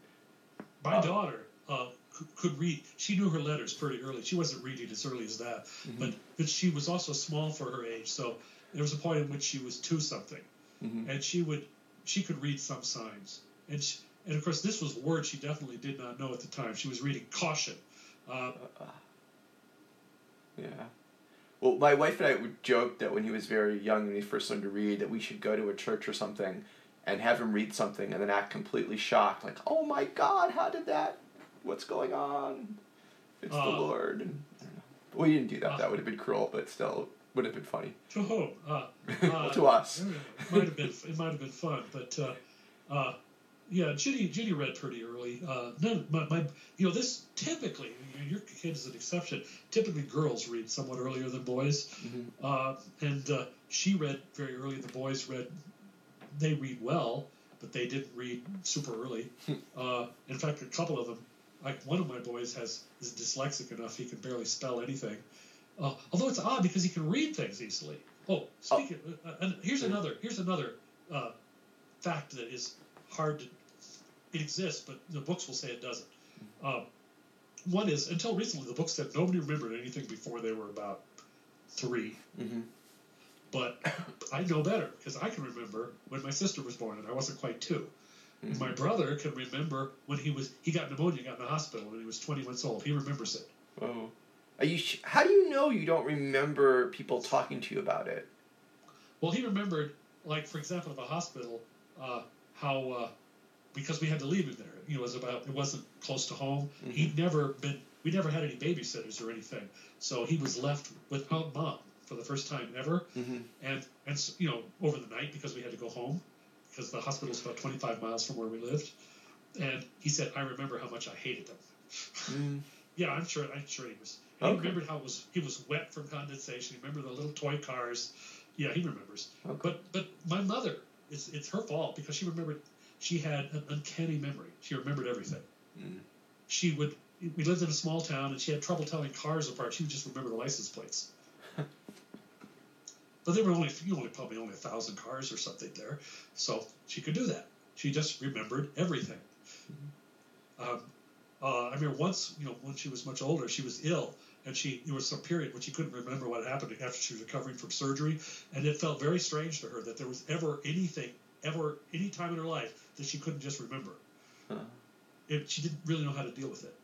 My Oh. daughter uh, could, could read. She knew her letters pretty early. She wasn't reading as early as that, Mm-hmm. but but she was also small for her age. So there was a point in which she was two something, Mhm. and she would she could read some signs. And she, and of course, this was a word she definitely did not know at the time. She was reading caution. Uh, yeah. Well, my wife and I would joke that when he was very young and he first learned to read, that we should go to a church or something and have him read something and then act completely shocked, like, "Oh my God, how did that? What's going on? It's the Uh, Lord." And, we didn't do that. uh, that would have been cruel, but still would have been funny to whom? Uh, uh, to us. It might have been it might have been fun, but uh, uh, yeah, Ginny Ginny read pretty early. Uh, none my, my you know this typically your kid is an exception. Typically, girls read somewhat earlier than boys, Mhm. uh, and uh, she read very early. The boys read they read well, but they didn't read super early. uh, in fact, a couple of them, like one of my boys has is dyslexic enough he can barely spell anything. Uh, although it's odd because he can read things easily. Oh, speaking. Uh, and here's another. Here's another uh, fact that is hard to. It exists, but the books will say it doesn't. Um, one is until recently, the books said nobody remembered anything before they were about three. Mhm. But I know better because I can remember when my sister was born and I wasn't quite 2 And my brother can remember when he was he got pneumonia, got in the hospital when he was 20 months old. He remembers it. Oh. Are you? Sh- how do you know you don't remember people talking to you about it? Well, he remembered, like for example, at the hospital, uh, how uh, because we had to leave him there. You know, it was about it wasn't close to home. He'd never been. We never had any babysitters or anything, so he was left without mom for the first time ever. Mhm. And and you know, over the night because we had to go home because the hospital was about 25 miles from where we lived. And he said, "I remember how much I hated them." Mm. Yeah, I'm sure. I'm sure he was. He Okay. remembered how it was. He was wet from condensation. He remembered the little toy cars. Yeah, he remembers. Okay. But but my mother, it's it's her fault because she remembered. She had an uncanny memory. She remembered everything. Mm. She would. We lived in a small town, and she had trouble telling cars apart. She would just remember the license plates. but there were only you know, only probably only a thousand cars or something there, so she could do that. She just remembered everything. Um, uh, I remember once, you know, when she was much older, she was ill, and she there was some period when she couldn't remember what happened after she was recovering from surgery, and it felt very strange to her that there was ever anything, ever any time in her life that she couldn't just remember. Huh. It, she didn't really know how to deal with it.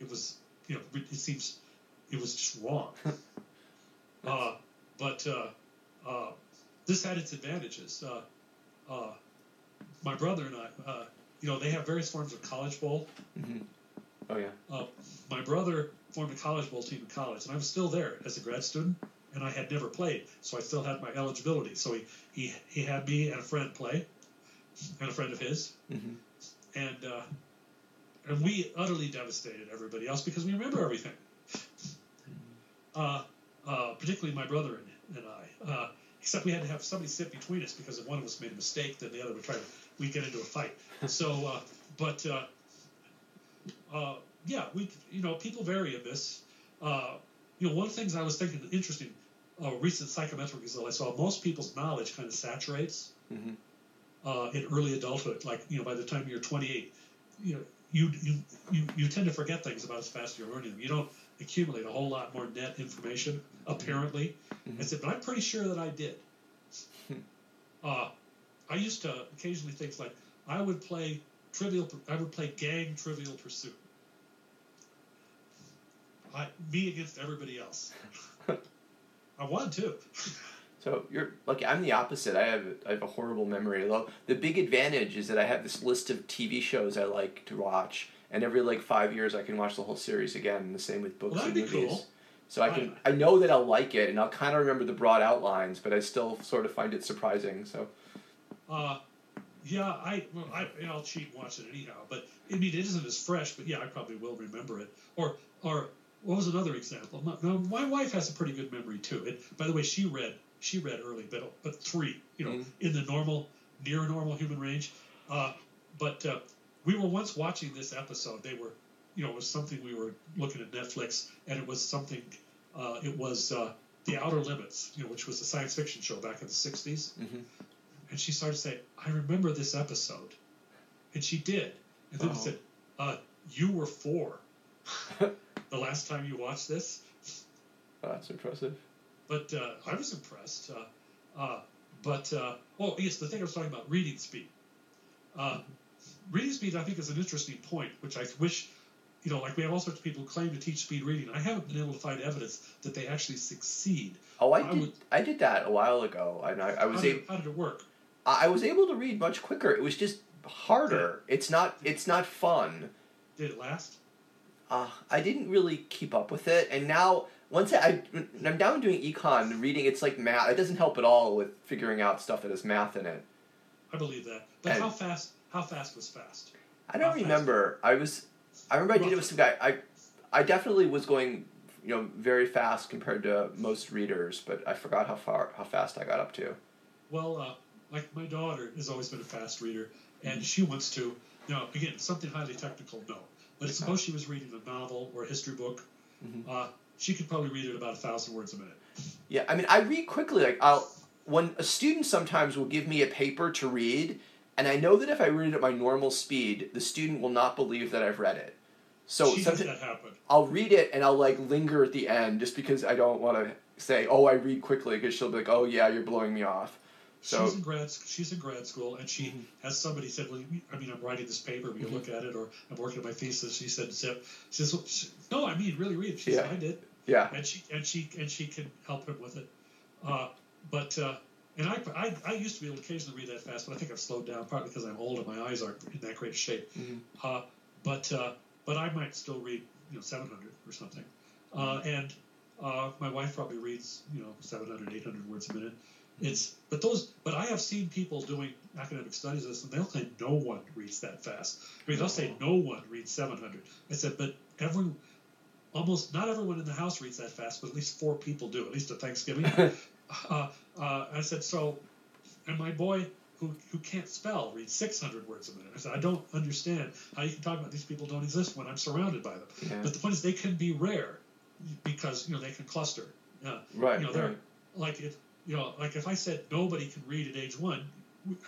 It was, you know, it seems it was just wrong. uh, but uh, uh, this had its advantages. Uh, uh, my brother and I, uh, you know, they have various forms of college bowl. Mhm. Oh yeah. Uh, my brother formed a college bowl team in college, and I was still there as a grad student, and I had never played, so I still had my eligibility. So he he, he had me and a friend play, and a friend of his, Mhm. and uh, and we utterly devastated everybody else because we remember everything. Uh, uh, particularly my brother and, and I. Uh, except we had to have somebody sit between us because if one of us made a mistake, then the other would try to we get into a fight. So, uh, but uh, uh, yeah, we you know people vary in this. Uh, you know, one of the things I was thinking interesting, uh, recent psychometric result I saw most people's knowledge kind of saturates Mhm. uh, in early adulthood. Like you know, by the time you're 28, you know, you you you, you tend to forget things about as fast as you're learning them. You don't accumulate a whole lot more net information apparently. I said, but I'm pretty sure that I did. uh, I used to occasionally things like I would play trivial. I would play gang Trivial Pursuit. I, me against everybody else. I won too. So you're like I'm the opposite. I have I have a horrible memory. Although the big advantage is that I have this list of TV shows I like to watch, and every like five years I can watch the whole series again. And the same with books Well, and movies. cool. So I can I know that I'll like it, and I'll kind of remember the broad outlines, but I still sort of find it surprising. So Uh, yeah, I well, I I'll cheat and watch it anyhow. But I mean, it isn't as fresh. But yeah, I probably will remember it. Or or what was another example? My, no, my wife has a pretty good memory too. And by the way, she read she read early, but but three, you know, Mhm. in the normal near normal human range. Uh, but uh, we were once watching this episode. They were, you know, it was something we were looking at Netflix, and it was something. Uh, it was uh, The Outer Limits, you know, which was a science fiction show back in the '60s. Mhm. And she started saying, "I remember this episode," and she did. And then Oh. said, uh, "You were four the last time you watched this." oh, that's impressive. But uh, I was impressed. Uh, uh, but uh, oh yes, the thing I was talking about reading speed. Uh, reading speed, I think, is an interesting point, which I wish, you know, like we have all sorts of people who claim to teach speed reading. I haven't been able to find evidence that they actually succeed. Oh, I I did would- I did that a while ago, and I, I was able how did it work? I was able to read much quicker. It was just harder. It's not it's not fun. Did it last? uh, I didn't really keep up with it, and now once I, I I'm down doing econ, reading it's like math. It doesn't help at all with figuring out stuff that has math in it. I believe that. But And- how fast? How fast was fast? I don't How fast? remember. I was, I remember I did it with some guy. I, I definitely was going, you know, very fast compared to most readers, but I forgot how far how fast I got up to. Well, uh, like my daughter has always been a fast reader, and she wants to. Know, again, something highly technical, no. But suppose she was reading a novel or a history book, Mhm. uh, she could probably read it about a thousand words a minute. Yeah, I mean, I read quickly. Like I'll when a student sometimes will give me a paper to read, and I know that if I read it at my normal speed, the student will not believe that I've read it. So she sometimes that happen. I'll read it and I'll like linger at the end just because I don't want to say, "Oh, I read quickly," because she'll be like, "Oh yeah, you're blowing me off." So she's in grad. She's in grad school, and she Mhm. has somebody said, "Well, I mean, I'm writing this paper. Will you Mhm. look at it?" Or I'm working on my thesis. She said, "Zip." She says, "No, I mean, really read it." She said, Yeah. "I did." yeah, and she and she and she can help him with it. Uh, but uh, and I, I I used to be able to occasionally read that fast, but I think I've slowed down partly because I'm old and my eyes aren't in that great shape. Mhm. Uh, but uh, but I might still read you know 700 or something, uh, and uh, my wife probably reads you know 700 800 words a minute. It's but those but I have seen people doing academic studies of this and they'll say no one reads that fast. I mean they'll say no one reads 700. I said but every almost not everyone in the house reads that fast, but at least four people do, at least at Thanksgiving. uh, uh, I said, so, and my boy who, who can't spell reads 600 words a minute. I said, I don't understand how you can talk about these people don't exist when I'm surrounded by them. yeah. But the point is, they can be rare because, you know, they can cluster. Uh, right, you know, they're right. like if, you know, like if I said nobody can read at age one,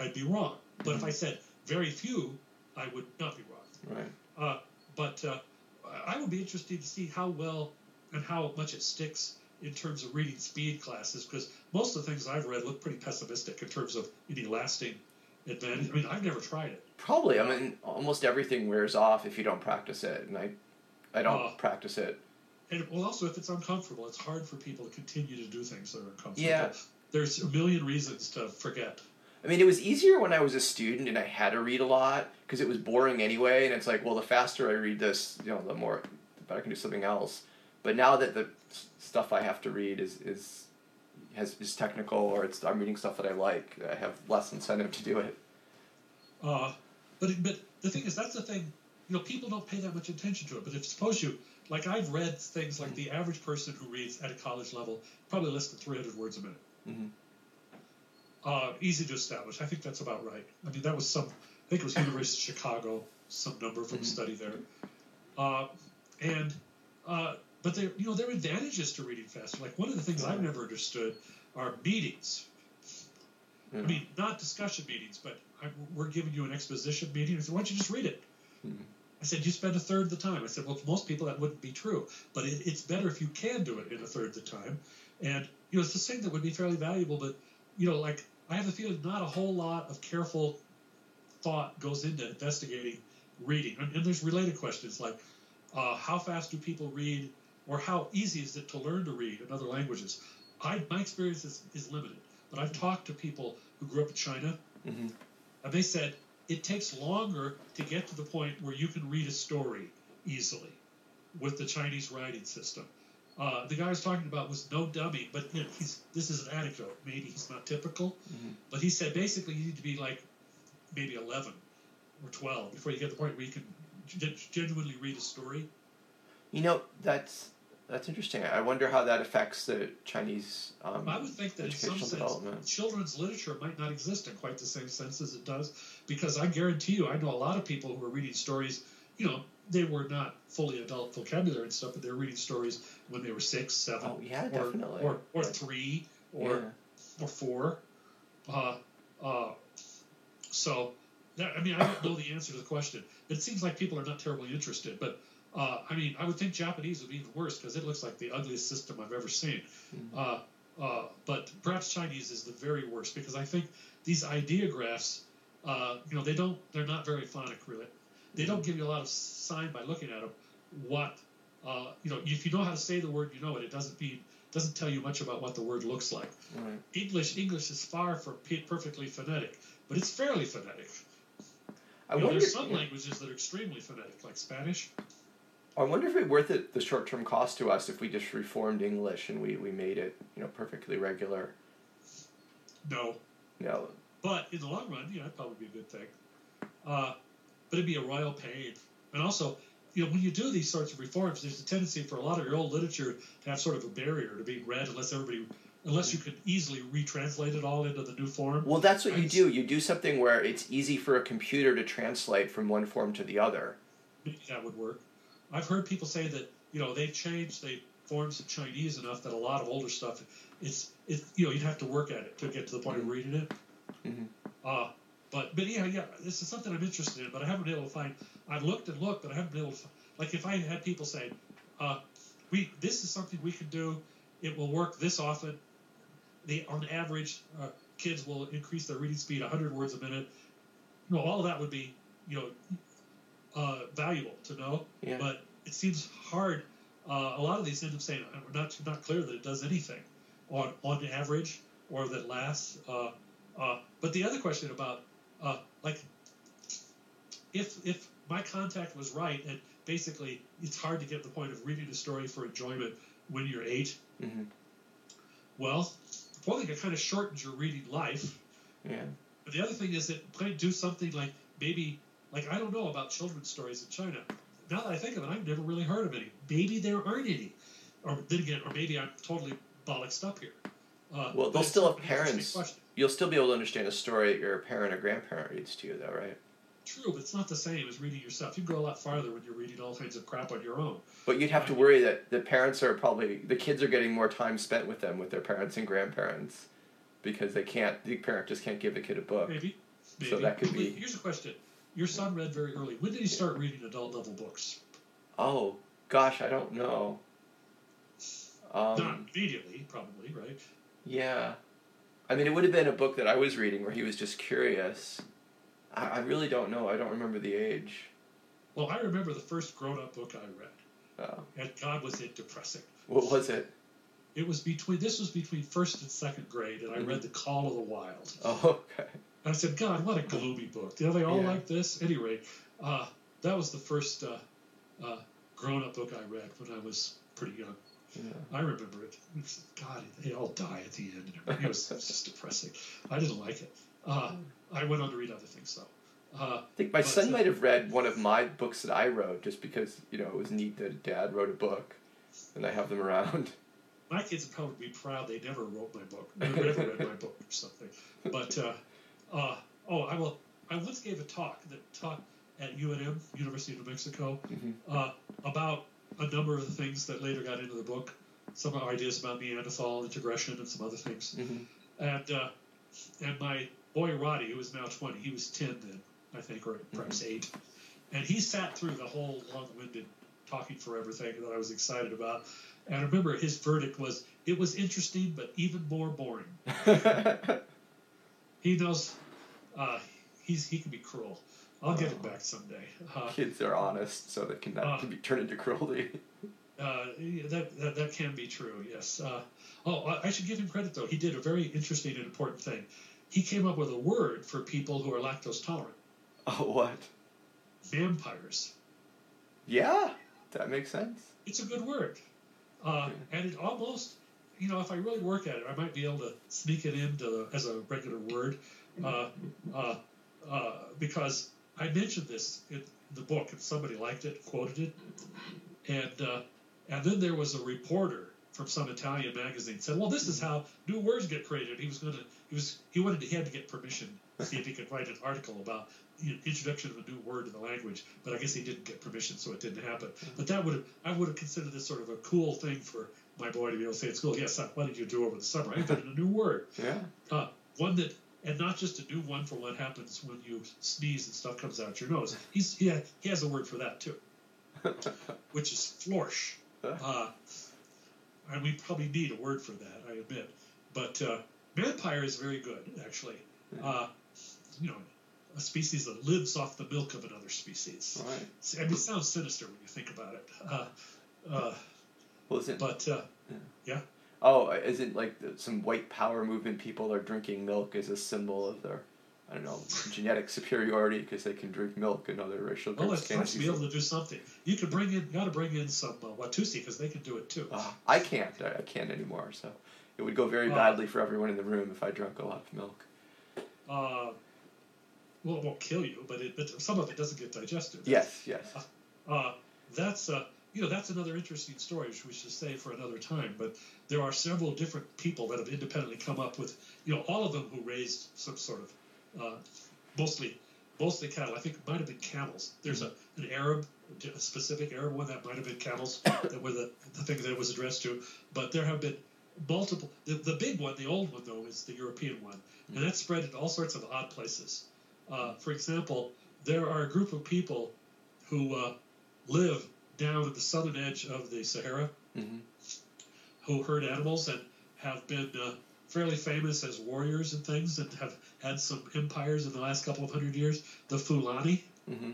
I'd be wrong. But if I said very few, I would not be wrong. right. Uh, but uh, I would be interested to see how well and how much it sticks in terms of reading speed classes because most of the things I've read look pretty pessimistic in terms of any lasting advantage. I mean, I've never tried it. Probably. I mean, almost everything wears off if you don't practice it, and I, I don't Uh, practice it. And well, also if it's uncomfortable, it's hard for people to continue to do things that are uncomfortable. Yeah. There's a million reasons to forget. I mean, it was easier when I was a student and I had to read a lot because it was boring anyway. And it's like, well, the faster I read this, you know, the more, the better I can do something else. But now that the stuff I have to read is is has is technical or it's I'm reading stuff that I like, I have less incentive to do it. Uh, but but the thing is, that's the thing. you know, people don't pay that much attention to it. But if suppose you, like I've read things like the average person who reads at a college level probably less than 300 words a minute. Mm-hmm. Uh, easy to establish. I think that's about right. I mean, that was some, I think it was University of Chicago, some number from a study there. Uh, and, uh, but there, you know, there are advantages to reading faster. Like one of the things I've never understood are meetings. Yeah. I mean, not discussion meetings, but I, we're giving you an exposition meeting. I said, why don't you just read it? Mhm. I said, you spend a third of the time. I said, well, for most people that wouldn't be true, but it, it's better if you can do it in a third of the time. And, you know, it's the thing that would be fairly valuable, but, you know, like, I have a feeling not a whole lot of careful thought goes into investigating reading. And, and there's related questions like, uh, how fast do people read, or how easy is it to learn to read in other languages? I, my experience is, is limited, but I've talked to people who grew up in China, Mm-hmm. and they said it takes longer to get to the point where you can read a story easily with the Chinese writing system. Uh, the guy I was talking about was no dummy, but you know, he's this is an anecdote. Maybe he's not typical, Mhm. but he said basically you need to be like maybe 11 or 12 before you get to the point where you can gen- genuinely read a story. You know, that's that's interesting. I wonder how that affects the Chinese um, I would think that in some educational sense, development. children's literature might not exist in quite the same sense as it does, because I guarantee you, I know a lot of people who are reading stories. You know, they were not fully adult vocabulary and stuff, but they were reading stories when they were six, seven, Oh yeah, or, definitely. or or three, or yeah. or four. Uh, uh, so, that, I mean, I don't know the answer to the question. It seems like people are not terribly interested, but uh, I mean, I would think Japanese would be even worse because it looks like the ugliest system I've ever seen. Mhm. Uh, uh, but perhaps Chinese is the very worst because I think these ideographs, uh, you know, they don't, they're not very phonic really. They don't give you a lot of sign by looking at them what, uh, you know, if you know how to say the word, you know it. It doesn't mean, doesn't tell you much about what the word looks like. Right. English English is far from pe- perfectly phonetic, but it's fairly phonetic. I You know, wonder. there's some languages that are extremely phonetic, like Spanish. I wonder if it worth it the short term cost to us if we just reformed English and we, we made it you know perfectly regular. No, know, but in the long run, yeah, that'd probably be a good thing. Uh, but it'd be a royal pain, and also, you know, when you do these sorts of reforms, there's a tendency for a lot of your old literature to have sort of a barrier to being read unless everybody, unless you could easily retranslate it all into the new form. well, that's what you do. You do something where it's easy for a computer to translate from one form to the other. Maybe that would work. I've heard people say that you know they've changed the forms of Chinese enough that a lot of older stuff it's it's you know you'd have to work at it to get to the point of reading it. Mhm. Uh, but but yeah yeah this is something I'm interested in, but I haven't been able to find. I've looked and looked, but I haven't been able to. fi- Like if I had people say, uh, we this is something we can do, it will work this often. The on average, uh, kids will increase their reading speed 100 words a minute. You know, all of that would be you know uh, valuable to know, Yeah. but it seems hard. Uh, a lot of these end up saying, "I'm not not clear that it does anything on on average or that lasts." Uh, uh, but the other question about uh, like if if my contact was right and basically it's hard to get to the point of reading a story for enjoyment when you're eight. hmm Well, one thing it kind of shortens your reading life. Yeah. But the other thing is it might do something like maybe, like I don't know about children's stories in China. Now that I think of it, I've never really heard of any. Maybe there aren't any, or then again, or maybe I'm totally bollocksed up here. Uh, Well, they'll still have parents. You'll still be able to understand a story that your parent or grandparent reads to you, though, right? True, but it's not the same as reading yourself. You go a lot farther when you're reading all kinds of crap on your own. But you'd have to worry that the parents are probably the kids are getting more time spent with them with their parents and grandparents because they can't the parent just can't give the kid a book. Maybe. Maybe. So that could be- Here's a question. Your son read very early. When did he start reading adult level books? Oh gosh, I don't know. Not Um, immediately, probably, right? yeah, I mean it would have been a book that I was reading where he was just curious. I, I really don't know. I don't remember the age. Well, I remember the first grown-up book I read, Uh, and God was it depressing. what was it? It was between this was between first and second grade, and I Mhm. read The Call of the Wild. Oh, okay. And I said, God, what a gloomy book. Do they all Yeah. like this? At any rate, uh, that was the first uh, uh, grown-up book I read when I was pretty young. Yeah. I remember it. God, they all die at the end. and. It was just depressing. I didn't like it. Uh, I went on to read other things though. Uh, I think my son uh, might have read one of my books that I wrote just because you know it was neat that dad wrote a book, and I have them around. my kids would probably be proud they never wrote my book, never read my book or something. But uh, oh, I will. I once gave a talk that talk at UNM, University of New Mexico, Mhm. uh, about a number of the things that later got into the book. Some ideas about Neanderthal integration and some other things. Mhm. And uh, and my boy Roddy, who is now twenty, he was ten then, I think, or perhaps eight, and he sat through the whole long-winded talking forever thing that I was excited about. And I remember his verdict was, "It was interesting, but even more boring." He knows, uh, he's he can be cruel. I'll get him back someday. Uh, Kids are honest, so that can that Uh. can be turned into cruelty. Uh, that, that that can be true. Yes. Uh, oh, I- should give him credit though. He did a very interesting and important thing. He came up with a word for people who are lactose tolerant. Oh, what? Vampires. Yeah, that makes sense. It's a good word, uh, and it almost, you know, if I really work at it, I might be able to sneak it into the, as a regular word, uh, uh, uh, because I mentioned this in the book and somebody liked it, quoted it, and uh, and then there was a reporter from some Italian magazine said, "Well, this is how new words get created." He was going to, he was, he wanted he had to get permission to see if he could write an article about the introduction of a new word in the language, but I guess he didn't get permission, so it didn't happen. But that would I would have considered this sort of a cool thing for my boy to be able to say at school. Yes, son, what did you do over the summer? I invented a new word, Yeah. uh, one that, and not just a new one for what happens when you sneeze and stuff comes out your nose. He's he, he has a word for that too, which is flourish. Uh, and we probably need a word for that, I admit. But uh, vampire is very good, actually. Uh, you know, a species that lives off the milk of another species. Right. I mean, it sounds sinister when you think about it. Uh, uh, Well, isn't but uh, yeah, oh, isn't like some white power movement people are drinking milk as a symbol of their, I don't know, genetic superiority because they can drink milk and other racial well, groups it's can't. nice to be able to do something. You could bring in, got to bring in some uh, Watusi because they can do it too. Ah, I can't. I, I can't anymore. So it would go very Oh. badly for everyone in the room if I drank a lot of milk. Uh, well, it won't kill you, but it, but some of it doesn't get digested. Yes, yes. Uh, that's uh, you know that's another interesting story which we should save for another time. But there are several different people that have independently come up with you know all of them who raised some sort of uh, mostly mostly cattle. I think it might have been camels. There's a an Arab a specific Arab one that might have been camels that were the, the thing that it was addressed to. But there have been multiple. The, the big one, the old one though, is the European one, and that's spread in all sorts of odd places. Uh, for example, there are a group of people who uh, live down at the southern edge of the Sahara hmm who herd animals and have been uh, fairly famous as warriors and things and have had some empires in the last couple of hundred years. The Fulani, hmm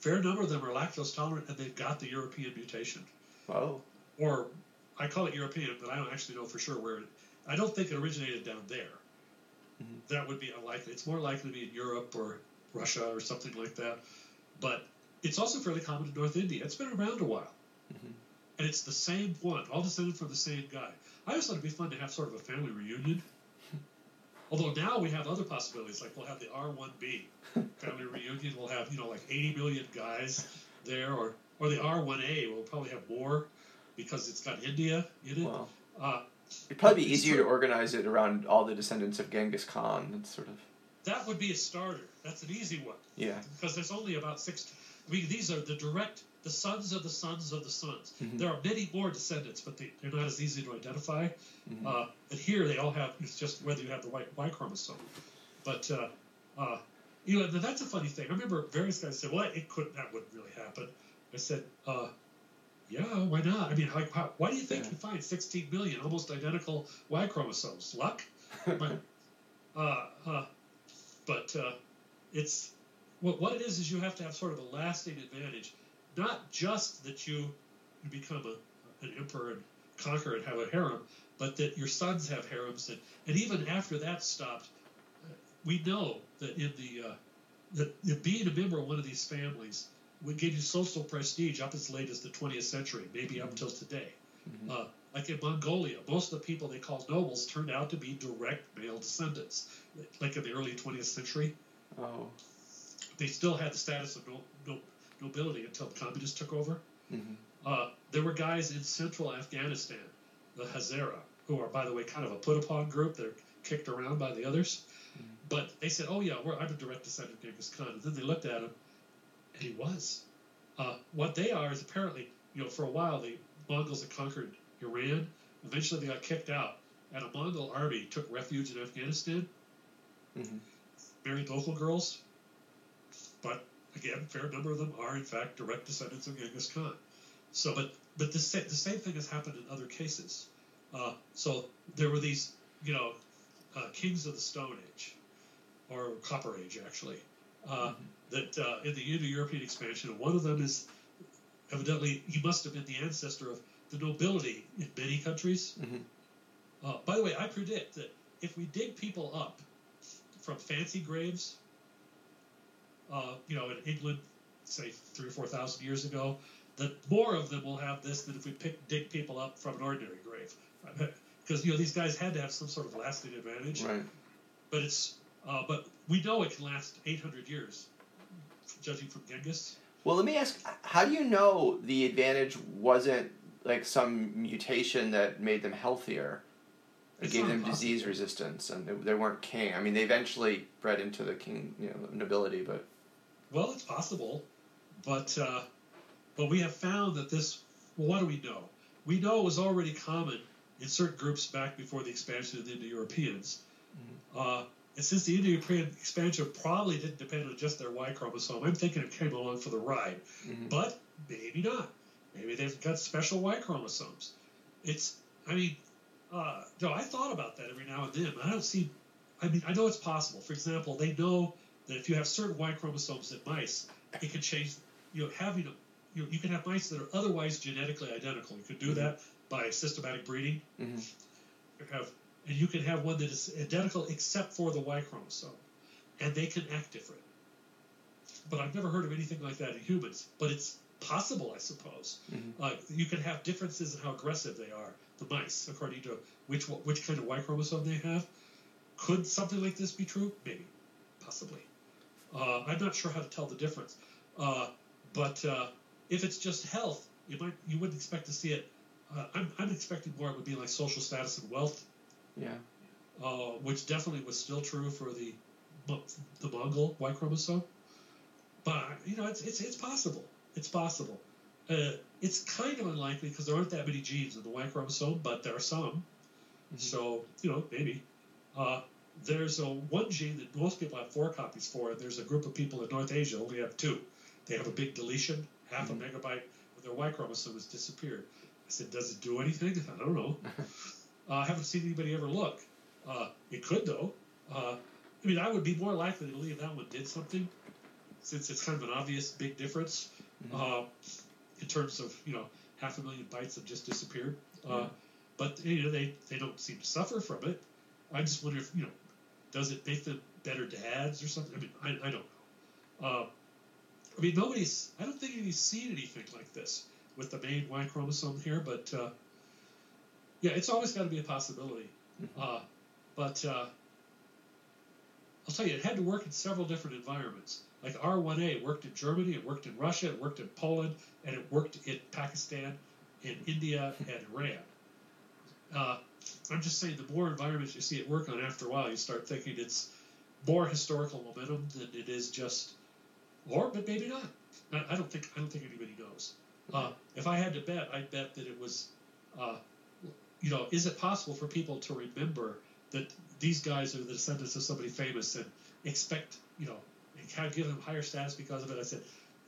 fair number of them are lactose tolerant and they've got the European mutation. Oh. Or I call it European, but I don't actually know for sure where it. I don't think it originated down there. Mhm. That would be unlikely. It's more likely to be in Europe or Russia or something like that. But it's also fairly common in North India. It's been around a while. Mm-hmm. And it's the same one, all descended from the same guy. I just thought it'd be fun to have sort of a family reunion. Although now we have other possibilities, like we'll have the R1B family reunion. We'll have you know like 80 million guys there, or or the R1A. We'll probably have more because it's got India in it. Wow. Uh, It'd probably be easier to organize it around all the descendants of Genghis Khan. That's sort of that would be a starter. That's an easy one. Yeah, because there's only about 16 we, these are the direct, the sons of the sons of the sons. Mm-hmm. There are many more descendants, but they, are not as easy to identify. Mm-hmm. Uh, and here they all have, it's just whether you have the right Y chromosome. But, uh, uh, you know, that's a funny thing. I remember various guys said, well, it could, that wouldn't really happen. I said, uh, yeah, why not? I mean, like, how, why do you think yeah. you find 16 million almost identical Y chromosomes? Luck? but, uh, uh, but uh, it's what what it is is you have to have sort of a lasting advantage, not just that you you become a, an emperor and conquer and have a harem, but that your sons have harems, and, and even after that stopped, we know that in the uh, that, that being a member of one of these families would give you social prestige up as late as the 20th century, maybe up until today. Mhm. Uh, like in Mongolia, most of the people they called nobles turned out to be direct male descendants, like in the early 20th century. Oh. They still had the status of no, no, nobility until the communists took over. Mhm. Uh, there were guys in central Afghanistan, the Hazara, who are, by the way, kind of a put upon group. They're kicked around by the others. But they said, oh, yeah, we're, I'm a direct descendant of Genghis Khan. And then they looked at him, and he was. Uh, what they are is apparently, you know, for a while, the Mongols had conquered Iran. Eventually, they got kicked out. And a Mongol army took refuge in Afghanistan, Mhm. married local girls. But again, a fair number of them are, in fact, direct descendants of Genghis Khan. So, but but the, sa- the same thing has happened in other cases. Uh, so there were these, you know, uh, kings of the Stone Age, or Copper Age, actually, uh, that uh, in the Indo-European expansion, one of them is evidently he must have been the ancestor of the nobility in many countries. Mhm. Uh, by the way, I predict that if we dig people up from fancy graves, uh, you know, in England, say three or four thousand years ago, that more of them will have this than if we pick dig people up from an ordinary grave, because you know these guys had to have some sort of lasting advantage. Right. But it's uh, but we know it can last 800 years, judging from Genghis. Well, let me ask: How do you know the advantage wasn't like some mutation that made them healthier? It It's gave them disease resistance, and they, they weren't king. I mean, they eventually bred into the king, you know, nobility, but Well, it's possible, but uh, but we have found that this. Well, what do we know? We know it was already common in certain groups back before the expansion of the Indo-Europeans. Uh, and since the Indo-European expansion probably didn't depend on just their Y chromosome, I'm thinking it came along for the ride. Mhm. But maybe not. Maybe they've got special Y chromosomes. It's. I mean, uh, no, I thought about that every now and then. I don't see. I mean, I know it's possible. For example, they know that if you have certain Y chromosomes in mice, it can change. You know, having a, you know, you can have mice that are otherwise genetically identical. You can do that by systematic breeding. Mhm. You have, and you can have one that is identical except for the Y chromosome, and they can act different. But I've never heard of anything like that in humans. But it's possible, I suppose. Mhm. Uh, you can have differences in how aggressive they are, the mice, according to which which kind of Y chromosome they have. Could something like this be true? Maybe, possibly. Uh, I'm not sure how to tell the difference. Uh, but uh, if it's just health, you might you wouldn't expect to see it. Uh, I'm, I'm expecting more it would be like social status and wealth, yeah, uh, which definitely was still true for the the Mongol Y chromosome. But you know, it's it's it's possible. It's possible. Uh, it's kind of unlikely because there aren't that many genes in the Y chromosome, but there are some. Mhm. So you know, maybe. There's a one gene that most people have four copies for, and there's a group of people in North Asia only have two. They have a big deletion, half Mhm. a megabyte of their Y chromosome has disappeared. I said, does it do anything? I don't know. uh, I haven't seen anybody ever look. Uh, it could though. Uh, I mean, I would be more likely to believe that one did something, since it's kind of an obvious big difference uh, in terms of you know half a million bytes have just disappeared. Uh, Yeah. But you know they they don't seem to suffer from it. I just wonder if you know does it make them better dads or something? I mean, I, I don't know. Uh, I mean, nobody's. I don't think anybody's seen anything like this with the main Y chromosome here, but uh, yeah, it's always got to be a possibility. Mhm. Uh, but uh, I'll tell you, it had to work in several different environments. Like R1A worked in Germany, it worked in Russia, it worked in Poland, and it worked in Pakistan, in India, and Iran. I'm just saying, the more environments you see it work on, after a while, you start thinking it's more historical momentum than it is just, or but maybe not. I, I don't think I don't think anybody knows. Uh, if I had to bet, I'd bet that it was, uh, you know, is it possible for people to remember that these guys are the descendants of somebody famous and expect, you know, and kind of give them higher status because of it? I said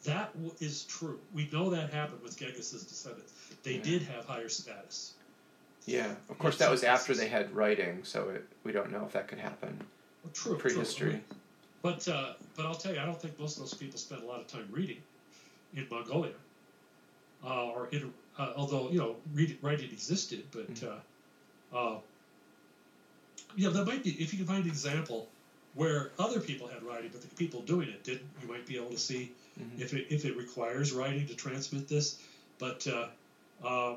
that w- is true. We know that happened with Genghis's descendants. They Yeah. did have higher status. Yeah. Of course, that was after they had writing, so it, we don't know if that could happen. Well, true. Prehistory. True. But uh, but I'll tell you, I don't think most of those people spent a lot of time reading in Mongolia, uh, or in uh, although you know read, writing existed, but Mhm. uh, uh, yeah, there might be if you can find an example where other people had writing, but the people doing it didn't. You might be able to see Mhm. if it if it requires writing to transmit this. But uh, uh,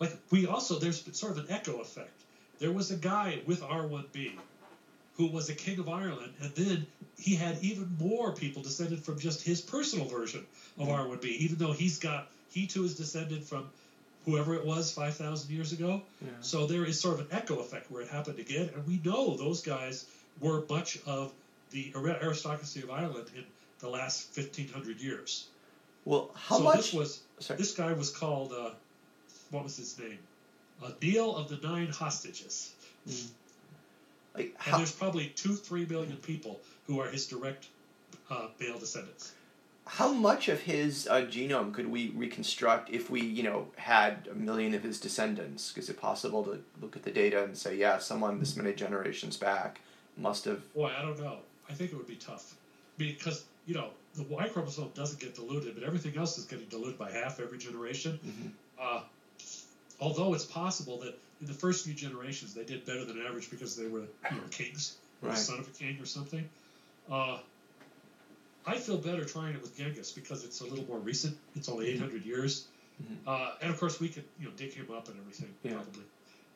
like we also there's sort of an echo effect. There was a guy with R1B who was a king of Ireland, and then he had even more people descended from just his personal version of R1B, even though he's got he too is descended from whoever it was five thousand years ago. Yeah. So there is sort of an echo effect where it happened again, and we know those guys were much of the aristocracy of Ireland in the last fifteen hundred years. Well, how so much? this was sorry. this guy was called uh, what was his name? Niall of the Nine Hostages. like, And there's probably two, three million people who are his direct uh, male descendants. how much of his uh, genome could we reconstruct if we, you know, had a million of his descendants? Is it possible to look at the data and say, yeah, someone this many generations back must have? Boy, I don't know. I think it would be tough because you know the Y chromosome doesn't get diluted, but everything else is getting diluted by half every generation. Mhm. Uh, although it's possible that in the first few generations they did better than average because they were you know kings, or the Right. son of a king or something. Uh, I feel better trying it with Genghis because it's a little more recent. It's only 800 years, Mhm. uh, and of course we could you know dig him up and everything Yeah. probably,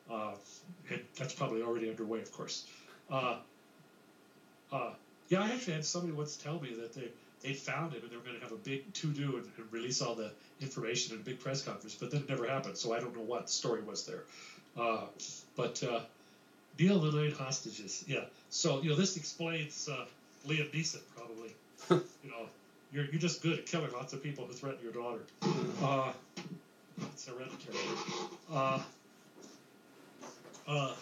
uh, and that's probably already underway, of course. Uh, uh, yeah, I actually had somebody once tell me that they they found him and they were going to have a big to do and, and release all the information in a big press conference, but then it never happened. So I don't know what the story was there. Uh, but uh, Niall the Nine Hostages, yeah. So you know this explains uh, Liam Neeson probably. you know, you're you're just good at killing lots of people who threaten your daughter. Uh, it's hereditary. Uh, uh,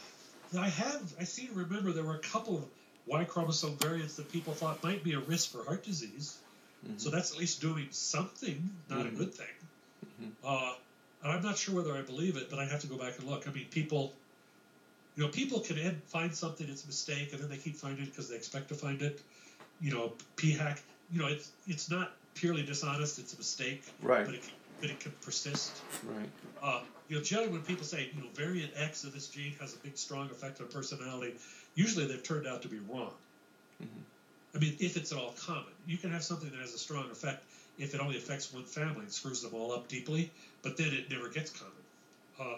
I have I seem to remember there were a couple of Y chromosome variants that people thought might be a risk for heart disease. So that's at least doing something, not a Mhm. good thing. Mhm. Uh, and I'm not sure whether I believe it, but I have to go back and look. I mean, people, you know, people can ed- find something it's a mistake, and then they keep finding it because they expect to find it. You know, p hack. You know, it's it's not purely dishonest; it's a mistake, Right. but it can, but it can persist. Right. Uh, you know, generally when people say, you know, variant X of this gene has a big, strong effect on personality, usually they've turned out to be wrong. Mhm. I mean, if it's at all common, you can have something that has a strong effect if it only affects one family and screws them all up deeply, but then it never gets common. Uh,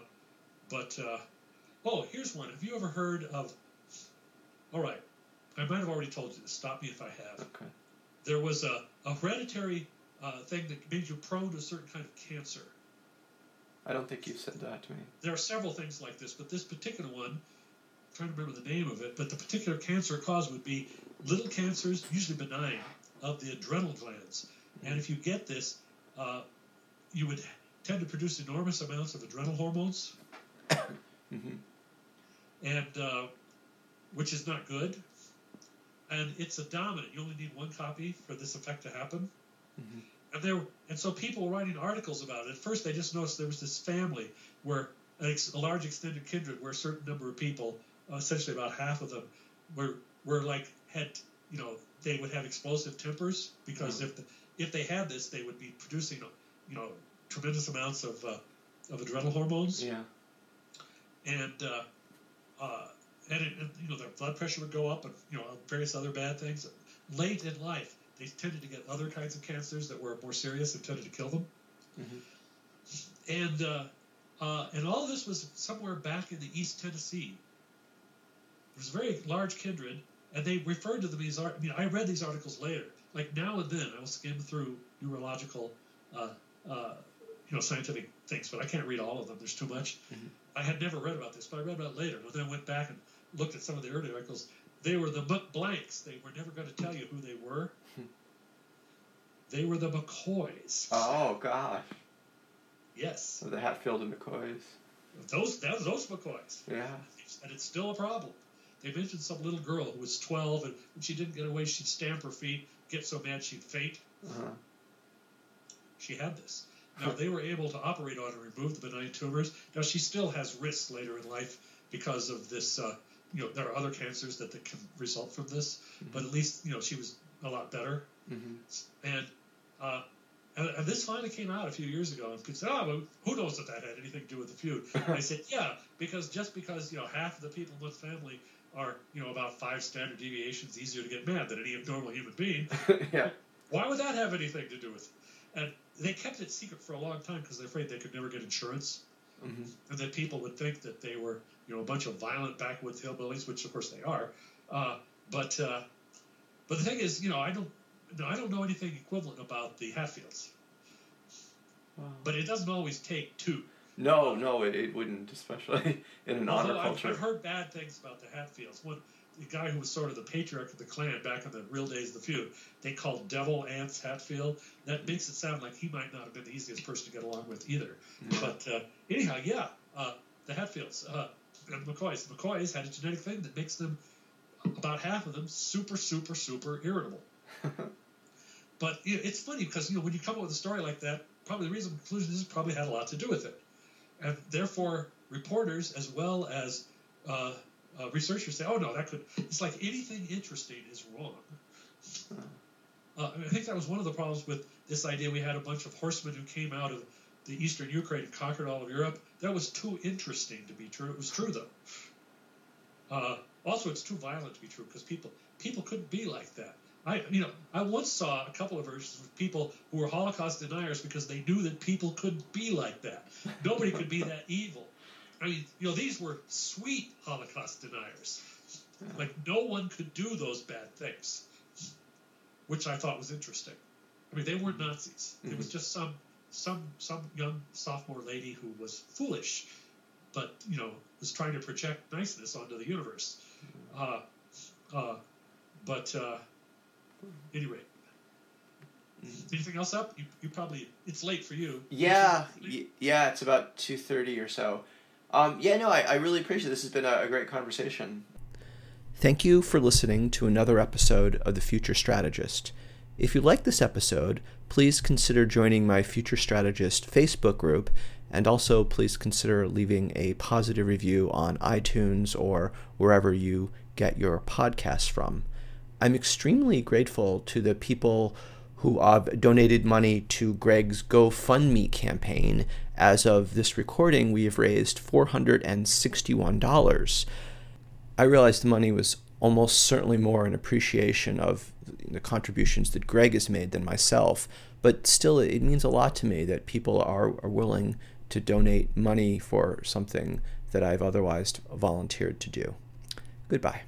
but uh, oh, here's one. Have you ever heard of? All right, I might have already told you this. Stop me if I have. Okay. There was a, a hereditary uh, thing that made you prone to a certain kind of cancer. I don't think you've said that to me. There are several things like this, but this particular one, trying to remember the name of it, but the particular cancer cause would be little cancers, usually benign, of the adrenal glands. And if you get this, uh, you would tend to produce enormous amounts of adrenal hormones, hmm and uh, which is not good. And it's a dominant. You only need one copy for this effect to happen. Mhm. And there, and so people were writing articles about it. At first, they just noticed there was this family where a large extended kindred, where a certain number of people, essentially about half of them, were were like had you know they would have explosive tempers because if the, if they had this, they would be producing you know tremendous amounts of uh, of adrenal hormones Yeah. and uh, uh, and, it, and you know their blood pressure would go up and you know various other bad things. Late in life, they tended to get other kinds of cancers that were more serious and tended to kill them. Mhm. And uh, uh, and all of this was somewhere back in the East Tennessee. It was a very large kindred, and they referred to them as. I mean, I read these articles later. Like now and then, I will skim through neurological, uh, uh, you know, scientific things, but I can't read all of them. There's too much. Mhm. I had never read about this, but I read about it later. And then I went back and looked at some of the early articles. They were the McBlanks. They were never going to tell you who they were. They were the McCoys. Oh gosh. Yes, the Hatfield and McCoys. those that those McCoys. Yeah. and it's still a problem. They mentioned some little girl who was 12, and when she didn't get away, she'd stamp her feet, get so mad she'd faint. Uh-huh. She had this. Now, they were able to operate on and remove the benign tumors. Now, she still has risks later in life because of this. Uh, you know, there are other cancers that, that can result from this, but at least, you know, she was a lot better. hmm And, uh, and, and this finally came out a few years ago, and people said, "Oh, well, who knows if that had anything to do with the feud?" And I said, "Yeah, because just because you know half of the people in one family are you know about five standard deviations easier to get mad than any normal human being, yeah. why would that have anything to do with?" it? And they kept it secret for a long time because they're afraid they could never get insurance, hmm and that people would think that they were you know a bunch of violent backwoods hillbillies, which of course they are. Uh, but uh, but the thing is, you know, I don't I don't know anything equivalent about the Hatfields. Wow. But it doesn't always take two. No, no, it, it wouldn't, especially in an honor culture. I've, I've, heard bad things about the Hatfields. One, the guy who was sort of the patriarch of the clan back in the real days of the feud, they called Devil Anse Hatfield. That makes it sound like he might not have been the easiest person to get along with either. Mm-hmm. But uh, anyhow, yeah, uh, the Hatfields uh, and McCoys. The McCoys had a genetic thing that makes them, about half of them, super, super, super irritable. but you know, it's funny because you know when you come up with a story like that, probably the reason conclusion is probably had a lot to do with it, and therefore reporters as well as uh, uh, researchers say, "Oh no, that could." It's like anything interesting is wrong. Uh, I, mean, I think that was one of the problems with this idea. We had a bunch of horsemen who came out of the eastern Ukraine and conquered all of Europe. That was too interesting to be true. It was true though. Uh, also, it's too violent to be true because people people couldn't be like that. I you know I once saw a couple of versions of people who were Holocaust deniers because they knew that people couldn't be like that. Nobody could be that evil. I mean, you know, these were sweet Holocaust deniers. Like no one could do those bad things, which I thought was interesting. I mean, they weren't Nazis. Mm-hmm. It was mm-hmm. just some some some young sophomore lady who was foolish, but you know was trying to project niceness onto the universe. Uh, uh, but uh, anyway, mm-hmm. anything else up? You, you probably it's late for you. Yeah, y- yeah, it's about two thirty or so. Um, yeah, no, I, I really appreciate this. Has been a, a great conversation. Thank you for listening to another episode of The Future Strategist. If you like this episode, please consider joining my Future Strategist Facebook group, and also please consider leaving a positive review on iTunes or wherever you get your podcasts from. I'm extremely grateful to the people who have donated money to Greg's GoFundMe campaign. As of this recording, we have raised $461. I realized the money was almost certainly more an appreciation of the contributions that Greg has made than myself, but still, it means a lot to me that people are, are willing to donate money for something that I've otherwise volunteered to do. Goodbye.